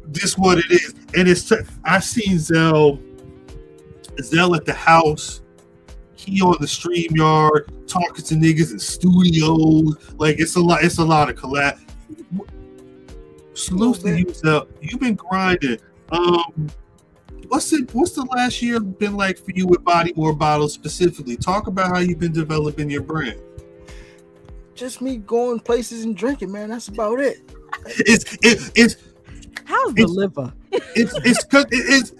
This what it is." And it's I've seen Zell Zell at the house. He on the StreamYard talking to niggas in studios. Like it's a lot. It's a lot of collab. Salute to you, Zell. You've been grinding. Um, what's it? What's the last year been like for you with Bodymore bottles specifically? Talk about how you've been developing your brand. Just me going places and drinking, man. That's about it. It's it, it's How's the liver? it's it's cause it, it's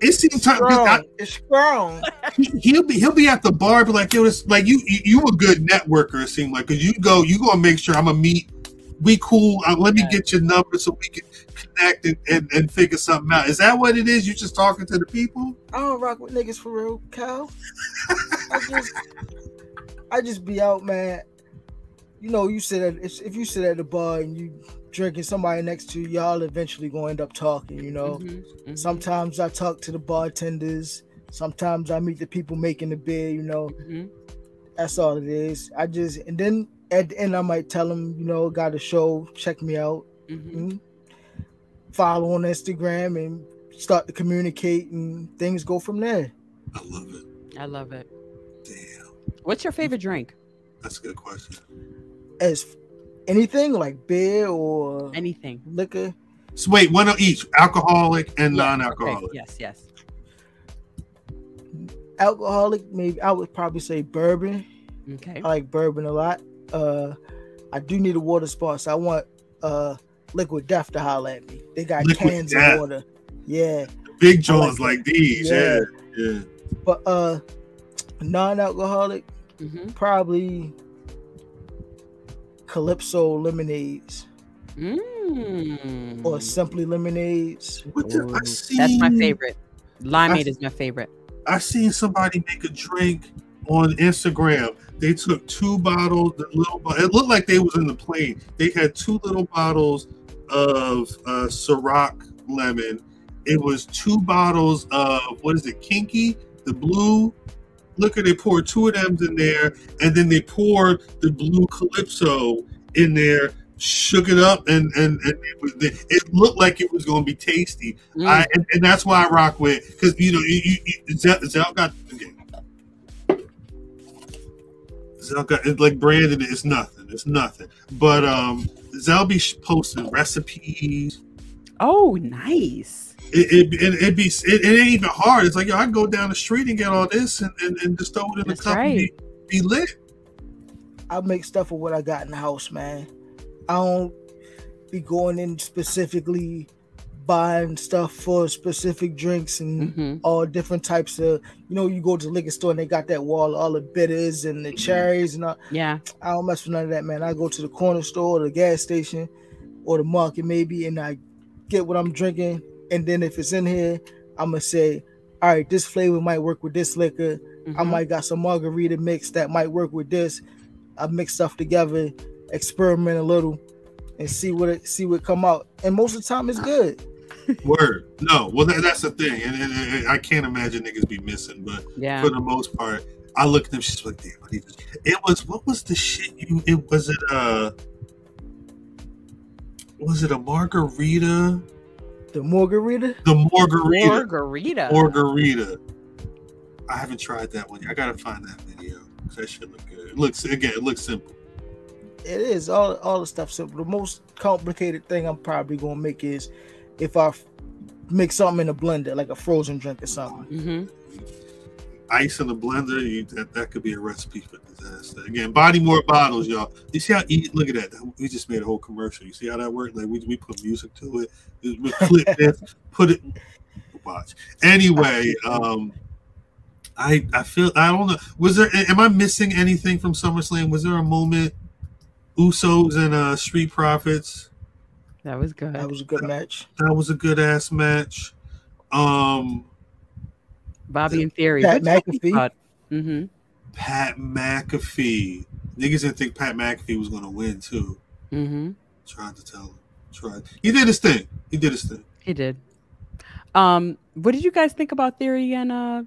it seems time Strong. It's strong. he'll be he'll be at the bar be like yo it's like you you, you a good networker it seemed like because you go you gonna make sure I'm gonna meet we cool uh, let me get your number so we can connect and, and, and figure something out is that what it is you just talking to the people I don't rock with niggas for real, Cal. I just, I just be out, man. You know, you sit at if if you sit at the bar and you drinking, somebody next to you, y'all eventually gonna end up talking. You know, Mm-hmm, sometimes I talk to the bartenders. Sometimes I meet the people making the beer. You know, mm-hmm. that's all it is. I just and then at the end I might tell them, you know, got a show, check me out, Mm-hmm. mm, follow on Instagram, and start to communicate, and things go from there. I love it I love it. damn What's your favorite drink? that's a good question As anything like beer or Anything. liquor, so wait one of each alcoholic and Yeah, non-alcoholic okay, Yes, yes. alcoholic, maybe I would probably say bourbon. Okay. I like bourbon a lot. Uh, I do need a water sponsor. I want uh Liquid Death to holler at me. They got Liquid cans Death. of water. Yeah, big jaws like, these yeah Yeah. yeah but uh, non-alcoholic, Mm-hmm. probably Calypso lemonades Mm. or simply lemonades. what the, I That's my favorite. Limeade I- is my favorite. I seen somebody make a drink on Instagram. They took two bottles, the little. It looked like they was in the plane. They had two little bottles of uh, Ciroc lemon. It was two bottles of what is it, Kinky, the blue liquor. They poured two of them in there, and then they poured the blue Calypso in there. Shook it up, and and, and it, was, it looked like it was going to be tasty. Mm. I and, and that's why I rock with because you know you, you, Zell got Zell like Brandon. It's nothing. It's nothing. But um, Zell be sh- posting recipes. Oh, nice. It it it, it be it, it ain't even hard. It's like yo, I can go down the street and get all this and, and, and just throw it in That's the cup and be, be lit. I make stuff with what I got in the house, man. I don't be going in specifically buying stuff for specific drinks and Mhm. all different types of you know you go to the liquor store and they got that wall of all the bitters and the cherries and all, Yeah. I don't mess with none of that man. I go to the corner store or the gas station or the market maybe and I get what I'm drinking. And then if it's in here I'm gonna say all right this flavor might work with this liquor. I Mhm. might got some margarita mix that might work with this. I mix stuff together experiment a little and see what it see what come out. And most of the time it's good Word. No. Well, that, that's the thing, and, and, and I can't imagine niggas be missing, but Yeah. for the most part, I look at them. She's like, damn, I need. It was what was the shit? You it was it uh was it a margarita? the margarita The margarita. Margarita. Margarita. I haven't tried that one. yet. I gotta find that video. 'cause That should look good. It looks again. It looks simple. it is all all the stuff simple the most complicated thing I'm probably gonna make is if I f- mix something in a blender like a frozen drink or something hmm Ice in the blender. You, that that could be a recipe for disaster. Again, body more bottles, y'all. You see how eat? Look at that. We just made a whole commercial. You see how that worked? Like we, we put music to it. We clip this, put it. Watch. Anyway, um, I I feel I don't know. Was there? Am I missing anything from SummerSlam? Was there a moment? Usos and uh Street Profits. That was good. that was a good match That was a good ass match. Um, Bobby and Theory. Pat McAfee. Mm-hmm. Pat McAfee. Niggas didn't think Pat McAfee was gonna win too. Mm-hmm. Tried to tell him. Tried. He did his thing. He did his thing. He did. Um, what did you guys think about Theory and uh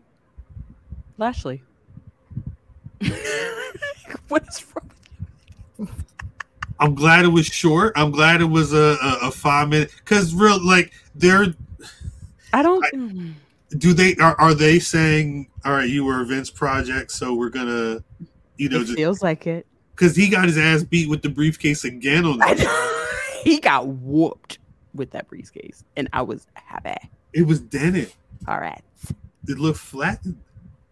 Lashley? what is wrong? I'm glad it was short. I'm glad it was a, a, a five minute because real like they're I don't. I- do they are, are they saying all right you were a Vince project so we're gonna you know it just feels like it. because he got his ass beat with the briefcase again on that. he got whooped with that briefcase, and I was happy. It was dented. All right. It looked flattened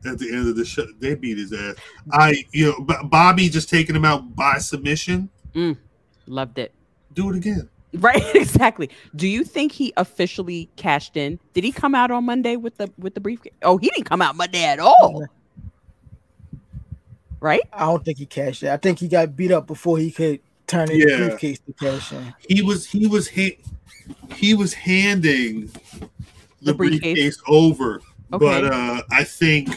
at the end of the show. They beat his ass. I you know Bobby just taking him out by submission. Loved it. Do it again. Right, exactly. Do you think he officially cashed in? Did he come out on Monday with the with the briefcase? Oh, he didn't come out Monday at all. Right? I don't think he cashed it I think he got beat up before he could turn in Yeah. the briefcase to cash in He was he was ha- he was handing the, The briefcase? briefcase over, but uh I think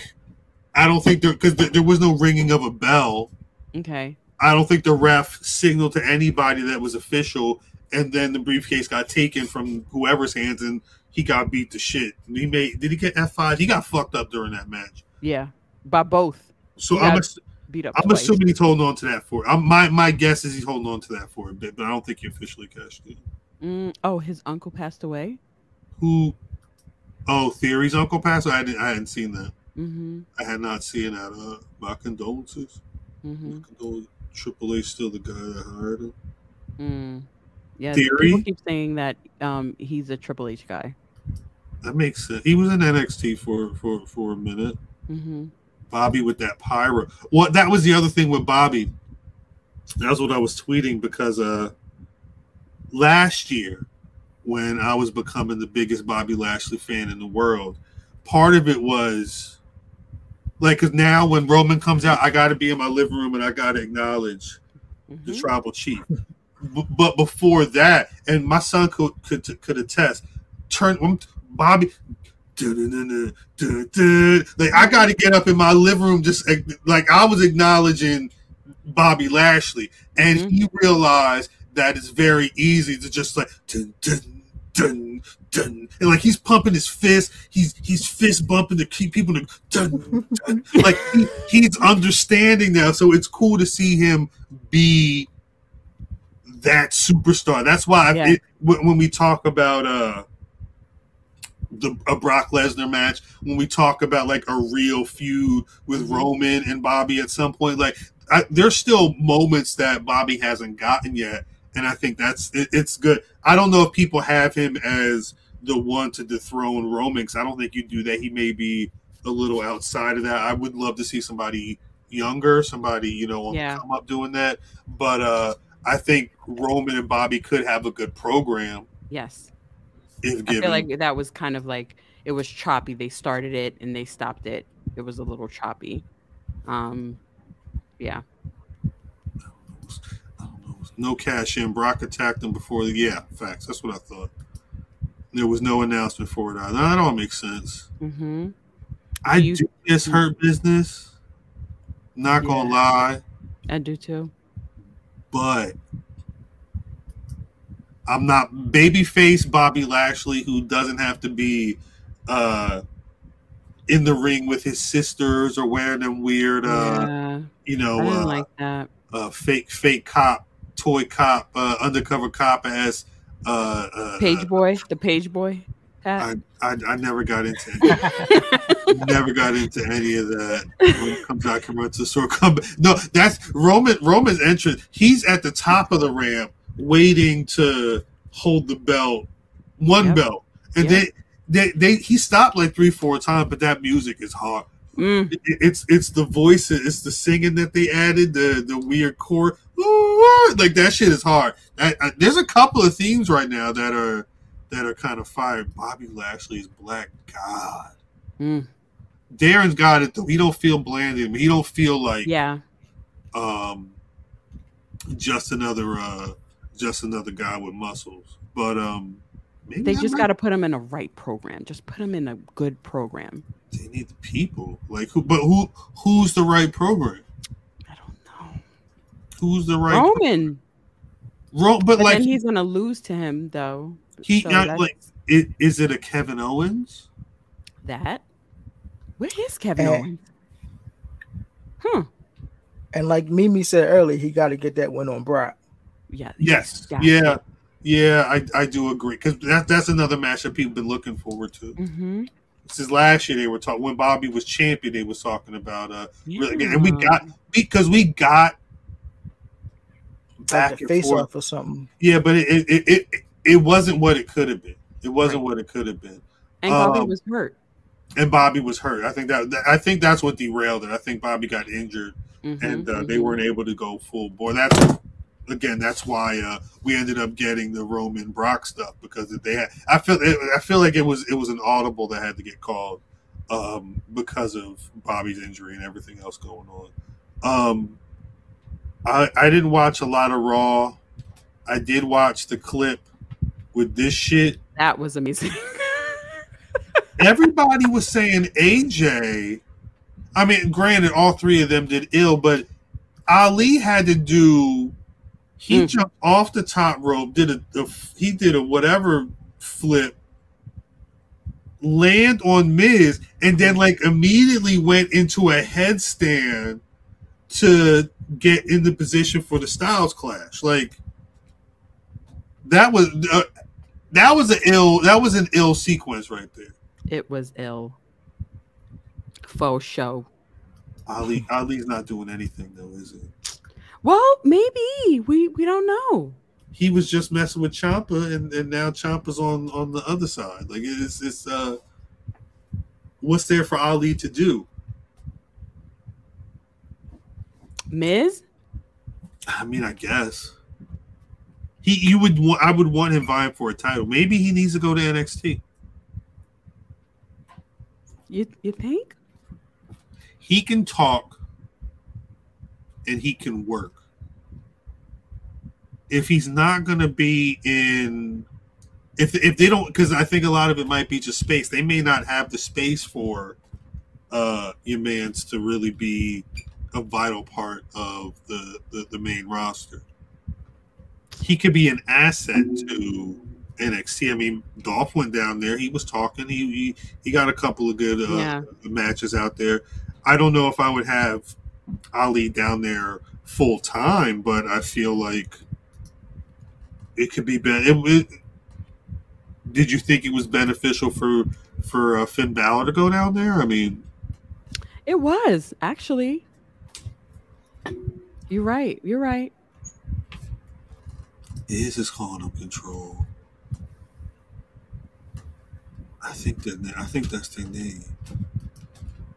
I don't think there because there, there was no ringing of a bell. Okay. I don't think the ref signaled to anybody that was official, and then the briefcase got taken from whoever's hands, and he got beat to shit. He made did he get F five? He got fucked up during that match. Yeah. By both. So He I'm ass- beat up. I'm twice. assuming he's holding on to that for. I'm, my my guess is he's holding on to that for a bit, but I don't think he officially cashed in. Mm, oh, his uncle passed away. Who? Oh, Theory's uncle passed. I didn't. I hadn't seen that. Mm-hmm. I had not seen that. Uh, my condolences. Mm-hmm. My condolences. Triple H still the guy that hired him. Mm. Yeah. Theory? People keep saying that um he's a Triple H guy. That makes sense. He was in NXT for for for a minute. Mm-hmm. Bobby with that pyro. What that was the other thing with Bobby. That was what I was tweeting because uh last year when I was becoming the biggest Bobby Lashley fan in the world, part of it was like cause now when Roman comes out, I gotta be in my living room and I gotta acknowledge the Mhm. tribal chief. B- but before that, and my son could could, could attest, turn um, Bobby. Like I got to get up in my living room, just like I was acknowledging Bobby Lashley, and Mhm. he realized that it's very easy to just like dun, dun, dun, dun. and like he's pumping his fist, he's he's fist bumping to keep people to dun, dun. like he, he's understanding now. So it's cool to see him be that superstar. That's why Yeah. it, when, when we talk about uh the a Brock Lesnar match, when we talk about like a real feud with Mhm. Roman and Bobby at some point, like I, there's still moments that Bobby hasn't gotten yet, and I think that's it, it's good. I don't know if people have him as the one to dethrone Roman, 'cause I don't think you do that. He may be a little outside of that. I would love to see somebody younger, somebody you know on Yeah. come up doing that. But uh I think Roman and Bobby could have a good program Yes. if I feel like that was kind of like it was choppy. They started it and they stopped it. It was a little choppy. Um yeah. no cash in. Brock attacked him before the yeah, facts. That's what I thought. There was no announcement for it. either. That all makes sense. Mm-hmm. I You- do miss Hurt Business. Not gonna lie, I do too. but I'm not babyface Bobby Lashley, who doesn't have to be uh, in the ring with his sisters or wearing them weird, uh, yeah. you know, uh, like that. uh, fake fake cop, toy cop, uh, undercover cop as uh, uh, Page boy, the page boy. I, I I never got into any, never got into any of that. When it comes out, come out to sort come. No, that's Roman. Roman's entrance. He's at the top of the ramp, waiting to hold the belt, one Yep. belt, and Yep. they, they they he stopped like three four times, but that music is hard. Mm, It- it's it's the voices, it's the singing that they added, the the weird chord, like that shit is hard. I, I, there's a couple of themes right now that are that are kind of fired. Bobby Lashley's Black God. mm, Darren's got it though. He don't feel blanded. He don't feel like yeah. um just another uh just another guy with muscles. But um maybe They just might- got to put him in a right program. Just put him in a good program. they need the people. Like who but who who's the right program? I don't know. Who's the right Roman. Ro- but, But like then he's gonna lose to him though. He So not like it, is it a Kevin Owens? that. Where is Kevin Eh. Owens? Hmm. And like Mimi said earlier, he got to get that win on Brock. Yeah. Yes. got Yeah. Yeah, I, I do agree because that, that's another match that people been looking forward to. Mm-hmm. Since last year, they were talking when Bobby was champion. They was talking about uh, really, and we got because we got back Like a and face forth. off or something. Yeah, but it it, it it it wasn't what it could have been. It wasn't what it could have been. And Bobby Um, was hurt. And Bobby was hurt. I think that that- I think that's what derailed it. I think Bobby got injured Mhm, and uh, they mhm. weren't able to go full bore. That's again, that's why uh, we ended up getting the Roman Brock stuff because they had. I feel I feel like it was it was an audible that had to get called um, because of Bobby's injury and everything else going on. Um, I I didn't watch a lot of Raw. I did watch the clip with this shit. That was amazing. Everybody was saying AJ. I mean, granted, all three of them did ill, but Ali had to do. He Mm. jumped off the top rope, did a, a he did a whatever flip, land on Miz, and then like immediately went into a headstand to get in the position for the Styles clash. Like that was uh, that was an ill that was an ill sequence right there. it was ill. Faux show. Ali Ali's not doing anything though, is it? Well, maybe we we don't know. He was just messing with Ciampa, and, and now Ciampa's on on the other side. Like it's it's uh, what's there for Ali to do? Miz. I mean, I guess he you would want I would want him vying for a title. Maybe he needs to go to NXT. You you think? He can talk, and he can work. If he's not going to be in, if if they don't, because I think a lot of it might be just space. They may not have the space for uh your man's to really be a vital part of the the, the main roster. He could be an asset to NXT. I mean, Dolph went down there. He was talking. He he, he got a couple of good uh, Yeah. matches out there. I don't know if I would have Ali down there full time, but I feel like it could be better. Did you think it was beneficial for for uh, Finn Balor to go down there? I mean, It was actually. You're right. You're right. is his calling up control? I think that I think that's their name.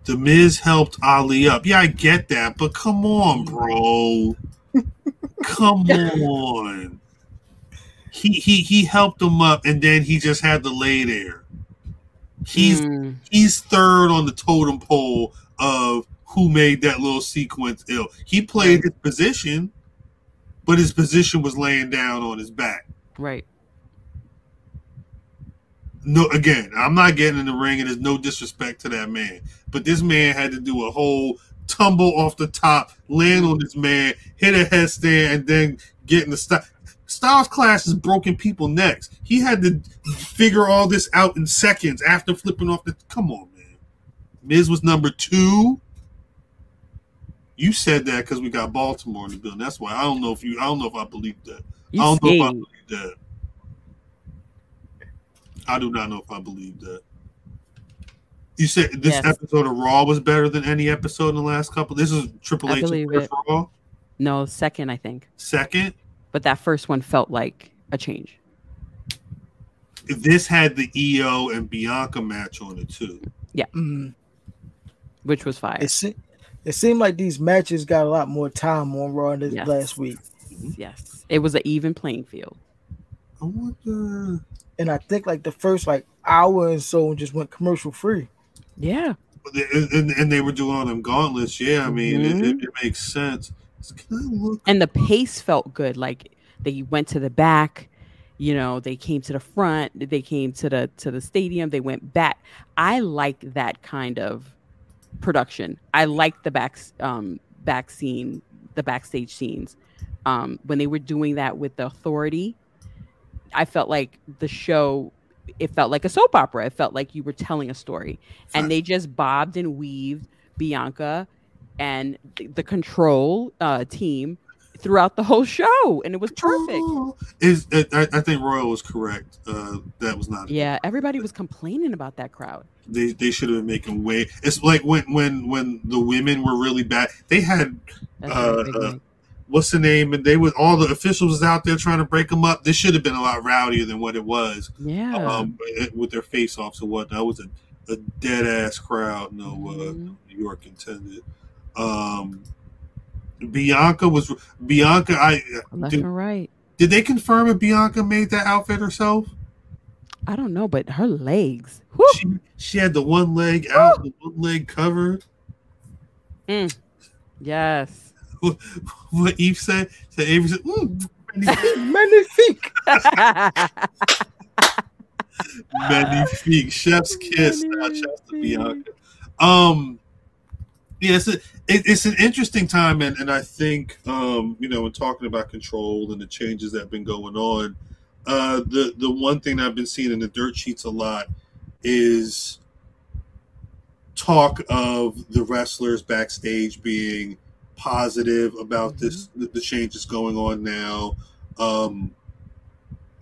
The Miz helped Ali up. Yeah, I get that, but come on, bro. Come on. He he he helped him up, and then he just had to lay there. He's Mm, he's third on the totem pole of who made that little sequence ill. He played his position, but his position was laying down on his back. right. No, again, I'm not getting in the ring, and there's no disrespect to that man, but this man had to do a whole tumble off the top, land on this man, hit a headstand, and then get in the style. Styles Clash is broken people necks. He had to figure all this out in seconds after flipping off the. Come on, man. Miz was number two. You said that because we got Baltimore in the building. That's why I don't know if you. I don't know if I believe that. You I don't know if I believe that. I do not know if I believe that. You said this Yes. episode of Raw was better than any episode in the last couple. This is Triple I H believe first. Raw. No, second, I think. Second, But that first one felt like a change. this had the Iyo and Bianca match on it too. Mm. which was fire. It, se- it seemed like these matches got a lot more time on Raw this Yes. last week. Yes, it was an even playing field. I wonder. And I think like the first like hour and so just went commercial free. Yeah, And, and, and they were doing all them gauntlets. Yeah, I mean, it, Mm-hmm. it, it makes sense. Look? and the pace felt good. Like they went to the back, you know, they came to the front, they came to the to the stadium, they went back. I like that kind of production. I liked the back um back scene, the backstage scenes. Um when they were doing that with the authority, I felt like the show it felt like a soap opera. It felt like you were telling a story. And they just bobbed and weaved Bianca and the control uh, team throughout the whole show, and it was perfect. Oh, Is I, I think Royal was correct. Uh, that was not. Yeah, everybody was complaining about that crowd. They they should have been making way. It's like when when when the women were really bad. They had uh, uh, what's the name? And they was all the officials was out there trying to break them up. This should have been a lot rowdier than what it was. yeah, Um, with their face offs and whatnot. It was a, a dead ass crowd. No, uh, Mhm. New York intended. Um, Bianca was Bianca. I left did, and right. did they confirm if Bianca made that outfit herself? I don't know, but her legs. She she had the one leg out, the one leg covered. yes. What Eve said, said Avery said, "Mm, Magnifique. magnifique, chef's kiss." Now, shouts to Bianca. Um, yeah, it's, a, it, it's an interesting time, and, and I think um, you know, in talking about control and the changes that have been going on, uh, the the one thing I've been seeing in the dirt sheets a lot is talk of the wrestlers backstage being positive about this the, the changes going on now. Um,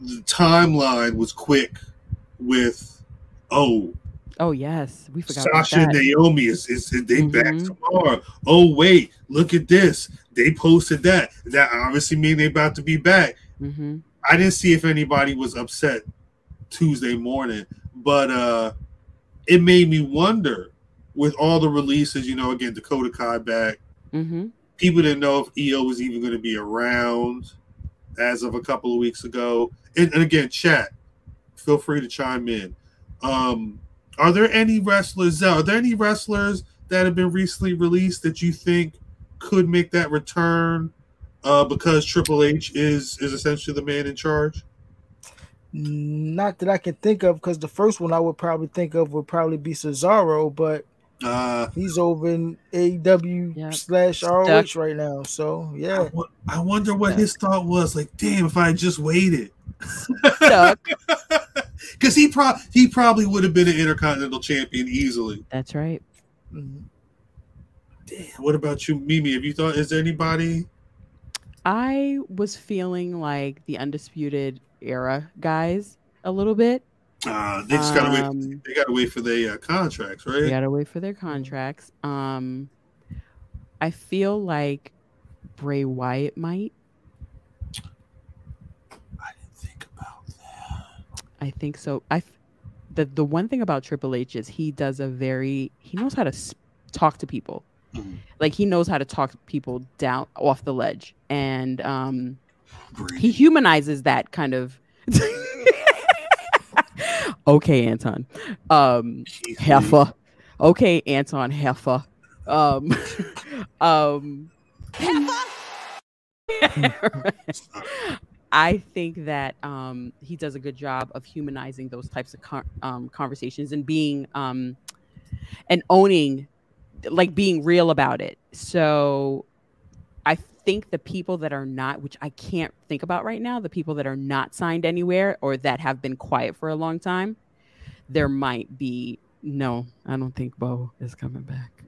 the timeline was quick with oh Oh yes, we forgot about Sasha and. Naomi is, is they back Mhm. tomorrow. Oh wait, look at this. They posted that. That obviously mean they about to be back. hmm I didn't see if anybody was upset Tuesday morning, but uh it made me wonder with all the releases, you know, again, Dakota Kai back. hmm People didn't know if Iyo was even going to be around as of a couple of weeks ago. And, and again, chat, feel free to chime in. Um, are there any wrestlers? Are there any wrestlers that have been recently released that you think could make that return uh, because Triple H is is essentially the man in charge? Not that I can think of, because the first one I would probably think of would probably be Cesaro, but Uh, he's over in AEW Yep. slash Stuck. ROH right now. So yeah, wo- I wonder what his thought was. Like, damn, if I had just waited, Stuck. because he pro he probably would have been an Intercontinental Champion easily. That's right. Mhm. Damn, what about you, Mimi? Have you thought? Is there anybody? I was feeling like the undisputed era guys a little bit. Uh, they just gotta wait. Um, They gotta wait for their uh, contracts, right? They gotta wait for their contracts. Um, I feel like Bray Wyatt might. I didn't think about that. I think so. I f- the the one thing about Triple H is he does a very he knows how to talk to people. Mhm. Like he knows how to talk people down off the ledge, and um, Great. he humanizes that kind of. okay, Anton. Um, Keith heifer. Okay, Anton heifer. Um, um, I think that um, he does a good job of humanizing those types of con- um, conversations and being um, and owning, like being real about it. So I think the people that are not, which I can't think about right now, the people that are not signed anywhere or that have been quiet for a long time, there might be no. I don't think Bo is coming back.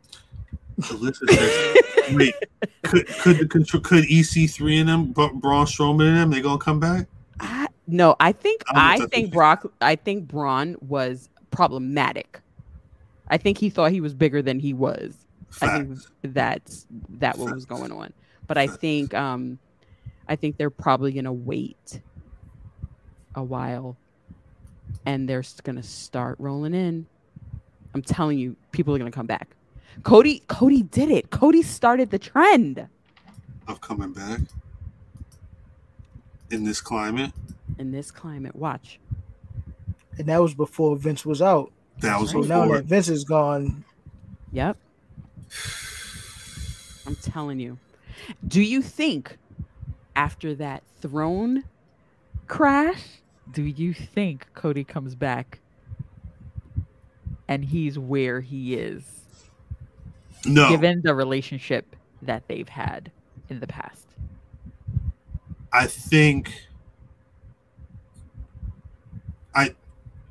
Says, wait, could could control could EC3 and them, Bra- Braun Strowman and them, they gonna come back? I, no, I think I I think. Brock. I think Braun was problematic. I think he thought he was bigger than he was. I think that's that what was going on. But I think um I think they're probably gonna wait a while and they're gonna start rolling in. I'm telling you, people are gonna come back. Cody Cody did it. Cody started the trend Of coming back in this climate. in this climate. Watch. and that was before Vince was out. That was So now that Vince is gone, Yep. I'm telling you. Do you think after that throne crash, do you think Cody comes back and he's where he is, No, given the relationship that they've had in the past? I think I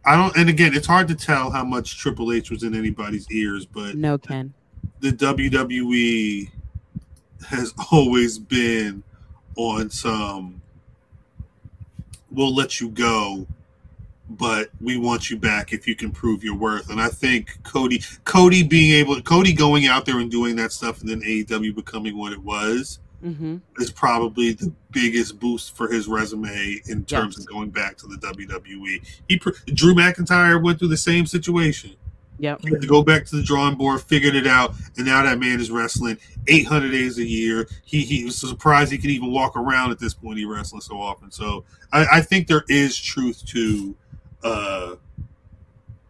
I don't and again it's hard to tell how much Triple H was in anybody's ears, but No, Ken. the WWE has always been on some we'll let you go but we want you back if you can prove your worth and i think cody cody being able cody going out there and doing that stuff and then aew becoming what it was Mm-hmm. is probably the biggest boost for his resume in terms Yes. of going back to the WWE. He Drew McIntyre went through the same situation. Yep. Had to go back to the drawing board, figured it out, and now that man is wrestling 800 days a year. He he was surprised he could even walk around at this point. He wrestling so often. So I, I think there is truth to uh,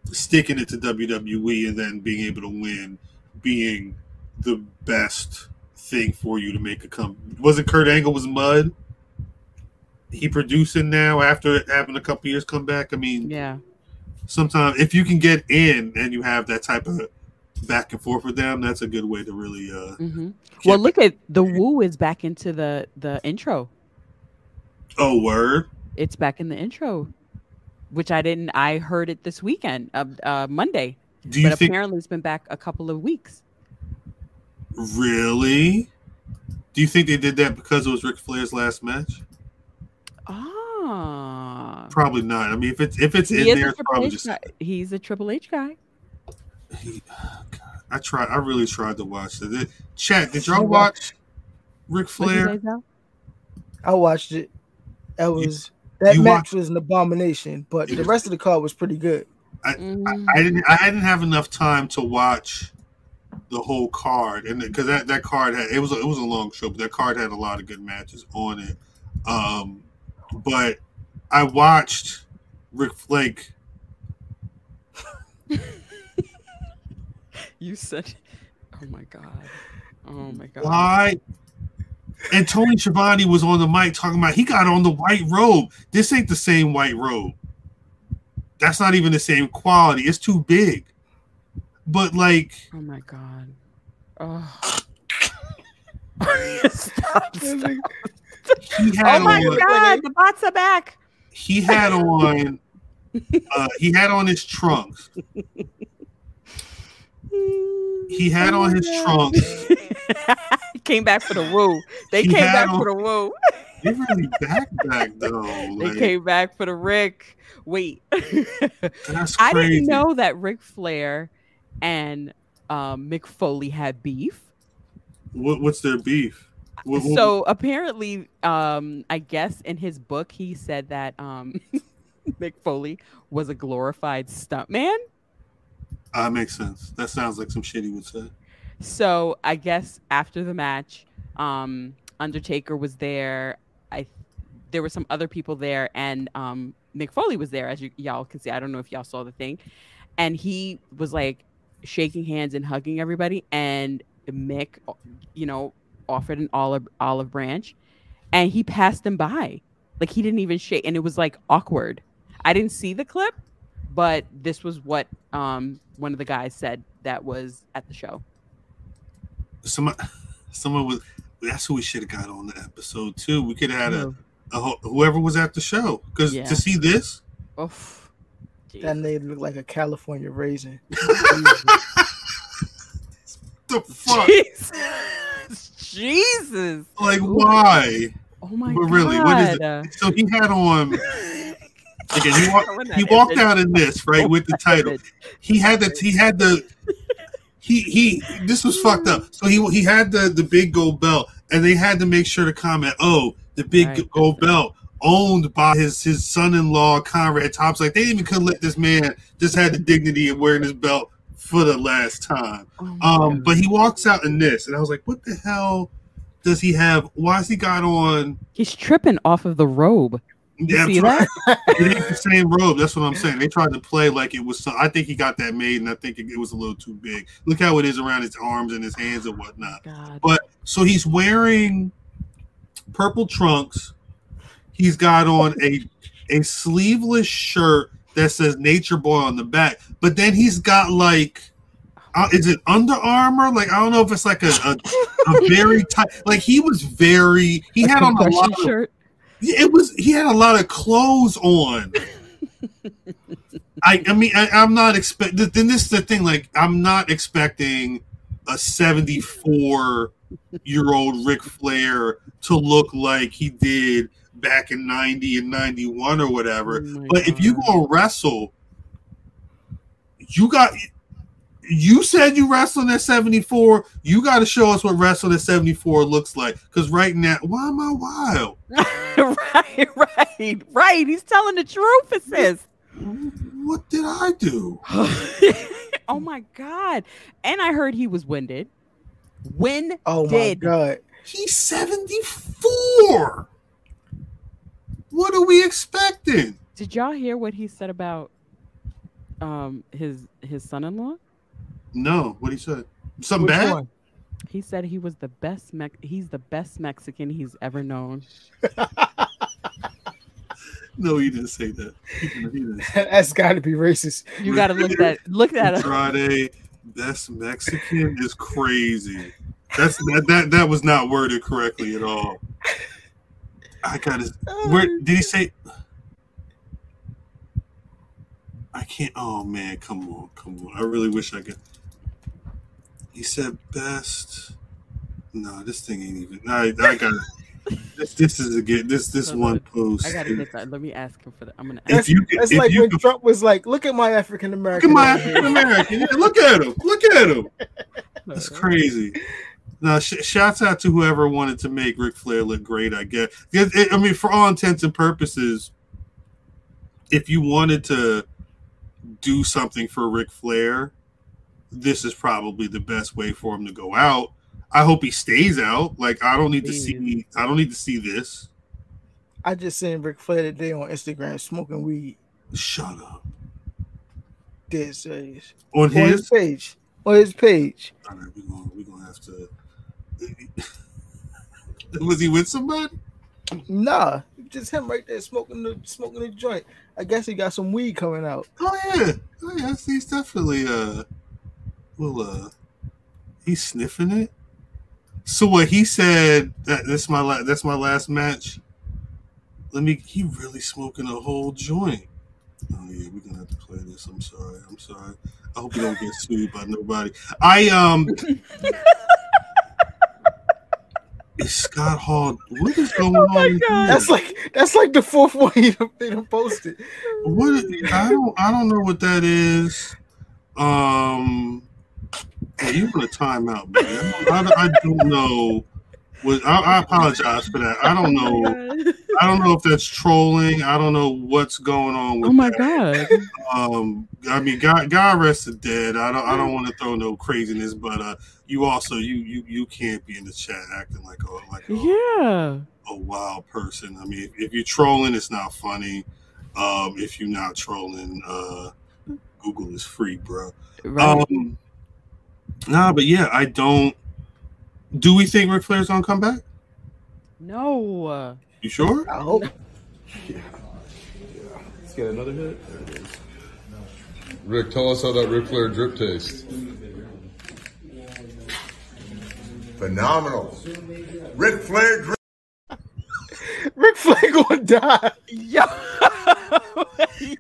sticking it to WWE and then being able to win, being the best thing for you to make a come. Wasn't Kurt Angle was Mud? He producing now after having a couple years come back. I mean, Yeah. sometimes if you can get in and you have that type of back and forth with them, that's a good way to really uh Mm-hmm. Well, look at the Woo is back into the the intro. Oh word. It's back in the intro, which I didn't. I heard it this weekend, uh, uh, Monday. Do you but think apparently it's been back a couple of weeks. really? Do you think they did that because it was Ric Flair's last match? Ah, Probably not. I mean, if it's if it's he in there, it's probably H just. guy. He's a Triple H guy. He, God, I tried. I really tried to watch it. Chat. Did y'all watch Ric Flair? I watched it. That was that you match watched- was an abomination, but the rest of the card was pretty good. Mm, I didn't. I didn't have enough time to watch the whole card, and because that, that card had it was a, it was a long show, but that card had a lot of good matches on it. Um, but I watched Rick Flake. you said, "Oh my god, oh my god." Why? And Tony Schiavone was on the mic talking about he got on the white robe. This ain't the same white robe. That's not even the same quality. It's too big. But like, Oh my god. Oh. stop, stop. Oh my on, god, the bots are back. he had on uh, he had on his trunks. He had on his trunks. He came back for the woo. They He came back on- for the woo. They really back back though. They came back for the Rick. Wait. that's I didn't know that Ric Flair and um, Mick Foley had beef. What, what's their beef? What- what- So apparently, um, I guess in his book, he said that um, Mick Foley was a glorified stuntman. Uh, makes sense. That sounds like some shit he would say. So I guess after the match, um, Undertaker was there. I there were some other people there, and um, Mick Foley was there, as you, y'all can see. I don't know if y'all saw the thing, and he was like shaking hands and hugging everybody, and Mick, you know, offered an olive olive branch, and he passed them by, like he didn't even shake, and it was like awkward. I didn't see the clip, but this was what um one of the guys said that was at the show. Someone, someone was. That's who we should have got on the episode too. We could have had a, a whoever was at the show because Yeah. to see this, Oof. That nigga look like a California raisin. the fuck, Jesus. Jesus. like why? Oh my But god. really, what is it? So he had on. Again, he, wa- he walked out in this right with the title. He had the he had the he he. This was fucked up. So he he had the the big gold belt, and they had to make sure to comment. Oh, the big Right. gold belt owned by his his son-in-law Conrad Thompson. Like they didn't even could let this man just had the dignity of wearing his belt for the last time. Oh Um, God. but he walks out in this, and I was like, what the hell does he have? Why has he got on? he's tripping off of the robe. You Yeah, see that's that? it ain't the same robe. That's what I'm saying. They tried to play like it was. Some, I think he got that made, and I think it, it was a little too big. Look how it is around his arms and his hands and whatnot. God. But so he's wearing purple trunks. He's got on a a sleeveless shirt that says Nature Boy on the back. But then he's got like. Uh, is it Under Armour? Like I don't know if it's like a, a, a very tight. Like he was very. He had on a lot of shirt. It was he had a lot of clothes on. I I mean I, I'm not expect then this is the thing like I'm not expecting a 74 year old Ric Flair to look like he did back in 90 and 91 or whatever. Oh but if you God. go wrestle, you got you said you wrestling at 74. You got to show us what wrestling at 74 looks like. Because right now, why am I wild? right, right, right. He's telling the truth, it says. What did I do? oh my god. And I heard he was winded. When Oh my did god. He's 74. What are we expecting? did y'all hear what he said about um his his son-in-law? No, what he said. Something Which bad? one? He said he was the best Mex- he's the best Mexican he's ever known. No, he didn't say that. He didn't, he didn't. That's got to be racist. You got to look that look that up. Friday, best Mexican is crazy. That's that, that that was not worded correctly at all. I gotta where uh, did he say I can't oh man, come on, come on. I really wish I could he said best no, this thing ain't even I I got this this is again this this Hold one on. post I gotta get that. Let me ask him for that. I'm gonna If ask you could- That's if like you when could- Trump was like, "Look at my African American. Look at American." my African American. Yeah, look at him. Look at him. That's crazy. Now, sh- shouts out to whoever wanted to make Ric Flair look great. I guess. It- it- I mean, for all intents and purposes, if you wanted to do something for Ric Flair, this is probably the best way for him to go out. I hope he stays out. Like, I don't need to see. I don't need to see this. I just seen Ric Flair today on Instagram smoking weed. Shut up. Dead serious. On On his his, page. On his page. all right, we're gonna we're gonna have to. Was he with somebody? Nah, just him right there smoking the smoking the joint. I guess he got some weed coming out. Oh yeah, oh yeah. He's definitely uh, well uh, he's sniffing it. So what he said that that's my la- that's my last match. Let me. He really smoking a whole joint. Oh yeah, we're gonna have to play this. I'm sorry. I'm sorry. I hope you don't get sued by nobody. I um. Is Scott Hall? What is going on? That's like that's like the fourth one he done, they done posted. What I don't I don't know what that is. Um, yeah, you want a timeout, man? I, don't- I don't know was I, I apologize for that. I don't know. I don't know if that's trolling. I don't know what's going on with Oh my that. god. Um, I mean, God, God rest the dead. I don't, I don't want to throw no craziness, but uh, you also, you, you, you can't be in the chat acting like a, like a, Yeah. a wild person. I mean, if, if you're trolling, it's not funny. Um, if you're not trolling, uh, Google is free, bro. Right. Um, nah, but yeah, I don't. Do we think Ric Flair's gonna come back? no. You sure? I hope. Let's get another hit. There it is. Rick, tell us how that Ric Flair drip tastes. Phenomenal. Ric Flair drip. Ric Flair gonna die. Yo.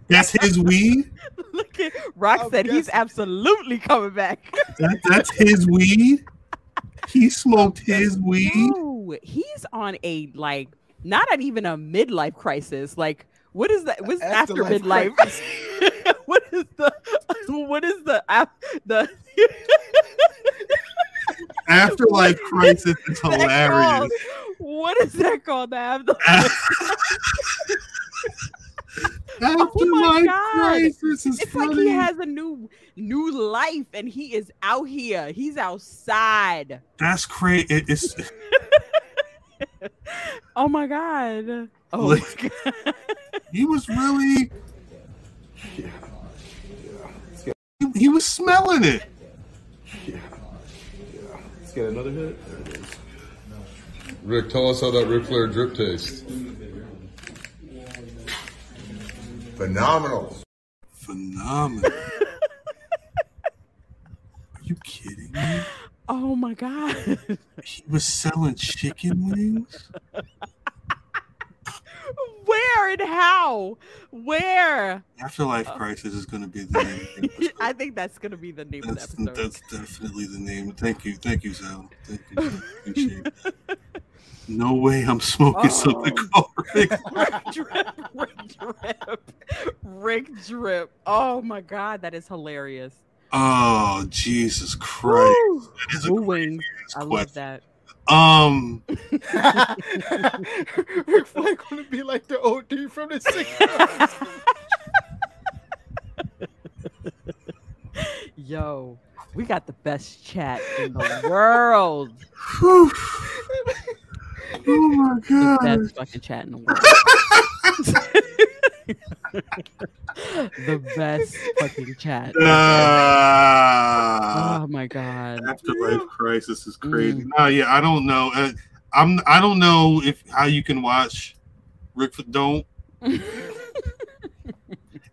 That's his weed. Look at Rock I'm said he's absolutely coming back. That, that's his weed. He smoked his weed. No, he's on a like not an even a midlife crisis. Like what is that? What's after Afterlife midlife? what is the what is the af- the Afterlife crisis is that hilarious. called? What is that called? The afterlife? Oh Afterlife God. crisis is It's funny. like he has a new new life and he is out here. He's outside. That's crazy. It, it's Oh my god. Oh Like- my god. he was really. yeah, He, he was smelling it. Yeah. yeah. Let's get another hit. There it is. Rick, tell us how that Ric Flair drip tastes. Phenomenal. Phenomenal. Are you kidding me? Oh my god. He was selling chicken wings. Where and how? Where? Afterlife uh, crisis is going to be the name. of the episode. I think that's gonna be the name That's, of the episode. that's definitely the name. Thank you, thank you, Zell. Thank you. Appreciate it. No way I'm smoking something called Rick. Rick drip, Rick drip, Rick drip. Oh my god, that is hilarious. Oh Jesus Christ! Woo! That is a Woo wings. I love that. Um, Ric Flair gonna be like the OD from the 60s. Yo, we got the best chat in the world. Whew. oh my The God! best fucking chat in the world. the best fucking chat. Ah, Oh my god. afterlife crisis is crazy. No, yeah, I don't know. Uh, I'm. I don't know if how you can watch Rick. Don't.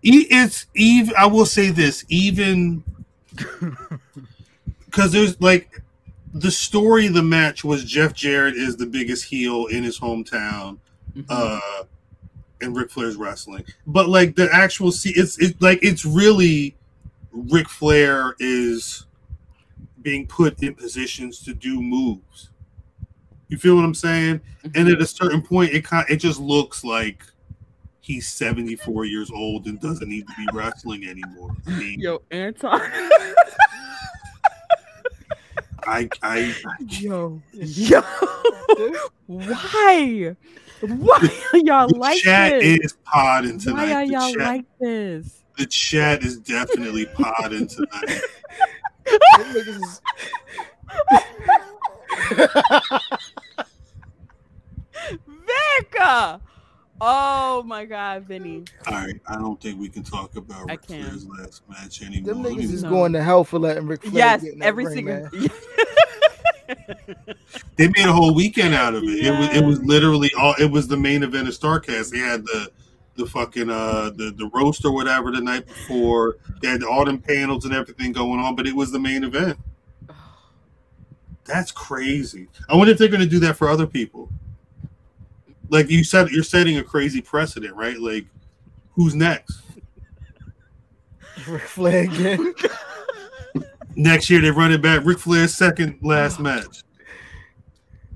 It's even. I will say this. Even because there's like the story of the match was Jeff Jarrett is the biggest heel in his hometown. uh and Ric Flair's wrestling. But like the actual see it's it's like it's really Ric Flair is being put in positions to do moves. You feel what I'm saying? And at a certain point it kind it just looks like he's 74 years old and doesn't need to be wrestling anymore. I mean, Yo, Anton. I I Yo, yo. Why? Why are y'all the like chat this? is podding tonight. Why are the, y'all chat, like this? the chat is definitely podding tonight. Them niggas is- Vic! Oh my God, Vinny. All right, I don't think we can talk about I Ric. Flair's last match anymore. Them Let me- niggas is No. going to hell for letting Ric Flair Yes, get in that every ring, single. man. they made a whole weekend out of it. It was it was literally all. It was the main event of Starcast. They had the the fucking uh the the roast or whatever the night before. They had all them panels and everything going on, but it was the main event. That's crazy. I wonder if they're going to do that for other people. Like you said, you're setting a crazy precedent, right? Like, who's next? Ric Flair again. Next year they run it back. Ric Flair's second last oh. match.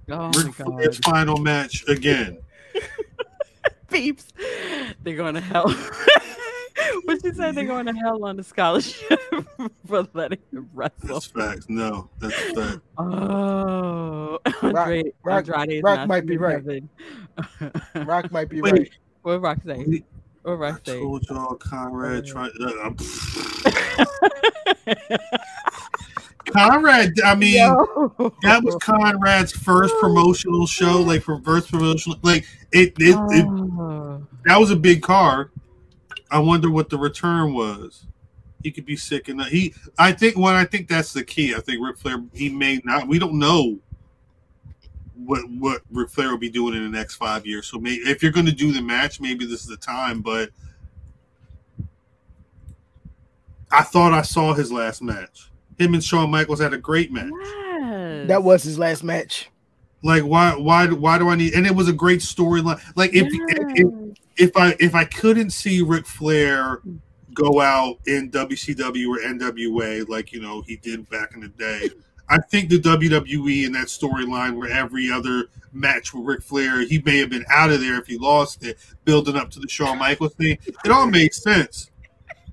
Oh Ric my Flair's God. final match again. Beeps. They're going to hell. but she said they're going to hell on the scholarship for letting him wrestle. That's facts. No, that's a fact. Oh, Rock- Andre, Rock- Andrade Rock might be right. Rock might be Wait. right. What Rock say? Wait, What I Rock say? told y'all Conrad tried. Uh, Conrad, I mean, Yo. that was Conrad's first promotional show, like for first promotional, like it, it, it Oh. that was a big card. I wonder what the return was. He could be sick and he. I think when I think that's the key. I think Ric Flair he may not. We don't know what what Ric Flair will be doing in the next five years. So maybe if you're going to do the match, maybe this is the time. But I thought I saw his last match. Him and Shawn Michaels had a great match. Yes. That was his last match. Like why why why do I need? And it was a great storyline. Like if, if Yes. If I if I couldn't see Ric Flair go out in WCW or NWA like you know he did back in the day, I think the WWE in that storyline where every other match with Ric Flair, he may have been out of there if he lost it, building up to the Shawn Michaels thing. It all made sense.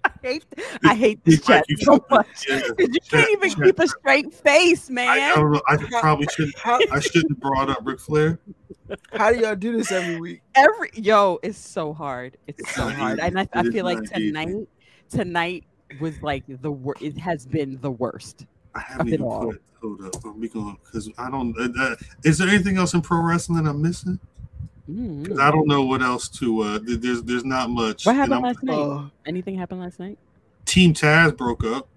I hate, I hate this like chat so much yeah. you can't even chat- keep a straight face, man. I, I don't know. I probably should. How, I shouldn't have brought up Ric Flair. How do y'all do this every week? Every yo, it's so hard. It's so hard, easy. and I, I feel like not easy. tonight, tonight was like the worst. It has been the worst. I haven't even all. put. Hold up, are we going? Because I don't. Uh, uh, is there anything else in pro wrestling that I'm missing? Mm. 'Cause I don't know what else to. Uh, th- there's there's not much. What happened last night? Uh, Anything happened last night? Team Taz broke up.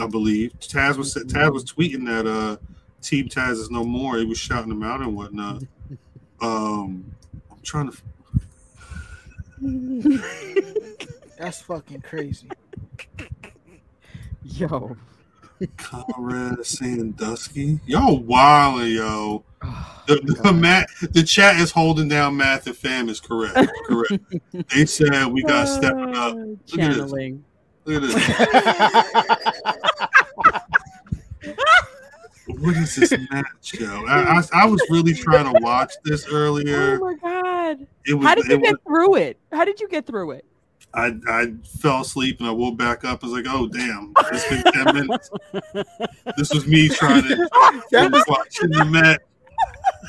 I believe Taz was Taz was tweeting that uh Team Taz is no more. He was shouting them out and whatnot. Um, I'm trying to. that's fucking crazy. Yo, Conrad Sandusky. Y'all wildin', yo. The, the, Matt, the chat is holding down math and fam is correct. Correct. they said we got to step up. Uh, Look at this. Look at this. what is this match, yo? I, I, I was really trying to watch this earlier. Oh my god! It was. How did you it get was through it? How did you get through it? I, I fell asleep and I woke back up. I was like, oh, damn. It's been 10 minutes. This was me trying to That was watching the match.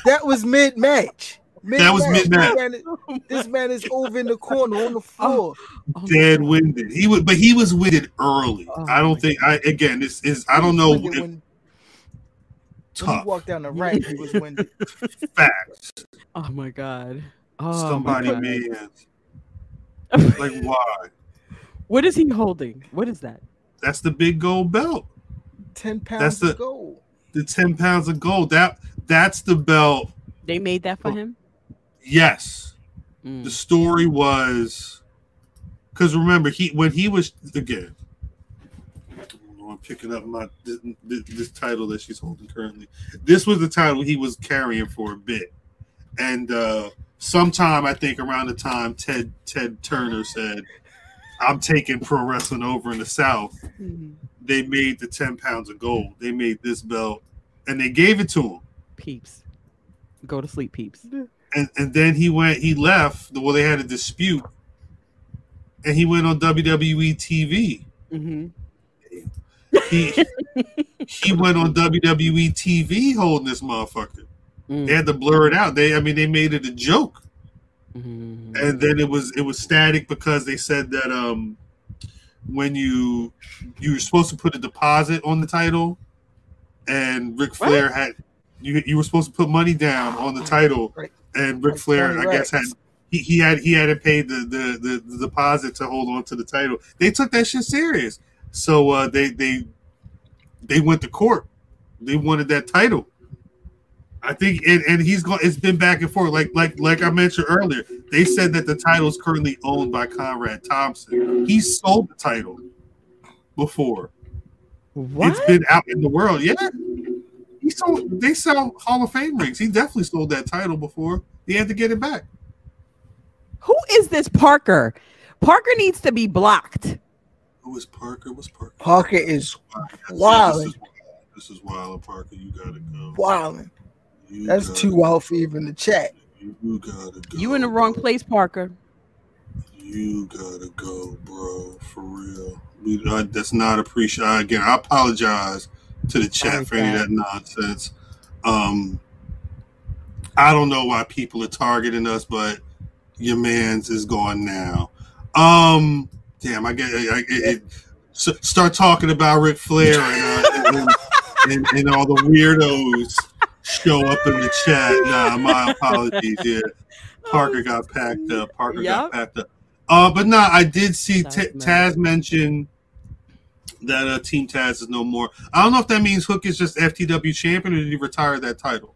that was mid match. That was mid-match. This man is over in the corner on the oh, floor. Oh dead winded. He was, but he was winded early. Oh I don't my think. I again, this is. I don't know. If, when, when he tough walked down the ramp, he was winded. facts. Oh my god! Oh my Somebody God. man. Like why? What is he holding? What is that? That's the big gold belt. Ten pounds That's the- of gold. The ten pounds of gold. That that's the belt. They made that for Oh. him. Yes. Mm. The story was because remember he when he was again. I'm picking up my this, this title that she's holding currently. This was the title he was carrying for a bit, and uh sometime I think around the time Ted Ted Turner said, "I'm taking pro wrestling over in the South." Mhm. They made the ten pounds of gold. They made this belt, and they gave it to him. Peeps, go to sleep, peeps. and and then he went he left well they had a dispute and he went on WWE TV hmm he he went on WWE TV holding this motherfucker they had to blur it out they I mean they made it a joke Mm-hmm. and then it was it was static because they said that um when you you were supposed to put a deposit on the title and Ric Flair had you you were supposed to put money down on the title Right. and Ric Like Flair 20 I guess had he, he had he hadn't paid the, the, the, the deposit to hold on to the title. They took that shit serious. So uh, they they they went to court. They wanted that title. I think and, and he's going it's been back and forth. Like like like I mentioned earlier, they said that the title is currently owned by Conrad Thompson. He sold the title before. What? It's been out in the world. Yeah. He sold they sell Hall of Fame rings. He definitely sold that title before. He had to get it back. Who is this Parker? Parker needs to be blocked. Who is Parker? What's Parker? Parker is This wilding, this is wild, Parker. You gotta go. wilding. You That's gotta- too wild for even the chat. You gotta go. You in the wrong bro. place, Parker. You You gotta go, bro. For real. We, uh, that's not appreciated. Again, I apologize to the chat Sorry, for any of that nonsense. Um, I don't know why people are targeting us, but your man's is gone now. Um, damn, I get. I, it, it, s- start talking about Ric Flair and, uh, and, and, and all the weirdos show up in the chat. Nah, my apologies. Yeah, Parker got packed up. Parker Yup. got packed up. Uh, but nah, I did see T- Taz Taz mention that uh, Team Taz is no more. I don't know if that means Hook is just FTW champion or did he retire that title?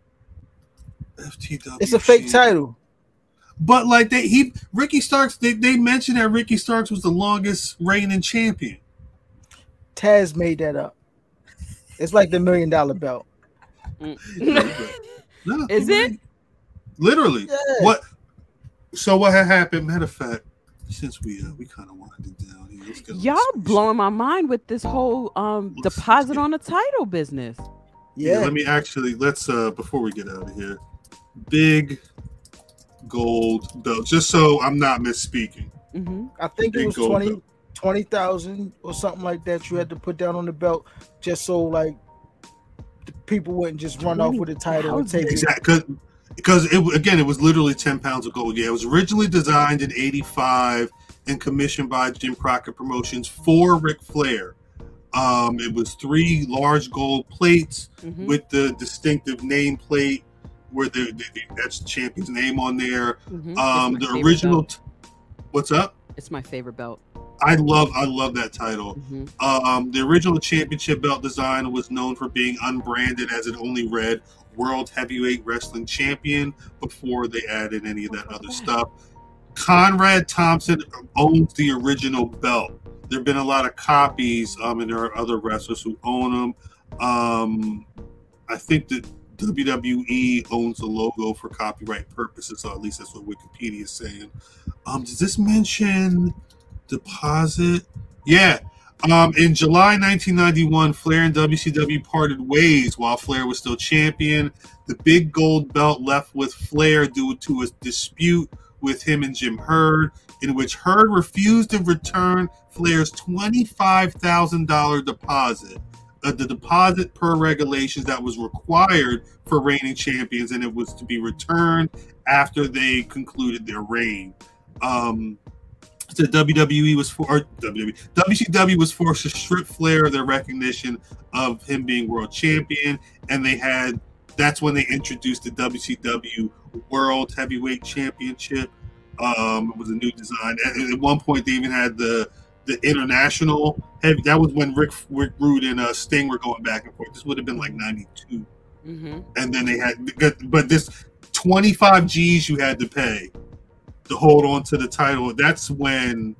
FTW. It's a fake champion. title. But like they he Ricky Starks they, they mentioned that Ricky Starks was the longest reigning champion. Taz made that up. It's like the million dollar belt. No, Is it? literally Yeah. what? So what had happened? Matter of fact, since we uh, we kind of winded down here, let's get Y'all this- blowing my mind with this whole um Let's- deposit on the title business. Yeah, Yeah. let me actually let's uh before we get out of here, big gold belt. Just so I'm not misspeaking. hmm I think it was gold 20 belt. 20,000 or something like that you had to put down on the belt just so like the people wouldn't just run off with the title and take it. Exactly, because it again, it was literally ten pounds of gold. Yeah, it was originally designed in '85 and commissioned by Jim Crockett Promotions for Ric Flair. Um, it was three large gold plates Mhm. with the distinctive nameplate where the, the, the that's the champion's name on there. Mhm. Um, the original. T- what's up? It's my favorite belt. I love I love that title. Mhm. Um, the original championship belt design was known for being unbranded as it only read World Heavyweight Wrestling Champion before they added any of that other stuff. Conrad Thompson owns the original belt. There have been a lot of copies, um, and there are other wrestlers who own them. Um, I think that WWE owns the logo for copyright purposes, so at least that's what Wikipedia is saying. Um, does this mention deposit? Yeah. Um, in July 1991, Flair and WCW parted ways while Flair was still champion. The big gold belt left with Flair due to a dispute with him and Jim Herd, in which Herd refused to return Flair's $25,000 deposit. Uh, the deposit per regulations that was required for reigning champions, and it was to be returned after they concluded their reign. Um, so WWE was for WWE, WCW was forced to strip Flair of their recognition of him being world champion, and they had that's when they introduced the WCW World Heavyweight Championship. Um, it was a new design. At, at one point, they even had the the international heavy. That was when Rick Rick Rude and uh, Sting were going back and forth. This would have been like '92, hmm and then they had but this 25 G's you had to pay to hold on to the title. That's when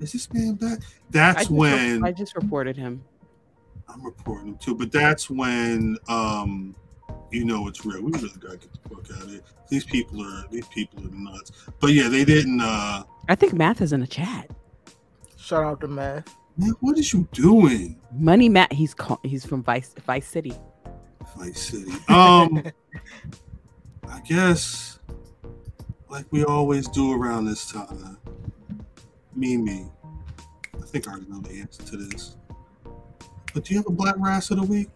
is this man back? I That's just, when I just reported him. I'm reporting him too, but that's when um you know it's real. We really gotta get the fuck out of here. These people are these people are nuts. But yeah, they didn't uh I think Math is in the chat. Shout out to Math. man, what is you doing? Money Matt, he's call, he's from Vice Vice City. Vice City. Um I guess like we always do around this time. Mimi. I think I already know the answer to this. But do you have a black rass of the week?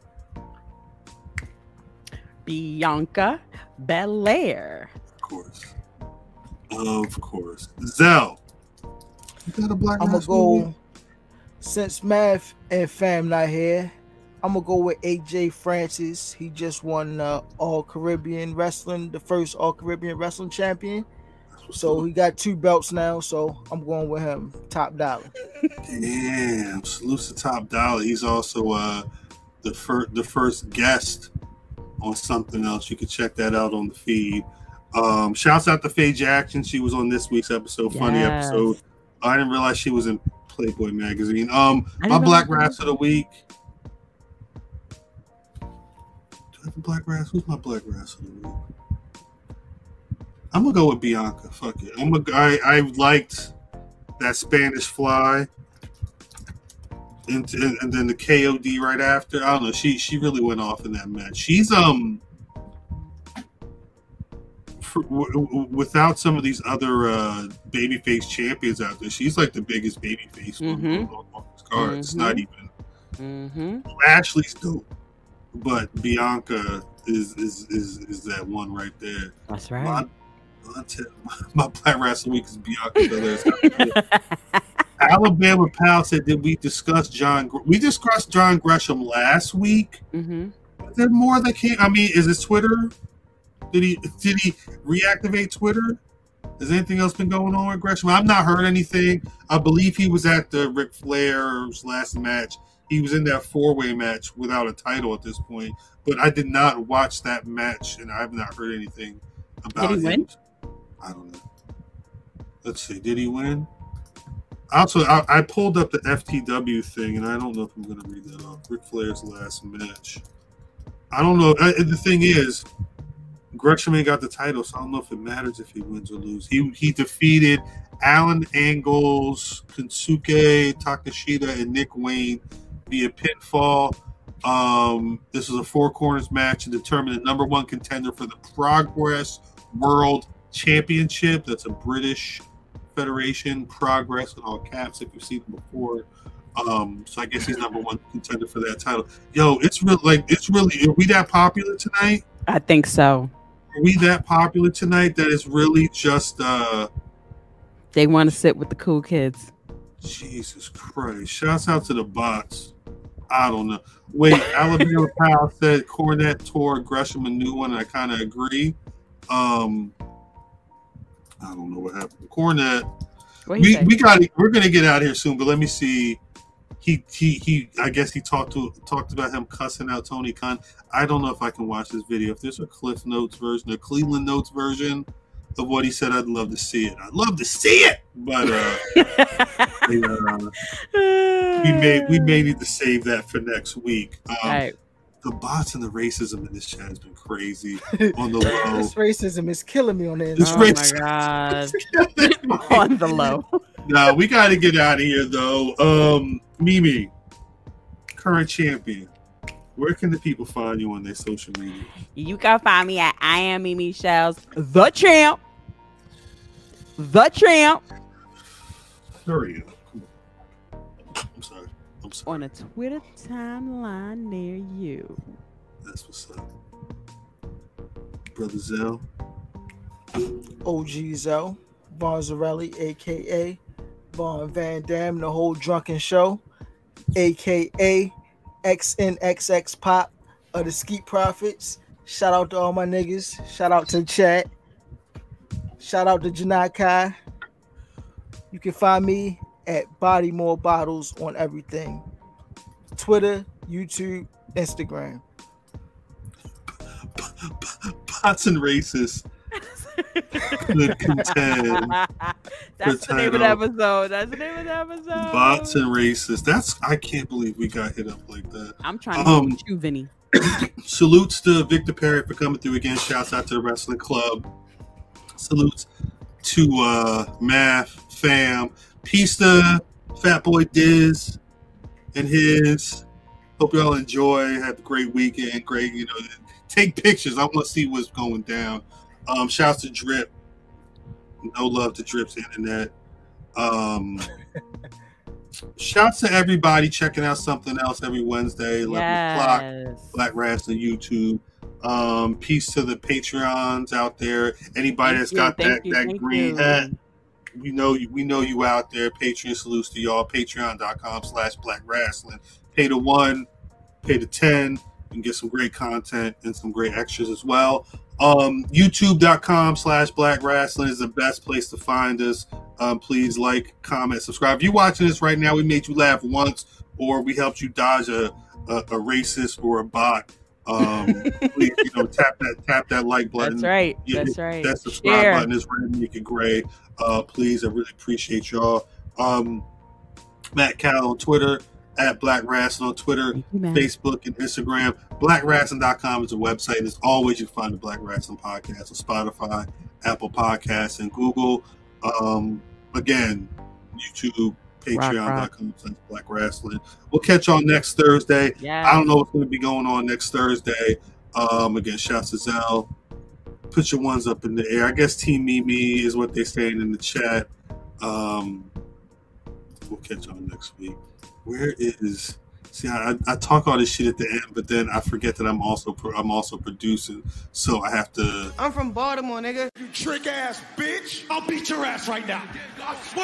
Bianca Belair. Of course. Of course. Zell. You got a black I'm gonna rass of go since Math and Fam not here. I'm gonna go with AJ Francis. He just won uh, All Caribbean Wrestling, the first All Caribbean Wrestling champion. So he got two belts now. So I'm going with him, top dollar. Damn, salute to Top Dollar. He's also uh the first the first guest on something else. You can check that out on the feed. Um, shouts out to Faye Jackson. She was on this week's episode. Funny episode. I didn't realize she was in Playboy magazine. Um, my black rass of the week. Do I have a black rass? Who's my black rass of the week? I'm gonna go with Bianca. Fuck it. I'm gonna. I I liked that Spanish fly, and, and and then the KOD right after. I don't know. She she really went off in that match. She's um for, w- w- without some of these other uh, babyface champions out there, she's like the biggest babyface Mhm. on, on this card. It's not even Mm-hmm. Ashley's dope, but Bianca is is is, is that one right there. That's My, right. my, t- my Black Wrestling Week is Bianca Belair's. Alabama Pal said, "Did we discuss John? We discussed John Gresham last week. mm-hmm. Is there more that came? I mean, is it Twitter? Did he did he reactivate Twitter? Has anything else been going on with Gresham? I've not heard anything. I believe he was at the Ric Flair's last match. He was in that four way match without a title at this point. But I did not watch that match, and I have not heard anything about he him. win? I don't know. Let's see. Did he win? Also, I, I pulled up the FTW thing, and I don't know if I'm going to read that off. Ric Flair's last match. I don't know. I, the thing is, Gresham ain't got the title, so I don't know if it matters if he wins or loses. He he defeated Alan Angels, Kensuke Takeshita, and Nick Wayne via pinfall. Um, this was a four corners match to determine the number one contender for the Progress World Championship. That's a British Federation Progress in all caps. If you've seen them before, um, so I guess he's number one contender for that title. Yo, it's real. Like it's really. Are we that popular tonight? I think so. Are we that popular tonight that it's really just uh They want to sit with the cool kids. Jesus Christ. Shouts out to the bots. I don't know. Wait, Alabama Powell said Cornette tore Gresham a new one. I kind of agree. Um I don't know what happened. Cornette. What We we got we're gonna get out of here soon, but let me see. He he he I guess he talked to talked about him cussing out Tony Khan. I don't know if I can watch this video. If there's a Cliff Notes version, a Cleveland Notes version of what he said, I'd love to see it. I'd love to see it. But uh, we, uh, we may we may need to save that for next week. Um, Right. The bots and the racism in this chat has been crazy on the low. This racism is killing me on the This inside. Oh my god. On the low. no, we got to get out of here though. Um, Mimi, current champion. Where can the people find you on their social media? You can find me at I am Mimi Shells, the champ. The champ Hurry up. Come on. I'm sorry. I'm sorry. on a Twitter timeline near you. That's what's up. Brother Zell. OG Zell, Von Zarelli, aka Von Van Dam, the whole drunken show, aka XNXX Pop of the Skeet Profits. Shout out to all my niggas. Shout out to the chat. Shout out to Janai Kai. You can find me at BodyMore Bottles on everything Twitter, YouTube, Instagram. Pots and racists could contend. That's the name of the episode. That's the name of the episode. Bots and racists. That's I can't believe we got hit up like that. I'm trying to Um, um, you, Vinny. Salutes to Victor Perry for coming through again. Shouts out to the wrestling club. Salutes to uh Math Fam. Peace to Fat Boy Diz and his. Hope y'all enjoy. Have a great weekend. Great, you know, take pictures. I want to see what's going down. Um, shouts to Drip. No love to Drip's internet. Um, shouts to everybody checking out something else every Wednesday, 11 o'clock. Yes. Black Rasslin' YouTube. Um, peace to the Patreons out there. Anybody Thank that's you, got that, you, that green you. hat, we know you we know you out there. Patreon salutes to y'all. Patreon.com slash blackrasslin. Pay the one, pay the ten, and get some great content and some great extras as well. Um, youtube.com slash blackrasslin is the best place to find us. Um, please like, comment, subscribe. If you're watching this right now, we made you laugh once, or we helped you dodge a, a, a racist or a bot. Um, please, you know, tap that tap that like button. That's right. That's right. That subscribe Share. button is red, make it gray. Uh, please, I really appreciate y'all. Um, Matt Cal on Twitter, at Black Rasslin on Twitter, you. Facebook, and Instagram. BlackRasslin.com is a website. And as always, you can find the Black Rasslin' Podcast on Spotify, Apple Podcasts, and Google. Um, again, YouTube, Patreon.com slash blackrasslin. We'll catch y'all next Thursday. Yes. I don't know what's going to be going on next Thursday. Um, again, shouts to Zell. put your ones up in the air. I guess Team Mimi is what they're saying in the chat. Um, we'll catch y'all next week. Where is? See, I, I talk all this shit at the end, but then I forget that I'm also pro- I'm also producing, so I have to. I'm from Baltimore, nigga. You trick ass bitch. I'll beat your ass right now.